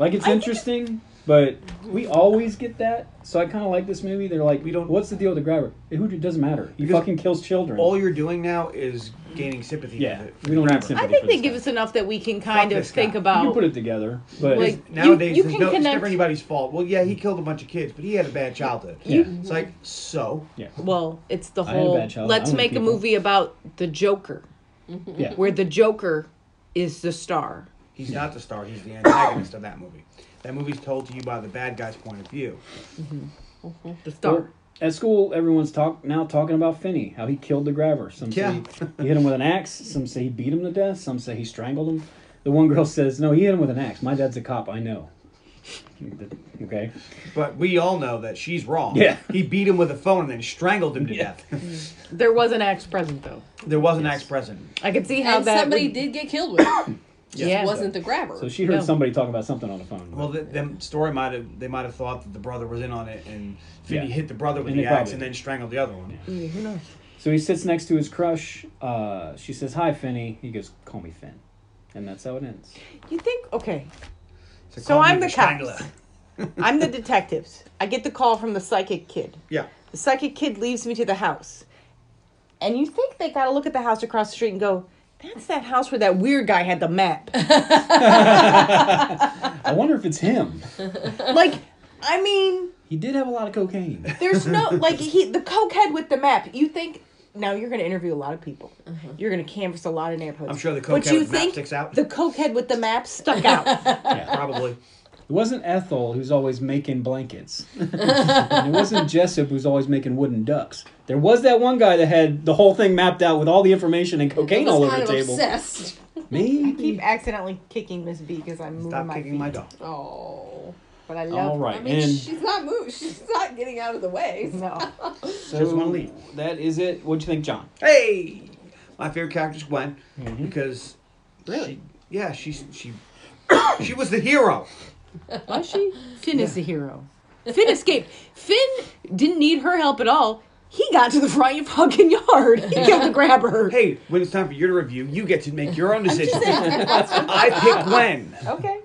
Speaker 4: Like it's
Speaker 1: I think
Speaker 4: interesting, But we always get that, so I kind of like this movie. They're like,
Speaker 3: We don't-
Speaker 4: What's the deal with the grabber? It who doesn't matter. He
Speaker 3: Because
Speaker 4: fucking kills children.
Speaker 3: All you're doing now is gaining sympathy.
Speaker 4: Yeah,
Speaker 3: for the,
Speaker 4: we
Speaker 3: for the
Speaker 4: don't need sympathy.
Speaker 1: I think
Speaker 4: for
Speaker 1: they
Speaker 4: this
Speaker 1: give
Speaker 4: guy.
Speaker 1: us enough that we can kind
Speaker 3: Fuck
Speaker 1: of
Speaker 3: this guy.
Speaker 1: think
Speaker 3: You
Speaker 4: you can
Speaker 1: about.
Speaker 4: put it together, but
Speaker 1: Like,
Speaker 3: Because nowadays,
Speaker 1: you
Speaker 3: there's
Speaker 1: can
Speaker 3: no, it's
Speaker 1: connect-
Speaker 3: never anybody's fault. Well, yeah, he killed a bunch of kids, but he had a bad childhood.
Speaker 4: yeah,
Speaker 3: It's like so.
Speaker 4: yeah,
Speaker 1: Well, it's the
Speaker 4: had a
Speaker 1: whole.
Speaker 4: bad childhood.
Speaker 1: Let's
Speaker 4: I know
Speaker 1: make a
Speaker 4: people.
Speaker 1: movie about the Joker, mm-hmm.
Speaker 4: yeah.
Speaker 1: where the Joker is the star.
Speaker 3: He's not the star. He's the antagonist of that movie. That movie's told to you by the bad guy's point of view. Mm-hmm.
Speaker 1: The star.
Speaker 4: Well, at school, everyone's talk now talking about Finney, how he killed the grabber. Some
Speaker 3: Yeah.
Speaker 4: say he hit him with an axe. Some say he beat him to death. Some say he strangled him. The one girl says, "No, he hit him with an axe. My dad's a cop. I know." Okay.
Speaker 3: But we all know that she's wrong.
Speaker 4: Yeah.
Speaker 3: He beat him with a phone and then strangled him to death.
Speaker 1: There was an axe present though.
Speaker 3: there was an axe present.
Speaker 1: I could see how
Speaker 2: and
Speaker 1: that.
Speaker 2: somebody
Speaker 1: would-
Speaker 2: did get killed with it. Just
Speaker 1: Yeah.
Speaker 2: wasn't the grabber.
Speaker 4: So she heard
Speaker 1: No.
Speaker 4: somebody talk about something on the phone.
Speaker 3: Well, the, them story might have they might have thought that the brother was in on it, and Finney
Speaker 4: Yeah.
Speaker 3: hit the brother with
Speaker 4: And
Speaker 3: the
Speaker 4: they
Speaker 3: axe
Speaker 4: probably
Speaker 3: and then strangled the other one.
Speaker 1: Yeah, who knows?
Speaker 4: So he sits next to his crush. Uh, she says, "Hi, Finney." He goes, "Call me Finn," and that's how it ends.
Speaker 1: You think? Okay. So
Speaker 3: call me
Speaker 1: I'm the
Speaker 3: strangler.
Speaker 1: cops. I'm the detectives. I get the call from the psychic kid.
Speaker 3: Yeah.
Speaker 1: The psychic kid leaves me to the house. And you think they gotta look at the house across the street and go, that's that house where that weird guy had the map.
Speaker 4: I wonder if it's him.
Speaker 1: like, I mean,
Speaker 4: He did have a lot of cocaine.
Speaker 1: there's no like he the cokehead with the map. You think now you're gonna interview a lot of people. Uh-huh. You're gonna canvas a lot of neighborhoods.
Speaker 3: I'm sure the
Speaker 1: But
Speaker 3: cokehead
Speaker 1: you
Speaker 3: with the map
Speaker 1: think
Speaker 3: sticks out.
Speaker 1: The cokehead with the map stuck out.
Speaker 4: Yeah.
Speaker 3: Probably.
Speaker 4: It wasn't Ethel who's always making blankets. and it wasn't Jessup who's always making wooden ducks. There was that one guy that had the whole thing mapped out with all the information and cocaine
Speaker 2: was
Speaker 4: all over
Speaker 2: kind
Speaker 4: the
Speaker 2: of
Speaker 4: table.
Speaker 2: obsessed.
Speaker 4: Maybe.
Speaker 5: I keep accidentally kicking Miss B because I'm moving
Speaker 3: Stop
Speaker 5: my
Speaker 3: kicking
Speaker 5: feet.
Speaker 3: my dog.
Speaker 2: Oh.
Speaker 5: But I love.
Speaker 4: all right,
Speaker 2: I mean,
Speaker 4: and
Speaker 2: she's not moving. She's not getting out of the way.
Speaker 5: No.
Speaker 4: so
Speaker 3: Just wanna leave.
Speaker 4: that is it. What'd you think, John?
Speaker 3: Hey, my favorite character is Gwen
Speaker 4: Mhm.
Speaker 3: because
Speaker 1: Really?
Speaker 3: she, yeah, she's she she was the hero.
Speaker 1: Was she? Finn is the hero. Finn escaped. Finn didn't need her help at all. He got to the front fucking yard. He killed the grabber.
Speaker 3: Hey, when it's time for you to review, you get to make your own decision.
Speaker 1: just
Speaker 3: I pick Gwen.
Speaker 5: Okay.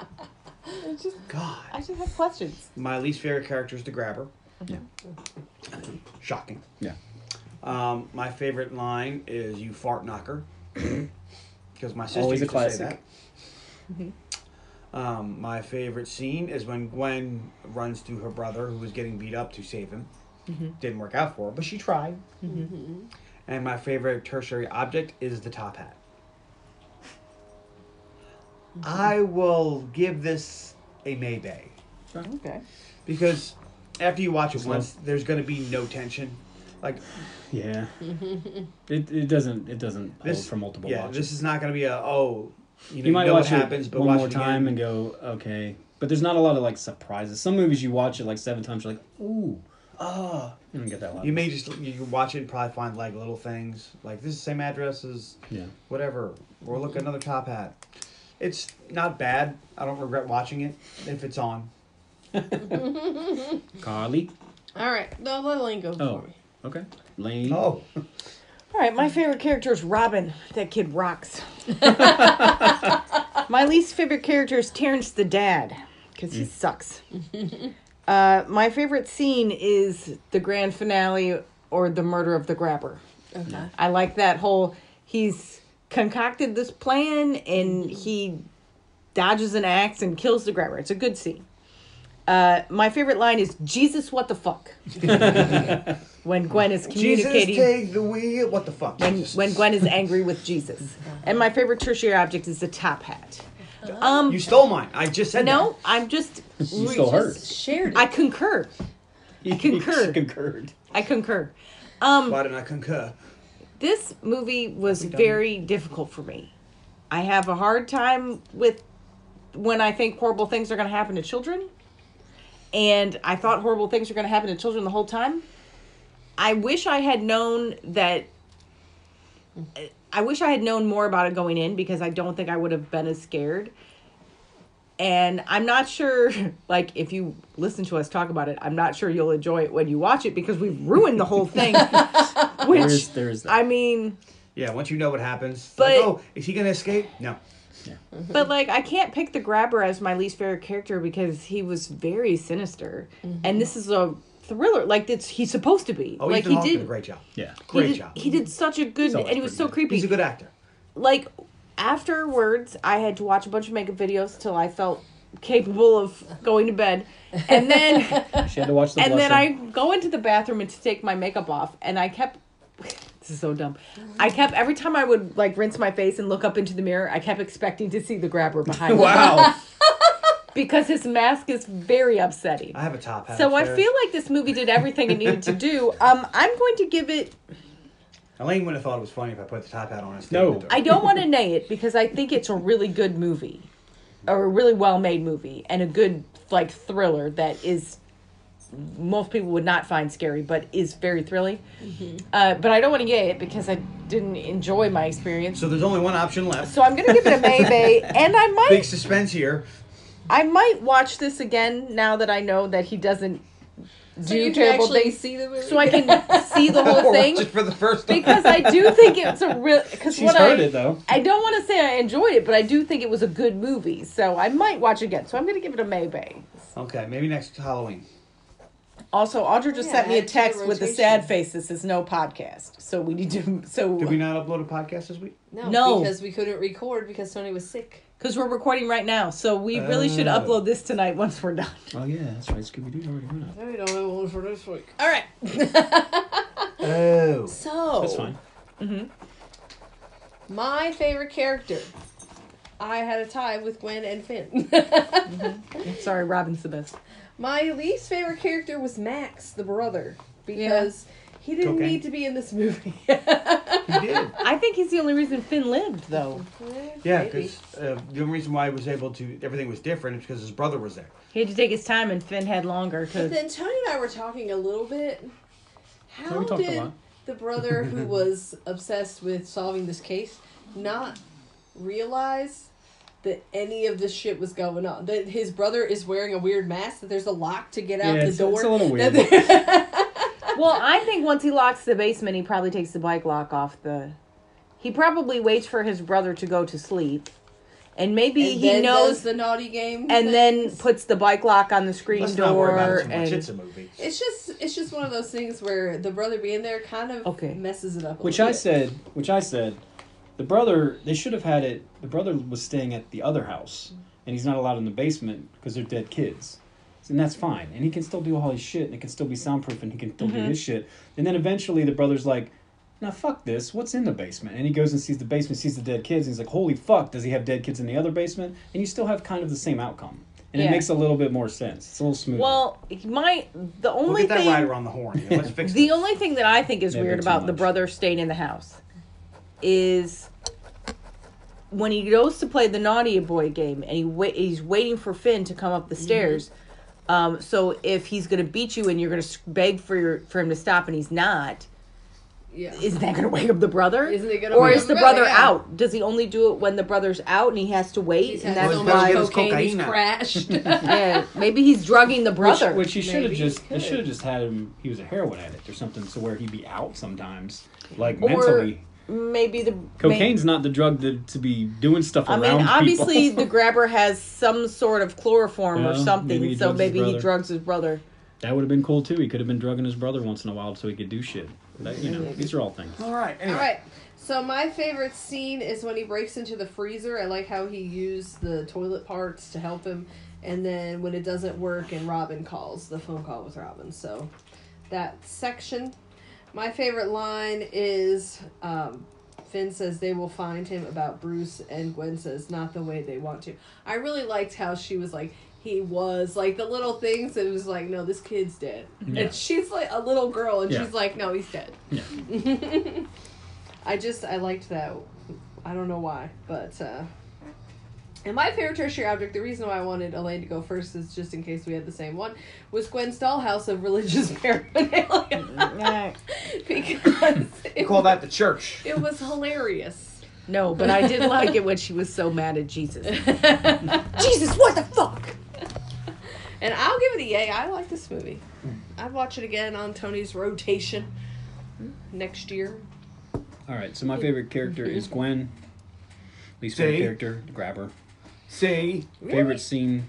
Speaker 5: It's just
Speaker 3: God,
Speaker 5: I just have questions.
Speaker 3: my least favorite character is the grabber.
Speaker 4: Yeah.
Speaker 3: Shocking.
Speaker 4: Yeah.
Speaker 3: Um, my favorite line is "You fart knocker," because my sister
Speaker 4: Always a
Speaker 3: used to say
Speaker 4: classic.
Speaker 3: that. Um, my favorite scene is when Gwen runs to her brother who was getting beat up to save him. Mm-hmm. Didn't work out for her, but she tried. Mm-hmm. Mm-hmm. And my favorite tertiary object is the top hat. I will give this a mayday oh,
Speaker 5: Okay.
Speaker 3: because after you watch it
Speaker 4: Slow.
Speaker 3: once, there's going to be no tension. Like
Speaker 4: Yeah. it, it doesn't it doesn't hold
Speaker 3: this
Speaker 4: for multiple
Speaker 3: Yeah,
Speaker 4: watches.
Speaker 3: this is not going to be a oh. You, know,
Speaker 4: you might
Speaker 3: know
Speaker 4: watch
Speaker 3: what happens,
Speaker 4: it
Speaker 3: but
Speaker 4: one
Speaker 3: watch
Speaker 4: more time
Speaker 3: again.
Speaker 4: and go okay. But there's not a lot of like surprises. Some movies you watch it like seven times, you're like, ooh, ah, you don't get that. a lot.
Speaker 3: You may just you can watch it and probably find like little things like this is the same address as
Speaker 4: yeah.
Speaker 3: whatever, or look at another top hat. It's not bad. I don't regret watching it if it's on.
Speaker 4: Carly.
Speaker 2: All right, no, let Lane go
Speaker 4: Oh.
Speaker 2: for me.
Speaker 4: Okay. Lane.
Speaker 3: Oh,
Speaker 1: All right, my favorite character is Robin. That kid rocks. my least favorite character is Terrence the dad because he sucks. uh, my favorite scene is the grand finale or the murder of the grabber.
Speaker 2: Okay.
Speaker 1: I like that whole he's concocted this plan and he dodges an axe and kills the grabber. It's a good scene. Uh, my favorite line is Jesus, what the fuck? when Gwen is communicating.
Speaker 3: Jesus,
Speaker 1: communicating
Speaker 3: take the wheel. What the fuck?
Speaker 1: when when Gwen is angry with Jesus. And my favorite tertiary object is the top hat. Um,
Speaker 3: you stole mine. I just said
Speaker 1: no, I'm just
Speaker 4: You stole hers.
Speaker 2: shared it.
Speaker 1: I concur.
Speaker 4: I
Speaker 1: concur.
Speaker 4: concurred.
Speaker 1: I concur. Um,
Speaker 3: Why didn't I concur?
Speaker 1: this movie was very difficult for me. I have a hard time with when I think horrible things are going to happen to children. And I thought horrible things were going to happen to children the whole time. I wish I had known that. I wish I had known more about it going in because I don't think I would have been as scared. And I'm not sure, like, if you listen to us talk about it, I'm not sure you'll enjoy it when you watch it because we've ruined the whole thing. Which,
Speaker 4: There's there's that.
Speaker 1: I mean,
Speaker 3: Yeah, once you know what happens,
Speaker 1: But-
Speaker 3: like, oh, is he gonna escape? No. Mm-hmm.
Speaker 1: But like, I can't pick the grabber as my least favorite character because he was very sinister, mm-hmm. and this is a thriller. Like it's he's supposed to be.
Speaker 3: Oh,
Speaker 1: like
Speaker 3: Ethan
Speaker 1: he
Speaker 3: Hawke did a great job.
Speaker 4: Yeah.
Speaker 1: He
Speaker 3: Great
Speaker 1: did,
Speaker 3: job.
Speaker 1: he did such a good,
Speaker 4: He's
Speaker 1: and he was so
Speaker 4: good.
Speaker 1: creepy.
Speaker 3: He's a good actor.
Speaker 1: like afterwards i had to watch a bunch of makeup videos till i felt capable of going to bed and then
Speaker 4: She had to watch the
Speaker 1: and then i go into the bathroom and to take my makeup off and i kept this is so dumb i kept every time i would like rinse my face and look up into the mirror i kept expecting to see the grabber behind me
Speaker 4: Wow.
Speaker 1: because his mask is very upsetting
Speaker 3: I have a top hat.
Speaker 1: so i feel like this movie did everything it needed to do um i'm going to give it
Speaker 3: Elaine would have thought it was funny if I put the top hat on and
Speaker 4: No.
Speaker 1: I don't want to nay it because I think it's a really good movie, or a really well made movie, and a good like thriller that is most people would not find scary, but is very thrilling. Uh, but I don't want to get it because I didn't enjoy my experience.
Speaker 3: So there's only one option left.
Speaker 1: So I'm gonna give it a maybe, and I might Big
Speaker 3: suspense here.
Speaker 1: I might watch this again now that I know that he doesn't
Speaker 2: So
Speaker 1: do
Speaker 2: you
Speaker 1: terrible
Speaker 2: actually
Speaker 1: things,
Speaker 2: see the movie.
Speaker 1: so I can see the whole thing.
Speaker 3: watch it for the first time.
Speaker 1: Because I do think it's a real. Because
Speaker 4: She's
Speaker 1: what
Speaker 4: heard
Speaker 1: I,
Speaker 4: it though.
Speaker 1: I don't want to say I enjoyed it, but I do think it was a good movie. So I might watch it again. So I'm going to give it a maybe.
Speaker 3: Okay, maybe next Halloween.
Speaker 1: Also, Audra just
Speaker 2: Yeah,
Speaker 1: sent me a
Speaker 2: add to the
Speaker 1: text with a sad face. This is no podcast. So we need to. So
Speaker 3: Did we not upload a podcast this week?
Speaker 2: no,
Speaker 1: No.
Speaker 2: because we couldn't record because Tony was sick.
Speaker 1: because we're recording right now, so we really should
Speaker 3: Oh.
Speaker 1: upload this tonight once we're done.
Speaker 4: Oh yeah, that's right. Scooby Doo already went up.
Speaker 2: No, we don't have one for this week.
Speaker 1: All right.
Speaker 3: Oh.
Speaker 2: So
Speaker 4: That's fine. Mhm.
Speaker 2: My favorite character. I had a tie with Gwen and Finn.
Speaker 1: Sorry, Robin's the best.
Speaker 2: My least favorite character was Max, the brother, because he didn't
Speaker 3: Cocaine.
Speaker 2: need to be in this movie.
Speaker 3: He did.
Speaker 1: I think he's the only reason Finn lived, though.
Speaker 3: Yeah, because uh, the only reason why he was able to, everything was different is because his brother was there.
Speaker 1: He had to take his time, and Finn had longer
Speaker 2: But then Tony and I were talking a little bit.
Speaker 4: Yeah,
Speaker 2: How
Speaker 4: we talked a
Speaker 2: did
Speaker 4: lot.
Speaker 2: the brother who was obsessed with solving this case not realize that any of this shit was going on? That his brother is wearing a weird mask. That there's a lock to get out
Speaker 4: Yeah,
Speaker 2: the
Speaker 4: it's,
Speaker 2: door.
Speaker 4: it's a little weird.
Speaker 1: Well, I think once he locks the basement, he probably takes the bike lock off the. He probably waits for his brother to go to sleep, and maybe
Speaker 2: And
Speaker 1: he
Speaker 2: then
Speaker 1: knows,
Speaker 2: the naughty game,
Speaker 1: and then puts the bike lock on the screen
Speaker 3: Let's not worry about
Speaker 1: door.
Speaker 3: it too much.
Speaker 1: And
Speaker 3: It's a movie.
Speaker 2: It's just it's just one of those things where the brother being there kind of
Speaker 1: Okay.
Speaker 2: messes it up. A
Speaker 4: Which
Speaker 2: little
Speaker 4: I
Speaker 2: bit.
Speaker 4: said, which I said, the brother they should have had it. The brother was staying at the other house, and he's not allowed in the basement because they're dead kids, and that's fine. And he can still do all his shit, and it can still be soundproof, and he can still do mm-hmm. his shit. And then eventually, the brother's like, "Now fuck this. What's in the basement?" And he goes and sees the basement, sees the dead kids, and he's like, "Holy fuck! Does he have dead kids in the other basement?" And you still have kind of the same outcome, and
Speaker 1: Yeah.
Speaker 4: it makes a little bit more sense. It's a little smoother.
Speaker 1: well, my the
Speaker 3: We'll
Speaker 1: only
Speaker 3: get that
Speaker 1: thing
Speaker 3: rider on the horn. Yeah, let's fix
Speaker 1: the
Speaker 3: this.
Speaker 1: only thing that I think is
Speaker 4: Maybe
Speaker 1: weird
Speaker 4: too
Speaker 1: about the brother staying in the house is when he goes to play the naughty boy game and he wait he's waiting for Finn to come up the stairs. Um, so if he's gonna beat you and you're gonna beg for your for him to stop and he's not,
Speaker 2: yeah.
Speaker 1: isn't that gonna wake up the brother?
Speaker 2: Isn't it gonna
Speaker 1: or is the
Speaker 2: the
Speaker 1: brother
Speaker 2: brother? Yeah.
Speaker 1: out? Does he only do it when the brother's out and he has to wait?
Speaker 2: He's
Speaker 1: and that's
Speaker 2: so
Speaker 3: Well,
Speaker 2: much
Speaker 3: he's
Speaker 1: why.
Speaker 3: gotta his
Speaker 2: cocaine, he's crashed.
Speaker 1: Yeah, maybe he's drugging the brother.
Speaker 4: Which, which he should have just
Speaker 2: he
Speaker 4: should have just had him he was a heroin addict or something so where he'd be out sometimes like
Speaker 1: Or
Speaker 4: mentally
Speaker 1: maybe the
Speaker 4: cocaine's not the drug to, to be doing stuff
Speaker 1: I
Speaker 4: around
Speaker 1: mean, obviously the grabber has some sort of chloroform or something,
Speaker 4: maybe
Speaker 1: so maybe he drugs his brother.
Speaker 4: that would have been cool too he could have been drugging his brother once in a while so he could do shit That- you know these are all things
Speaker 3: All right. Anyway.
Speaker 2: All right. So my favorite scene is when he breaks into the freezer. I like how he used the toilet parts to help him, and then when it doesn't work and Robin calls the phone call with Robin. So that section. My favorite line is um, Finn says they will find him about Bruce, and Gwen says not the way they want to. I really liked how she was like. He was like the little things that it was like, no, this kid's dead.
Speaker 4: Yeah.
Speaker 2: And she's like a little girl, and
Speaker 4: Yeah.
Speaker 2: she's like, no, he's dead.
Speaker 4: yeah
Speaker 2: I just I liked that. I don't know why, but uh and my favorite tertiary object, the reason why I wanted Elaine to go first is just in case we had the same one, was Gwen Stallhouse of religious paraphernalia. Mm-hmm. because
Speaker 3: We
Speaker 2: it,
Speaker 3: call that the church.
Speaker 2: it was hilarious.
Speaker 1: no, but I did like it when she was so mad at Jesus. Jesus, what the fuck?
Speaker 2: And I'll give it a yay. I like this movie. I'd watch it again on Tony's rotation next year.
Speaker 4: all right so my favorite character is gwen Least favorite
Speaker 3: See?
Speaker 4: character, the grabber.
Speaker 3: See?
Speaker 4: Favorite scene,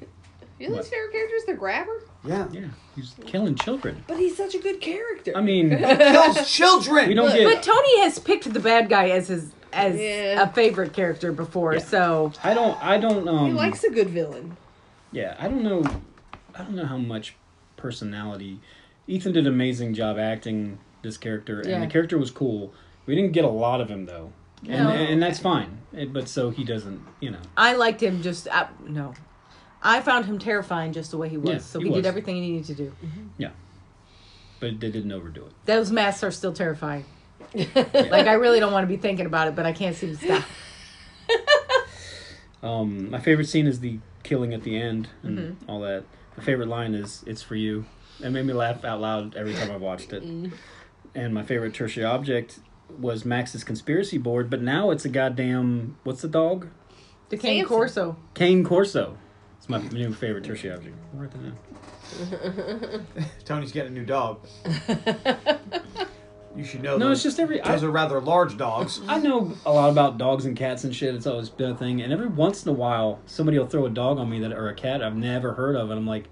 Speaker 2: Your least favorite character is the grabber?
Speaker 3: Yeah.
Speaker 4: yeah, he's killing children.
Speaker 2: But he's such a good character.
Speaker 4: I mean,
Speaker 3: Kills children.
Speaker 4: we don't
Speaker 2: Look,
Speaker 4: get.
Speaker 1: But Tony has picked the bad guy as his as
Speaker 2: Yeah.
Speaker 1: a favorite character before,
Speaker 4: Yeah.
Speaker 1: so
Speaker 4: I don't. I don't. Um,
Speaker 2: he likes a good villain.
Speaker 4: Yeah, I don't know. I don't know how much personality. Ethan did an amazing job acting this character, and the character was cool. We didn't get a lot of him though, and
Speaker 1: No.
Speaker 4: and that's fine. It- but so he doesn't, you know.
Speaker 1: I liked him just uh, no. I found him terrifying just the way he was.
Speaker 4: Yeah,
Speaker 1: so
Speaker 4: he
Speaker 1: he,
Speaker 4: was.
Speaker 1: did everything he needed to do. Yeah.
Speaker 4: But they didn't overdo it.
Speaker 1: Those masks are still terrifying. like I really don't want to be thinking about it, but I can't seem to stop.
Speaker 4: Um, my favorite scene is the killing at the end and
Speaker 1: Mm-hmm.
Speaker 4: all that. My favorite line is "It's for you." It made me laugh out loud every time I watched it. and my favorite tertiary object was Max's conspiracy board, but now it's a goddamn what's the dog?
Speaker 1: The Cane
Speaker 2: Samson.
Speaker 1: Corso.
Speaker 4: Cane Corso. It's my new favorite tertiary object. I'll write that down.
Speaker 3: Tony's getting a new dog. You should know.
Speaker 4: No,
Speaker 3: those,
Speaker 4: it's just every. I,
Speaker 3: those are rather large dogs.
Speaker 4: I know a lot about dogs and cats and shit. It's always been a thing. And every once in a while, somebody will throw a dog on me that or a cat I've never heard of, and I'm like,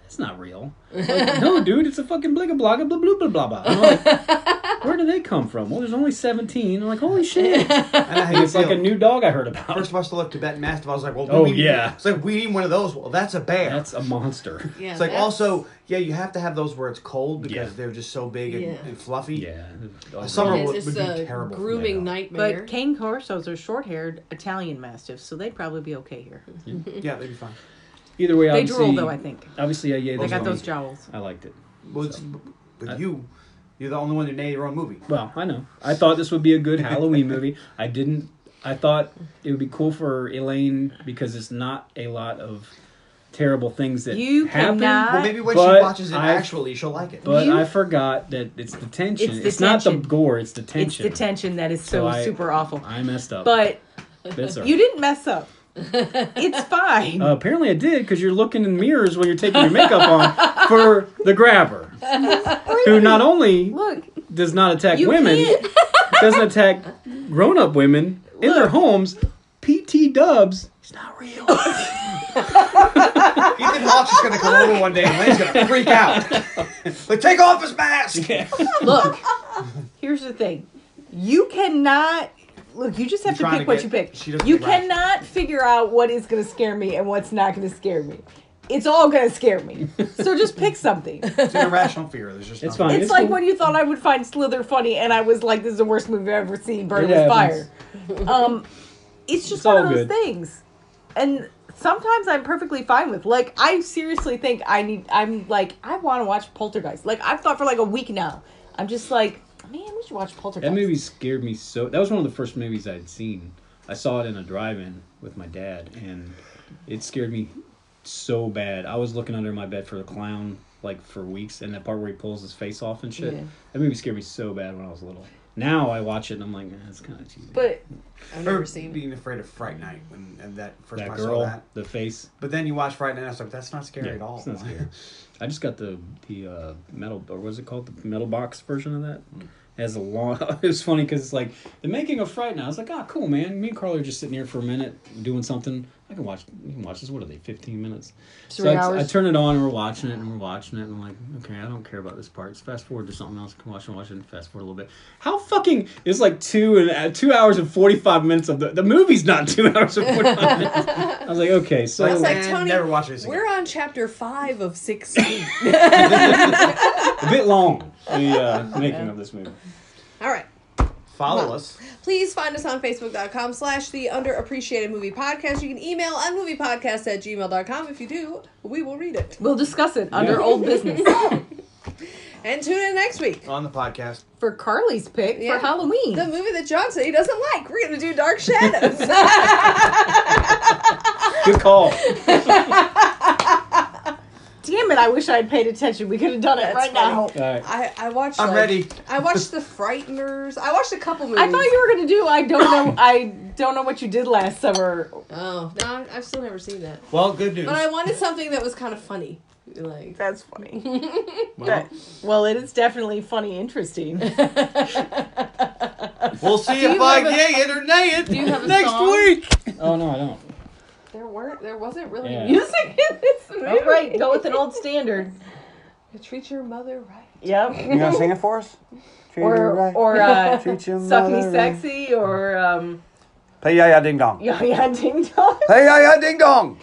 Speaker 4: that's not real. Like, no, dude, it's a fucking bligga blogga blah blah blah blah blah. I'm like, where do they come from? Well, there's only 17. I'm like, holy shit!
Speaker 3: And I hate
Speaker 4: It's like a new dog I heard about.
Speaker 3: First of all, I still love Tibetan Mastiff. I was like, well,
Speaker 4: Oh,
Speaker 3: we need,
Speaker 4: yeah.
Speaker 3: It's like we need one of those. Well, that's a bear.
Speaker 4: That's a monster.
Speaker 2: Yeah,
Speaker 3: it's like
Speaker 2: that's-
Speaker 3: also, yeah, you have to have those where it's cold because
Speaker 4: Yeah.
Speaker 3: they're just so big and,
Speaker 2: Yeah.
Speaker 3: and fluffy.
Speaker 4: Yeah.
Speaker 3: A summer
Speaker 2: it's,
Speaker 3: would- would be
Speaker 2: a
Speaker 3: terrible
Speaker 2: grooming
Speaker 3: me,
Speaker 2: nightmare.
Speaker 1: But Cane Corsos are short-haired Italian mastiffs, so they'd probably be okay here.
Speaker 3: Yeah, they'd be fine.
Speaker 4: Either way,
Speaker 1: They
Speaker 4: obviously,
Speaker 1: drool though, I think.
Speaker 4: obviously, yeah, yeah.
Speaker 1: They got those jowls.
Speaker 4: I liked it.
Speaker 3: Well, it's, but
Speaker 4: I-
Speaker 3: you, you're the only one who made your own movie.
Speaker 4: Well, I know. I thought this would be a good Halloween movie. I didn't. I thought it would be cool for Elaine because it's not a lot of terrible things that
Speaker 1: You
Speaker 4: happen.
Speaker 1: cannot-
Speaker 3: Well, maybe when
Speaker 4: But
Speaker 3: she watches it,
Speaker 4: I-
Speaker 3: actually, she'll like it.
Speaker 4: But
Speaker 1: You-
Speaker 4: I forgot that it's the tension.
Speaker 1: It's
Speaker 4: It's,
Speaker 1: the
Speaker 4: not the gore. It's the
Speaker 1: It's
Speaker 4: tension.
Speaker 1: the tension that is so,
Speaker 4: So I-
Speaker 1: super awful.
Speaker 4: I messed up.
Speaker 1: But
Speaker 4: That's
Speaker 1: you didn't mess up. It's fine.
Speaker 4: Uh, apparently, I did because you're looking in mirrors when you're taking your makeup on for the grabber, who not only
Speaker 1: Look,
Speaker 4: does not attack
Speaker 1: you
Speaker 4: women,
Speaker 1: can't.
Speaker 4: doesn't attack grown-up women in their homes. PT Dubs, he's not real.
Speaker 3: Ethan Hawke's just gonna come over one day and Lane's gonna freak out. like, take off his mask.
Speaker 1: Look, here's the thing. You cannot look. You just have
Speaker 3: You're
Speaker 1: to
Speaker 3: trying
Speaker 1: pick
Speaker 3: to
Speaker 1: what
Speaker 3: get-
Speaker 1: you pick.
Speaker 3: she doesn't
Speaker 1: You
Speaker 3: get rational.
Speaker 1: cannot figure out what is going to scare me and what's not going to scare me. It's all going to scare me. So just pick something.
Speaker 3: It's an irrational fear. There's just
Speaker 4: It's
Speaker 3: nothing.
Speaker 4: fine.
Speaker 1: It's
Speaker 4: It's
Speaker 1: like
Speaker 4: cool.
Speaker 1: when you thought I would find Slither funny, and I was like, "This is the worst movie I've ever seen." Burn
Speaker 4: It
Speaker 1: with
Speaker 4: happens.
Speaker 1: fire. Um, it's just
Speaker 4: It's
Speaker 1: one
Speaker 4: all
Speaker 1: of those
Speaker 4: good.
Speaker 1: things, and sometimes I'm perfectly fine with. Like, I seriously think I need. I'm like, I want to watch Poltergeist. Like, I've thought for like a week now. I'm just like, man, we should watch Poltergeist.
Speaker 4: That movie scared me so. That was one of the first movies I'd seen. I saw it in a drive-in with my dad, and it scared me so bad. I was looking under my bed for the clown like for weeks, and that part where he pulls his face off and shit.
Speaker 1: Yeah.
Speaker 4: That movie scared me so bad when I was little. Now I watch it and I'm like, eh, it's kind of cheesy.
Speaker 1: But
Speaker 2: I've
Speaker 3: Or
Speaker 2: never seen.
Speaker 3: being afraid of Fright Night when and that first
Speaker 4: that
Speaker 3: time I saw
Speaker 4: girl,
Speaker 3: that.
Speaker 4: the face.
Speaker 3: But then you watch Fright Night, and I was like, that's not scary at all.
Speaker 4: it's not scary. I just got the the uh, metal or what is it called the metal box version of that. It has a long. it was funny because it's like the making of Fright Night. I was like, ah, cool, man. Me and Carly are just sitting here for a minute doing something. I can watch. You can watch this. What are they? Fifteen minutes.
Speaker 1: Three
Speaker 4: so I,
Speaker 1: hours.
Speaker 4: I turn it on and we're watching it and we're watching it and I'm like, okay, I don't care about this part. Let's fast forward to something else. I can watch and watch it and fast forward a little bit. How fucking? It's like two and uh, two hours and forty five minutes of the the movie's not two hours and forty five minutes. I was like, okay, so
Speaker 2: It's like Tony.
Speaker 3: never watch this again.
Speaker 2: We're on chapter five of sixteen.
Speaker 4: a bit long the uh, making of this movie.
Speaker 2: All right.
Speaker 3: Follow
Speaker 2: Well,
Speaker 3: us.
Speaker 2: Please find us on Facebook.com slash the underappreciated movie podcast. You can email unmoviepodcast at gmail.com. If you do, we will read it.
Speaker 1: we'll discuss it under old business
Speaker 2: And tune in next week.
Speaker 3: On the podcast.
Speaker 1: for Carly's pick
Speaker 2: Yeah.
Speaker 1: for Halloween.
Speaker 2: The movie that John said he doesn't like. We're going to do Dark Shadows.
Speaker 4: Good call.
Speaker 1: Damn it! I wish I had paid attention. We could have done it
Speaker 2: That's
Speaker 1: right
Speaker 2: funny.
Speaker 1: now.
Speaker 4: All right.
Speaker 2: I, I watched.
Speaker 3: I'm
Speaker 2: like-
Speaker 3: ready.
Speaker 2: I watched The Frighteners. I watched a couple movies.
Speaker 1: I thought you were gonna do. I don't know. I don't know what you did last summer.
Speaker 2: Oh, no, I- I've still never seen that.
Speaker 3: Well, good news.
Speaker 2: But I wanted something that was kind of funny. Like,
Speaker 1: That's funny.
Speaker 3: well,
Speaker 1: That- well, it is definitely funny, interesting.
Speaker 3: We'll see
Speaker 2: Do
Speaker 3: if
Speaker 2: you
Speaker 3: I
Speaker 2: have a-
Speaker 3: yay it or nay it
Speaker 2: Do you have a
Speaker 3: next
Speaker 2: song?
Speaker 3: week.
Speaker 4: Oh no, I don't.
Speaker 2: There weren't. There wasn't really
Speaker 4: Yeah.
Speaker 2: music in this movie.
Speaker 1: All right, go with an old standard.
Speaker 2: Treat your mother right.
Speaker 1: Yep.
Speaker 6: You gonna sing it for us? Treat her
Speaker 1: Or
Speaker 6: right.
Speaker 1: or uh,
Speaker 6: Treat your
Speaker 1: suck me
Speaker 6: mother right.
Speaker 1: sexy or um
Speaker 6: Hey ya ya ding dong.
Speaker 1: yeah yeah ding dong.
Speaker 6: Hey ya ya ding dong.